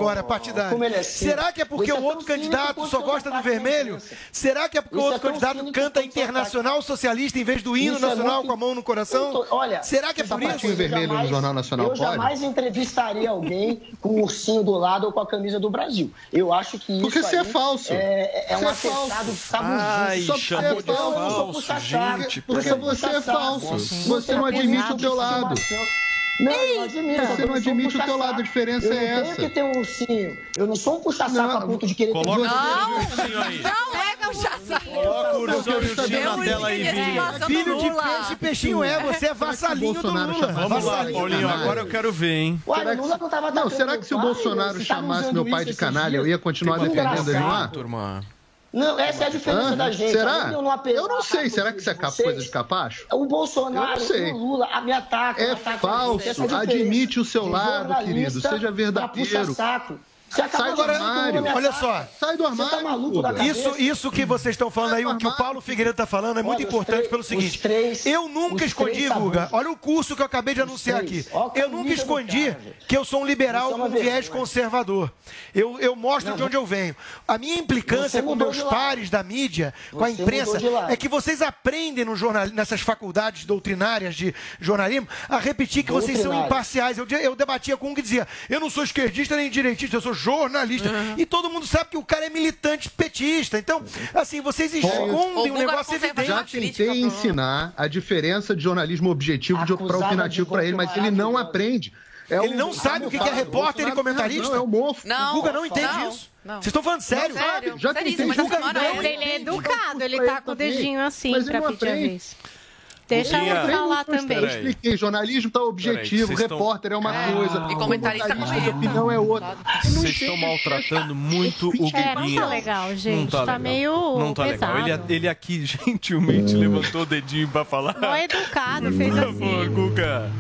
Speaker 24: agora, partidário.
Speaker 9: Como ele é simples.
Speaker 24: Será que é porque o outro
Speaker 9: simples
Speaker 24: candidato só gosta do vermelho? Será que é porque o outro candidato canta internacional socialista em vez do hino
Speaker 9: é
Speaker 24: nacional com a mão no coração?
Speaker 9: Olha,
Speaker 24: Será que é por isso?
Speaker 12: vermelho no
Speaker 9: jamais-
Speaker 12: Jornal Nacional
Speaker 9: Eu jamais entrevistaria alguém com o ursinho do lado ou com a camisa do Brasil. Eu acho que isso
Speaker 12: Porque você é falso.
Speaker 9: É, é um atestado
Speaker 12: falso.
Speaker 9: sabugoso.
Speaker 7: Ai,
Speaker 9: Só
Speaker 7: chamou
Speaker 9: porque
Speaker 7: de falso, gente,
Speaker 12: Porque você é falso.
Speaker 9: Você
Speaker 12: não admite o teu lado.
Speaker 9: Não, eu não admito.
Speaker 12: Você
Speaker 9: eu
Speaker 12: não
Speaker 9: um
Speaker 12: admite o teu lado, a diferença
Speaker 9: eu
Speaker 12: é
Speaker 9: não
Speaker 12: essa.
Speaker 9: tenho que ter um ursinho. Eu não sou um puxa-saco a ponto de querer ter
Speaker 7: Coloca
Speaker 9: duas
Speaker 7: o
Speaker 9: vezes.
Speaker 7: ursinho aí.
Speaker 11: Não é meu chassi.
Speaker 7: Coloca o ursinho na tela aí, Vini.
Speaker 24: Filho de peixe, peixinho é. Você é vassalinho do
Speaker 12: Bolsonaro
Speaker 24: Lula.
Speaker 7: Vamos lá. Paulinho, agora eu quero ver, hein?
Speaker 9: O
Speaker 12: que-
Speaker 9: Lula não tava
Speaker 12: Não, será que se o? Bolsonaro
Speaker 9: estavam
Speaker 12: chamasse meu pai de canalha, eu ia continuar defendendo ele ar?
Speaker 7: Turma.
Speaker 9: Não, essa é a diferença da gente.
Speaker 12: Será?
Speaker 9: Eu não,
Speaker 12: Eu não sei. Será que isso é coisa de capacho?
Speaker 9: O Bolsonaro o Lula a- me atacam.
Speaker 12: É falso.
Speaker 9: Essa é a diferença
Speaker 12: Admite o seu lado, querido. Seja verdadeiro.
Speaker 9: Você
Speaker 12: Sai do armário.
Speaker 24: Olha só.
Speaker 12: Sai do
Speaker 9: Você tá
Speaker 12: armário.
Speaker 9: maluco da cabeça?
Speaker 24: Isso, isso que vocês estão falando aí, o que o Paulo Figueiredo está falando, é muito
Speaker 9: Olha,
Speaker 24: importante pelo seguinte.
Speaker 9: três-
Speaker 24: eu nunca escondi,
Speaker 9: tá
Speaker 24: Guga. Olha o curso que eu acabei de anunciar
Speaker 9: três.
Speaker 24: aqui.
Speaker 9: Olha
Speaker 24: Eu nunca escondi
Speaker 9: cara,
Speaker 24: que eu sou um liberal
Speaker 9: é
Speaker 24: com viés conservador. Eu, eu mostro de onde eu venho. A minha implicância
Speaker 9: Você
Speaker 24: com meus pares da mídia, com a
Speaker 9: Você
Speaker 24: imprensa, é que vocês aprendem no jornal, nessas faculdades doutrinárias de jornalismo a repetir que vocês são imparciais. Eu, eu debatia com um que dizia: eu não sou esquerdista nem direitista, eu sou jornalista. E todo mundo sabe que o cara é militante petista. Então, assim, vocês escondem
Speaker 11: O
Speaker 24: um negócio evidente.
Speaker 12: Já tentei ensinar a diferença de jornalismo objetivo de para opinativo
Speaker 9: de
Speaker 12: para ele, mas ele não aprende. É
Speaker 24: Ele
Speaker 12: o-
Speaker 24: não sabe o que que é repórter e comentarista.
Speaker 12: Não, é o mofo.
Speaker 11: Não.
Speaker 24: o Guga não entende
Speaker 11: não,
Speaker 24: isso.
Speaker 11: não.
Speaker 24: Vocês estão falando sério?
Speaker 11: Sério?
Speaker 12: Já tentei
Speaker 11: mas
Speaker 24: Guga não
Speaker 11: é.
Speaker 8: Ele é educado, ele tá com o dedinho assim
Speaker 12: Mas
Speaker 8: pra
Speaker 12: não
Speaker 8: pedir a vez. Deixa ele falar também.
Speaker 12: Eu expliquei, jornalismo tá objetivo,
Speaker 7: estão-
Speaker 12: repórter é uma coisa.
Speaker 11: e comentarista comenta.
Speaker 12: opinião é outra.
Speaker 7: Vocês estão maltratando muito o Guguinha.
Speaker 8: É, não tá legal, gente.
Speaker 7: Não
Speaker 8: tá
Speaker 7: legal.
Speaker 8: meio
Speaker 7: Não tá
Speaker 8: pesado.
Speaker 7: legal. Ele, ele aqui gentilmente levantou o dedinho pra falar.
Speaker 8: Não é educado, fez
Speaker 7: Por
Speaker 8: assim.
Speaker 7: favor, Guga.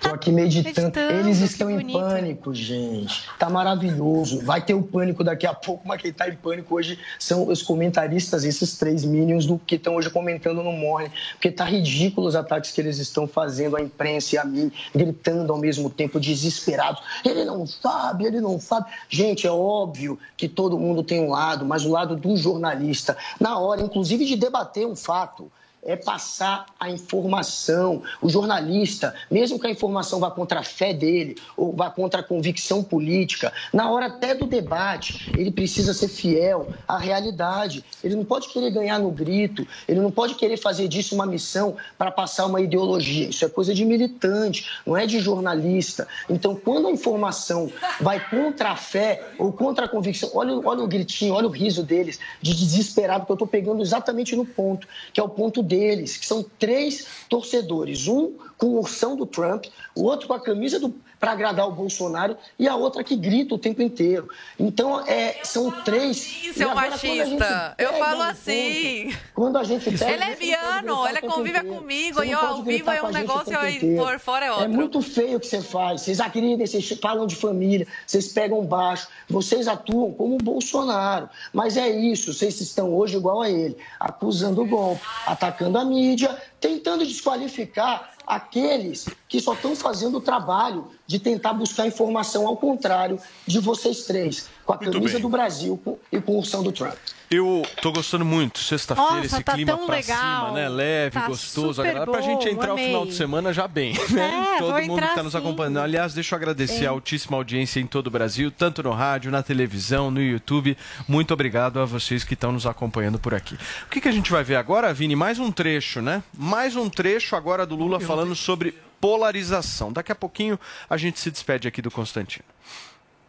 Speaker 9: Tô aqui meditando.
Speaker 8: meditando,
Speaker 9: Eles estão em pânico, gente. Tá maravilhoso. Vai ter o pânico daqui a pouco, mas quem tá em pânico hoje são os comentaristas, esses três minions do que estão hoje comentando no Morning. Porque tá ridículo os ataques que eles estão fazendo à imprensa e a mim, gritando ao mesmo tempo, desesperados. Ele não sabe, ele não sabe. Gente, é óbvio que todo mundo tem um lado, mas o lado do jornalista, na hora, inclusive, de debater um fato é passar a informação. O jornalista, mesmo que a informação vá contra a fé dele ou vá contra a convicção política, na hora até do debate, ele precisa ser fiel à realidade. Ele não pode querer ganhar no grito, ele não pode querer fazer disso uma missão para passar uma ideologia. Isso é coisa de militante, não é de jornalista. Então, quando a informação vai contra a fé ou contra a convicção, olha, olha o gritinho, olha o riso deles, de desesperado, porque eu estou pegando exatamente no ponto, que é o ponto deles, que são três torcedores. Um com o ursão do Trump, o outro com a camisa do para agradar o Bolsonaro e a outra que grita o tempo inteiro. Então, é, são três. E
Speaker 11: seu
Speaker 9: agora,
Speaker 11: machista. Eu falo assim.
Speaker 9: ponto, quando a gente pega,
Speaker 11: Ele é biano,
Speaker 9: gritar
Speaker 11: ele convive comigo, e ó, ao vivo é um negócio e por fora é
Speaker 9: É
Speaker 11: outro.
Speaker 9: muito feio o que você faz. Vocês agridem, vocês falam de família, vocês pegam baixo, vocês atuam como o Bolsonaro. Mas é isso, vocês estão hoje igual a ele, acusando o golpe, atacando a mídia, tentando desqualificar aqueles que só estão fazendo o trabalho de tentar buscar informação ao contrário de vocês três, com a
Speaker 7: Muito
Speaker 9: camisa
Speaker 7: bem.
Speaker 9: do Brasil e com o ursão do Trump.
Speaker 7: Eu tô gostando muito. Sexta-feira, esse
Speaker 8: tá
Speaker 7: clima pra
Speaker 8: legal.
Speaker 7: cima, né? Leve,
Speaker 8: Tá
Speaker 7: gostoso,
Speaker 8: super
Speaker 7: agradável. Pra gente entrar o final de semana já bem, né?
Speaker 8: É,
Speaker 7: todo mundo que tá nos
Speaker 8: sim.
Speaker 7: acompanhando. Aliás, deixa eu agradecer
Speaker 8: Sim.
Speaker 7: a altíssima audiência em todo o Brasil, tanto no rádio, na televisão, no YouTube. Muito obrigado a vocês que estão nos acompanhando por aqui. O que, que a gente vai ver agora, Vini? Mais um trecho, né? Mais um trecho agora do Lula falando sobre polarização. Daqui a pouquinho a gente se despede aqui do Constantino.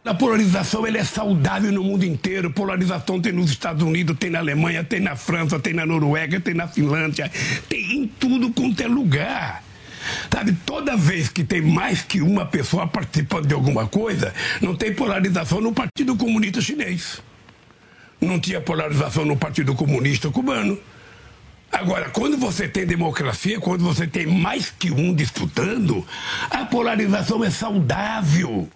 Speaker 10: A polarização ela é saudável no mundo inteiro. Polarização tem nos Estados Unidos, tem na Alemanha, tem na França, tem na Noruega, tem na Finlândia, tem em tudo quanto é lugar. Sabe, toda vez que tem mais que uma pessoa participando de alguma coisa, não tem polarização no Partido Comunista Chinês. Não tinha polarização no Partido Comunista Cubano. Agora, quando você tem democracia, quando você tem mais que um disputando, a polarização é saudável.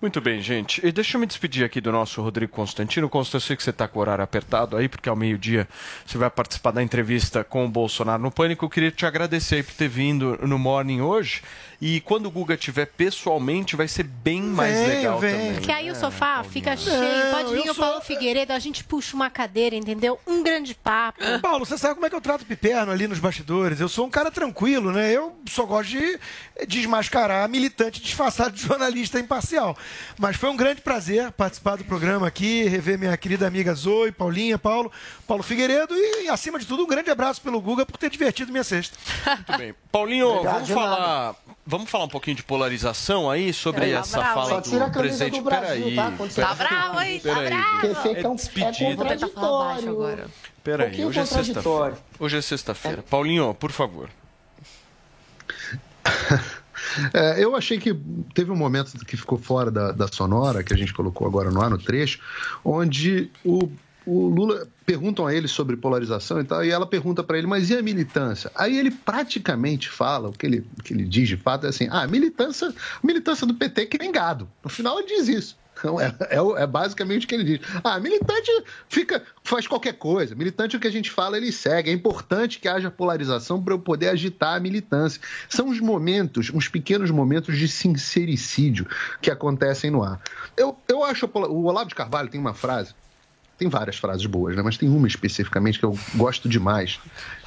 Speaker 7: Muito bem, gente. E deixa eu me despedir aqui do nosso Rodrigo Constantino. Constantino, sei que você está com o horário apertado aí, porque ao meio-dia você vai participar da entrevista com o Bolsonaro no Pânico. Eu queria te agradecer por ter vindo no Morning hoje. E quando o Guga estiver pessoalmente, vai ser bem mais
Speaker 24: Vem,
Speaker 7: legal
Speaker 24: vem.
Speaker 7: também.
Speaker 8: Porque aí o sofá fica cheio.
Speaker 24: Não,
Speaker 8: Pode vir
Speaker 24: eu
Speaker 8: o Paulo
Speaker 24: sou-
Speaker 8: Figueiredo, a gente puxa uma cadeira, entendeu? Um grande papo.
Speaker 24: Paulo, você sabe como é que eu trato o Piperno ali nos bastidores? Eu sou um cara tranquilo, né? Eu só gosto de desmascarar militante disfarçado de jornalista imparcial. Mas foi um grande prazer participar do programa aqui, rever minha querida amiga Zoe, Paulinha, Paulo, Paulo Figueiredo e, acima de tudo, um grande abraço pelo Guga por ter divertido minha sexta.
Speaker 7: Muito bem. Paulinho,
Speaker 24: Obrigado,
Speaker 7: vamos falar, vamos falar um pouquinho de polarização aí sobre
Speaker 9: Tá
Speaker 7: essa
Speaker 9: bravo,
Speaker 7: fala
Speaker 9: só tira a
Speaker 7: do presidente.
Speaker 9: do Brasil,
Speaker 7: Peraí.
Speaker 9: tá?
Speaker 7: Peraí,
Speaker 9: tá bravo,
Speaker 11: hein?
Speaker 7: Peraí.
Speaker 11: Tá bravo.
Speaker 9: Um- é
Speaker 7: despedido.
Speaker 11: Baixo agora.
Speaker 7: Peraí,
Speaker 9: pouquinho
Speaker 7: hoje é
Speaker 9: contraditório.
Speaker 7: sexta-feira. Hoje é sexta-feira. Paulinho, por favor.
Speaker 12: É, eu achei que teve um momento que ficou fora da, da sonora, que a gente colocou agora no ar, no trecho, onde o, o Lula perguntam a ele sobre polarização e tal, e ela pergunta para ele, mas e a militância? Aí ele praticamente fala, o que ele, o que ele diz de fato é assim, ah, militância, militância do PT é que nem gado. No final ele diz isso. Então, é, é é basicamente o que ele diz. Ah, militante fica, faz qualquer coisa. Militante, o que a gente fala, ele segue. É importante que haja polarização para eu poder agitar a militância. São os momentos, uns pequenos momentos de sincericídio que acontecem no ar. Eu, eu acho. O Olavo de Carvalho tem uma frase. Tem várias frases boas, né? mas tem uma especificamente que eu gosto demais,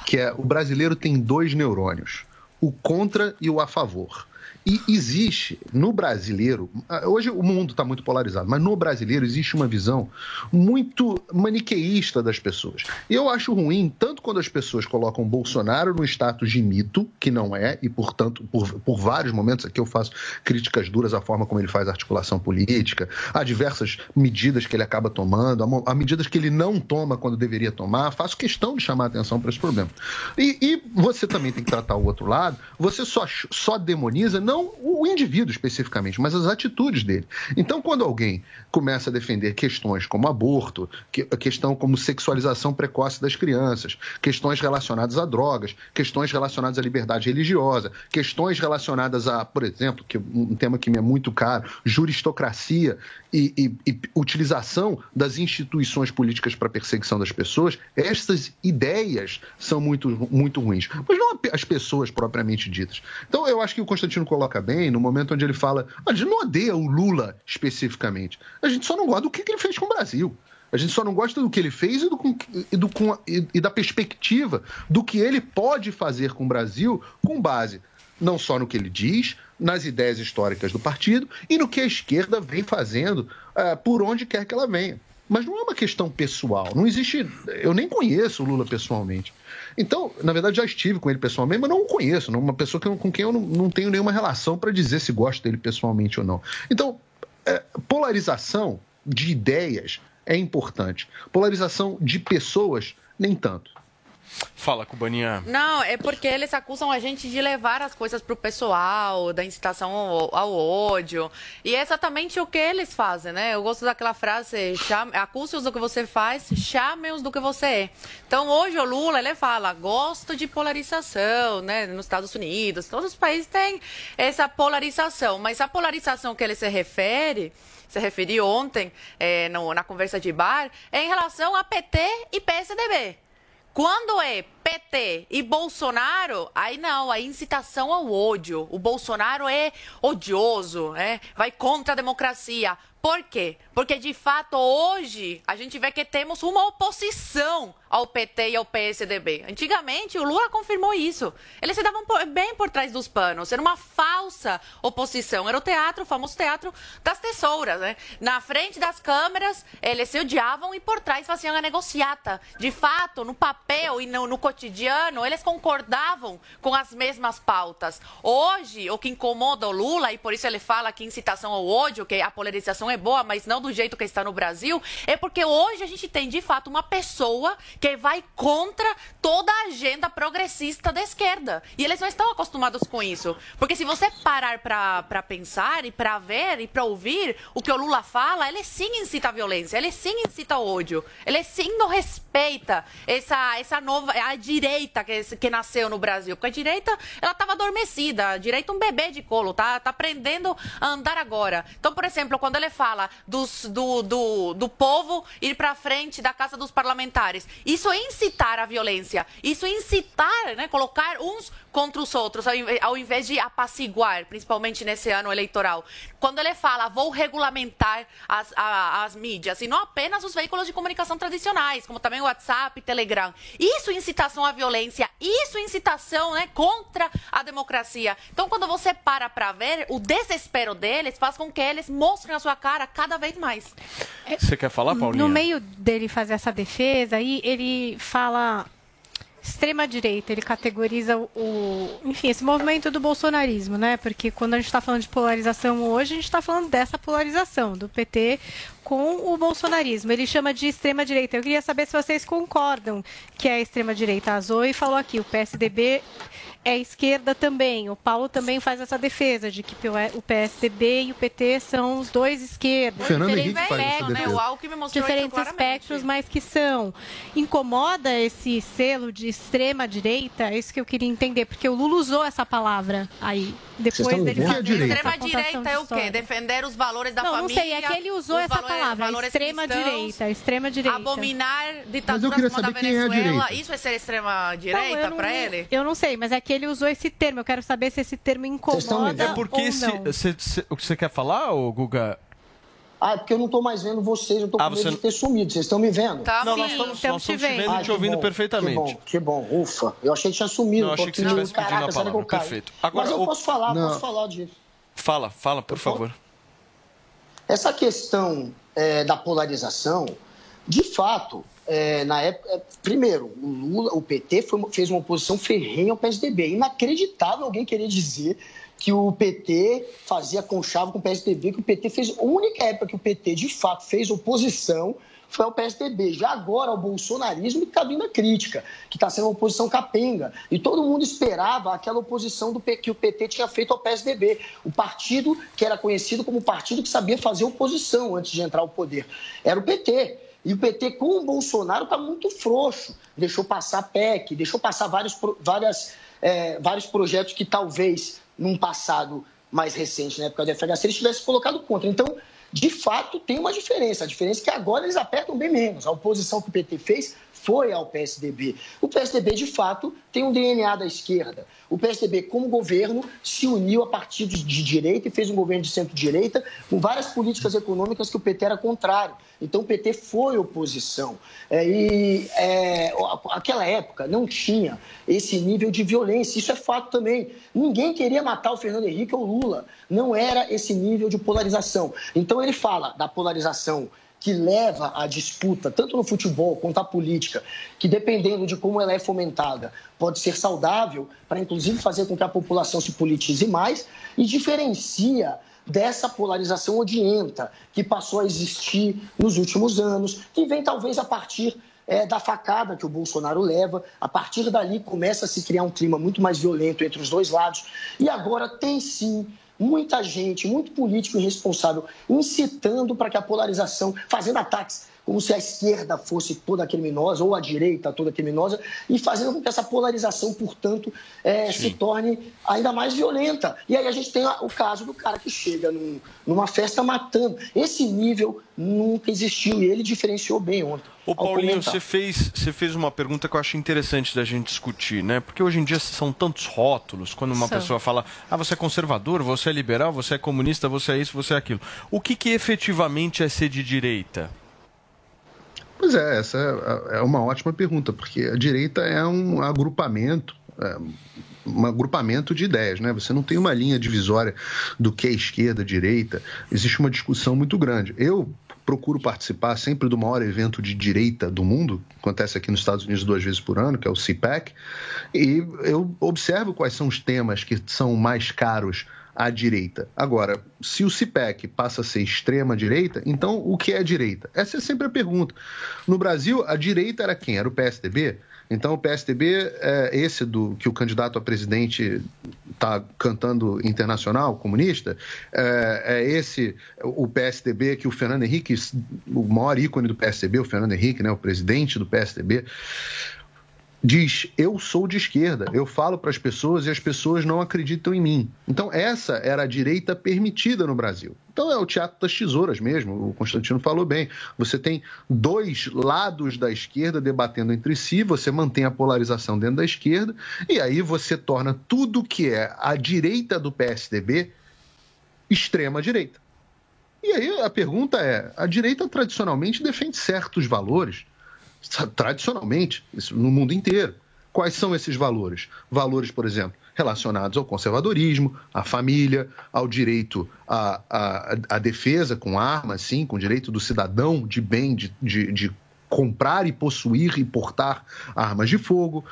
Speaker 12: que é o brasileiro tem dois neurônios, o contra e o a favor. E existe no brasileiro, ah, hoje o mundo está muito polarizado, mas no brasileiro existe uma visão muito maniqueísta das pessoas. E eu acho ruim, tanto quando as pessoas colocam Bolsonaro no status de mito, que não é, e portanto, por, por vários momentos aqui eu faço críticas duras à forma como ele faz articulação política, a diversas medidas que ele acaba tomando, a, medidas que ele não toma quando deveria tomar, faço questão de chamar atenção para esse problema. E, e você também tem que tratar o outro lado, você só, só demoniza não o indivíduo especificamente, mas as atitudes dele. Então, quando alguém começa a defender questões como aborto, que, questão como sexualização precoce das crianças, questões relacionadas a drogas, questões relacionadas à liberdade religiosa, questões relacionadas a, por exemplo, que um tema que me é muito caro, juristocracia e, e- e utilização das instituições políticas para perseguição das pessoas, estas ideias são muito, muito ruins. Mas não as pessoas propriamente ditas. Então, eu acho que o Constantino coloca bem no momento onde ele fala: a gente não odeia o Lula especificamente, a gente só não gosta do que ele fez com o Brasil. A gente só não gosta do que ele fez e, do, e do- e da perspectiva do que ele pode fazer com o Brasil com base não só no que ele diz, nas ideias históricas do partido e no que a esquerda vem fazendo eh, por onde quer que ela venha. Mas não é uma questão pessoal. Não existe. Eu nem conheço o Lula pessoalmente. Então, na verdade, já estive com ele pessoalmente, mas não o conheço. Não, uma pessoa que com quem eu não, não tenho nenhuma relação para dizer se gosto dele pessoalmente ou não. Então, é, polarização de ideias é importante. Polarização de pessoas, nem tanto.
Speaker 7: Fala, Cubaninha.
Speaker 11: Não, é porque eles acusam a gente de levar as coisas pro pessoal, da incitação ao, ao ódio. E é exatamente o que eles fazem, né? Eu gosto daquela frase, acuse-os do que você faz, chame-os do que você é. Então, hoje o Lula, ele fala, gosto de polarização, né? Nos Estados Unidos, todos os países têm essa polarização. Mas a polarização que ele se refere, se referiu ontem eh, no- na conversa de bar, é em relação a PT e PSDB. Quando é PT e Bolsonaro, aí não, a incitação ao ódio. O Bolsonaro é odioso, né? vai contra a democracia. Por quê? Porque, de fato, hoje a gente vê que temos uma oposição ao PT e ao PSDB. Antigamente, o Lula confirmou isso. Eles se davam bem por trás dos panos. Era uma falsa oposição. Era o teatro, o famoso teatro das tesouras, né? Na frente das câmeras, eles se odiavam e por trás faziam a negociata. De fato, no papel e no, no cotidiano, eles concordavam com as mesmas pautas. Hoje, o que incomoda o Lula, e por isso ele fala que incitação ao ódio, que a polarização é boa, mas não do jeito que está no Brasil, é porque hoje a gente tem, de fato, uma pessoa que vai contra toda a agenda progressista da esquerda. E eles não estão acostumados com isso. Porque se você parar para pensar e para ver e para ouvir o que o Lula fala, ele sim incita a violência, ele sim incita o ódio, ele sim não respeita essa, essa nova, direita que, que nasceu no Brasil. Porque a direita, ela estava adormecida, a direita é um bebê de colo, tá, tá aprendendo a andar agora. Então, por exemplo, quando ele fala dos, do, do, do povo ir para frente da casa dos parlamentares, isso é incitar a violência, isso é incitar, né, colocar uns contra os outros, ao invés de apaciguar, principalmente nesse ano eleitoral. Quando ele fala, vou regulamentar as, a- as mídias, e não apenas os veículos de comunicação tradicionais, como também o WhatsApp, Telegram. Isso incitação à violência, isso incitação né, contra a democracia. Então, quando você para para ver, o desespero deles faz com que eles mostrem a sua cara cada vez mais.
Speaker 7: Você quer falar, Paulinha?
Speaker 8: No meio dele fazer essa defesa, aí ele fala extrema direita, ele categoriza o, enfim, esse movimento do bolsonarismo, né? Porque quando a gente está falando de polarização hoje, a gente está falando dessa polarização do PT com o bolsonarismo. Ele chama de extrema direita. Eu queria saber se vocês concordam que é extrema direita. A Zoe falou aqui, o PSDB é esquerda também. O Paulo também faz essa defesa de que o PSDB e o PT são os dois esquerdas.
Speaker 12: Fernando
Speaker 8: Diferentes
Speaker 12: Henrique faz essa
Speaker 8: espectros,
Speaker 12: defesa.
Speaker 11: O Alckmin mostrou
Speaker 8: diferentes espectros, mas que são. Incomoda esse selo de extrema direita? É isso que eu queria entender, porque o Lula usou essa palavra aí. Depois dele fazer
Speaker 12: é direita?
Speaker 11: Extrema direita é o quê? Defender os valores da
Speaker 8: Não, não
Speaker 11: família.
Speaker 8: sei, é que ele usou essa
Speaker 11: valores-
Speaker 8: palavra,
Speaker 11: valores
Speaker 8: extrema
Speaker 11: cristãos,
Speaker 8: direita, extrema direita.
Speaker 11: Abominar
Speaker 12: Mas eu
Speaker 11: ditaduras
Speaker 12: queria
Speaker 11: como a da
Speaker 12: saber quem é a
Speaker 11: Venezuela.
Speaker 12: direita.
Speaker 11: Isso é ser extrema
Speaker 8: Não,
Speaker 11: direita
Speaker 8: não-
Speaker 11: pra ele?
Speaker 8: Eu não sei, mas é que ele usou esse termo. Eu quero saber se esse termo incomoda
Speaker 7: É porque
Speaker 8: ou
Speaker 7: esse,
Speaker 8: não.
Speaker 7: cê- cê- o que você quer falar, ô Guga?
Speaker 9: Ah, é porque eu não tô mais vendo vocês, eu tô com
Speaker 7: Ah,
Speaker 9: medo
Speaker 7: você-
Speaker 9: de ter sumido. Vocês estão me vendo?
Speaker 11: Tá,
Speaker 7: Não, nós
Speaker 11: sim,
Speaker 7: estamos-
Speaker 11: estamos
Speaker 7: nós
Speaker 11: te
Speaker 7: estamos te
Speaker 11: vendo.
Speaker 7: vendo e te
Speaker 9: que
Speaker 7: ouvindo
Speaker 9: bom,
Speaker 7: perfeitamente.
Speaker 9: Que bom, que bom, ufa. Eu achei que tinha sumido.
Speaker 7: Não,
Speaker 9: um
Speaker 7: achei que você estivesse pedindo a palavra.
Speaker 9: eu?
Speaker 7: Perfeito. Agora,
Speaker 9: Mas eu
Speaker 7: o-
Speaker 9: posso falar,
Speaker 12: Não.
Speaker 9: posso falar disso.
Speaker 7: Fala, fala, por favor.
Speaker 9: Essa questão é, da polarização, de fato, é, na época. é, primeiro, o Lula, o PT foi fez uma oposição ferrenha ao PSDB. Inacreditável alguém querer dizer que o PT fazia conchavo com o PSDB, que o PT fez. A única época que o PT, de fato, fez oposição foi ao PSDB. Já agora, ao bolsonarismo, está vindo a crítica, que está sendo uma oposição capenga. E todo mundo esperava aquela oposição do que o PT tinha feito ao PSDB. O partido que era conhecido como o partido que sabia fazer oposição antes de entrar ao poder. Era o PT. E o PT com o Bolsonaro está muito frouxo. Deixou passar PEC, deixou passar vários, várias, eh, vários projetos que talvez, num passado mais recente, na época do FHC, eles tivessem colocado contra. Então, de fato, tem uma diferença. A diferença é que agora eles apertam bem menos. A oposição que o PT fez foi ao PSDB. O PSDB, de fato, tem um DNA da esquerda. O PSDB, como governo, se uniu a partidos de direita e fez um governo de centro-direita com várias políticas econômicas que o PT era contrário. Então, o PT foi oposição. É, e é, aquela época não tinha esse nível de violência. Isso é fato também. Ninguém queria matar o Fernando Henrique ou o Lula. Não era esse nível de polarização. Então, ele fala da polarização que leva à disputa, tanto no futebol quanto à política, que dependendo de como ela é fomentada, pode ser saudável para, inclusive, fazer com que a população se politize mais e diferencia dessa polarização odienta que passou a existir nos últimos anos, que vem talvez a partir é, da facada que o Bolsonaro leva. A partir dali começa a se criar um clima muito mais violento entre os dois lados. E agora tem sim muita gente, muito político irresponsável, incitando para que a polarização, fazendo ataques como se a esquerda fosse toda criminosa ou a direita toda criminosa, e fazendo com que essa polarização, portanto, eh, se torne ainda mais violenta. E aí a gente tem o caso do cara que chega num- numa festa matando. Esse nível nunca existiu e ele diferenciou bem ontem.
Speaker 7: Ô Paulinho, você fez, você fez uma pergunta que eu acho interessante da gente discutir, né? Porque hoje em dia são tantos rótulos, quando uma
Speaker 9: São.
Speaker 7: pessoa fala, ah, você é conservador, você é liberal, você é comunista, você é isso, você é aquilo. O que, que efetivamente é ser de direita?
Speaker 12: Pois é, essa é- é uma ótima pergunta, porque a direita é um agrupamento, é um agrupamento de ideias, né? Você não tem uma linha divisória do que é esquerda, direita. Existe uma discussão muito grande. Eu procuro participar sempre do maior evento de direita do mundo, acontece aqui nos Estados Unidos duas vezes por ano, que é o CPAC, e eu observo quais são os temas que são mais caros a direita. Agora, se o CIPEC passa a ser extrema direita, então o que é direita? Essa é sempre a pergunta. No Brasil, a direita era quem? Era o PSDB? Então o PSDB é esse do que o candidato a presidente está cantando internacional, comunista, é, é esse o PSDB que o Fernando Henrique, o maior ícone do PSDB, o Fernando Henrique, né, o presidente do PSDB, diz: Eu sou de esquerda, eu falo para as pessoas e as pessoas não acreditam em mim. Então, essa era a direita permitida no Brasil. Então, é o teatro das tesouras mesmo, o Constantino falou bem. Você tem dois lados da esquerda debatendo entre si, você mantém a polarização dentro da esquerda, e aí você torna tudo que é a direita do PSDB extrema-direita. E aí a pergunta é: a direita tradicionalmente defende certos valores tradicionalmente, no mundo inteiro. Quais são esses valores? Valores, por exemplo, relacionados ao conservadorismo, à família, ao direito à, à, à defesa com armas, sim, com o direito do cidadão de bem, de, de, de comprar e possuir e portar armas de fogo,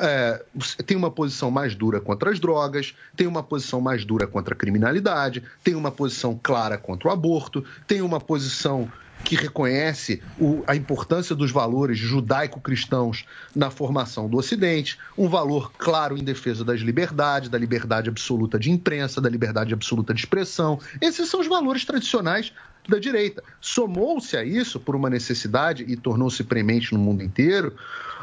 Speaker 12: é, tem uma posição mais dura contra as drogas, tem uma posição mais dura contra a criminalidade, tem uma posição clara contra o aborto, tem uma posição que reconhece o, a importância dos valores judaico-cristãos na formação do Ocidente, um valor claro em defesa das liberdades, da liberdade absoluta de imprensa, da liberdade absoluta de expressão. Esses são os valores tradicionais da direita. Somou-se a isso, por uma necessidade, e tornou-se premente no mundo inteiro,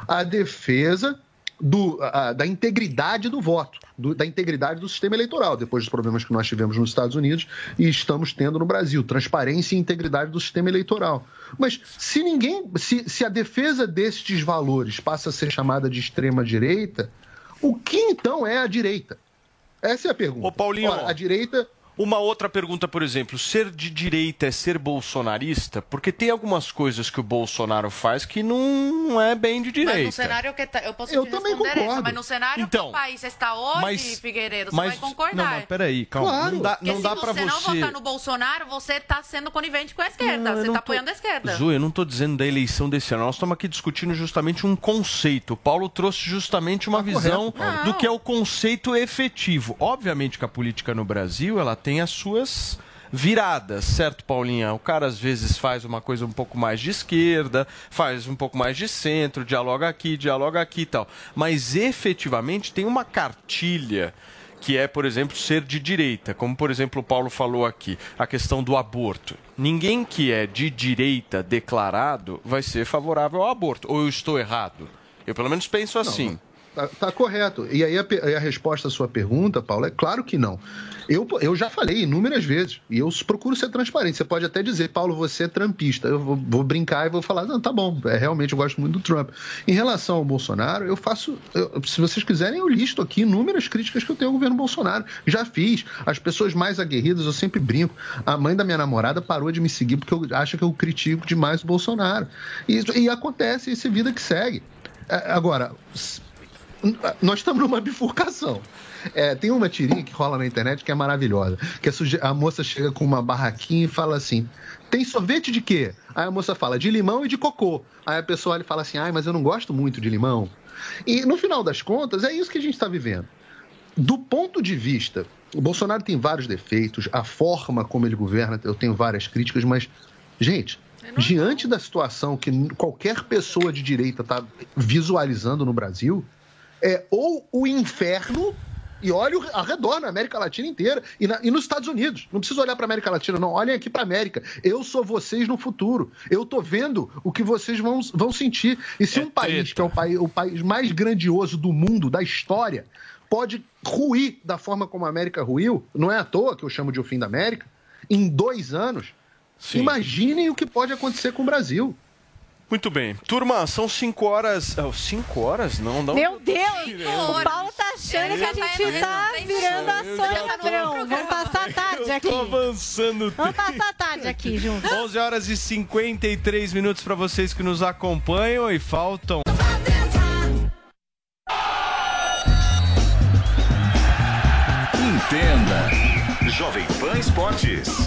Speaker 12: a defesa do, a, da integridade do voto, do, da integridade do sistema eleitoral, depois dos problemas que nós tivemos nos Estados Unidos e estamos tendo no Brasil, transparência e integridade do sistema eleitoral. Mas se ninguém, se, se a defesa destes valores passa a ser chamada de extrema direita, o que então é a direita? Essa é a pergunta.
Speaker 7: Ô, Paulinho,
Speaker 12: Ora, a direita
Speaker 7: Uma outra pergunta, por exemplo, ser de direita é ser bolsonarista? Porque tem algumas coisas que o Bolsonaro faz que não é bem de
Speaker 11: Mas no
Speaker 7: direita.
Speaker 11: cenário que tá, eu posso
Speaker 7: Eu
Speaker 11: te
Speaker 7: também
Speaker 11: responder essa,
Speaker 7: concordo.
Speaker 11: mas no cenário
Speaker 7: Então,
Speaker 11: que o país está hoje,
Speaker 7: mas-
Speaker 11: Figueiredo,
Speaker 7: mas-
Speaker 11: você vai concordar.
Speaker 7: não, mas peraí, calma. Não dá- não dá
Speaker 11: se
Speaker 7: pra
Speaker 11: você não
Speaker 7: você-
Speaker 11: votar no Bolsonaro, você está sendo conivente com a esquerda,
Speaker 7: Não,
Speaker 11: você
Speaker 7: não
Speaker 11: está
Speaker 7: tô-
Speaker 11: apoiando a esquerda.
Speaker 7: Zu, eu não estou dizendo da eleição desse ano. Nós estamos aqui discutindo justamente um conceito. O Paulo trouxe justamente uma visão
Speaker 11: correto,
Speaker 7: do que é o conceito efetivo. Obviamente que a política no Brasil ela tem as suas viradas, certo, Paulinha? O cara às vezes faz uma coisa um pouco mais de esquerda, faz um pouco mais de centro, dialoga aqui, dialoga aqui e tal. Mas efetivamente tem uma cartilha que é, por exemplo, ser de direita, como por exemplo o Paulo falou aqui, a questão do aborto. Ninguém que é de direita declarado vai ser favorável ao aborto. Ou eu estou errado? Eu pelo menos penso assim.
Speaker 12: Tá, tá correto. E aí a, a resposta à sua pergunta, Paulo, é claro que não. Eu, eu já falei inúmeras vezes, e eu procuro ser transparente. Você pode até dizer, Paulo, você é trampista. Eu vou, vou brincar e vou falar, não, tá bom, é, realmente eu gosto muito do Trump. Em relação ao Bolsonaro, eu faço. eu- se vocês quiserem, eu listo aqui inúmeras críticas que eu tenho ao governo Bolsonaro. Já fiz. As pessoas mais aguerridas, eu sempre brinco. A mãe da minha namorada parou de me seguir porque eu acho que eu critico demais o Bolsonaro. E, e acontece, isso é vida que segue. É, Agora, nós estamos numa bifurcação. É, tem uma tirinha que rola na internet que é maravilhosa. Que a, a moça chega com uma barraquinha e fala assim: tem sorvete de quê? Aí a moça fala, de limão e de cocô. Aí a pessoa olha e fala assim, ai, mas eu não gosto muito de limão. E no final das contas, é isso que a gente está vivendo. Do ponto de vista, o Bolsonaro tem vários defeitos, a forma como ele governa, eu tenho várias críticas, mas, gente, diante da situação que qualquer pessoa de direita está visualizando no Brasil, é ou o inferno. E olha ao redor, na América Latina inteira e, na- e nos Estados Unidos. Não precisa olhar para a América Latina, não. Olhem aqui para a América. Eu sou vocês no futuro. Eu tô vendo o que vocês vão, vão sentir. E se um país, que é o país, o país mais grandioso do mundo, da história, pode ruir da forma como a América ruiu, não é à toa que eu chamo de o fim da América, em dois anos, imaginem o que pode acontecer com o Brasil.
Speaker 7: Muito bem. Turma, são 5 horas. 5 horas? Não, não.
Speaker 8: Meu Deus! O Paulo tá achando que a gente tá virando a Sônia Abrão. Vamos passar a tarde aqui.
Speaker 7: Tô avançando
Speaker 8: Vamos passar a tarde aqui juntos.
Speaker 7: 11 horas e 53 minutos para vocês que nos acompanham e faltam.
Speaker 41: Entenda. Jovem Pan Esportes.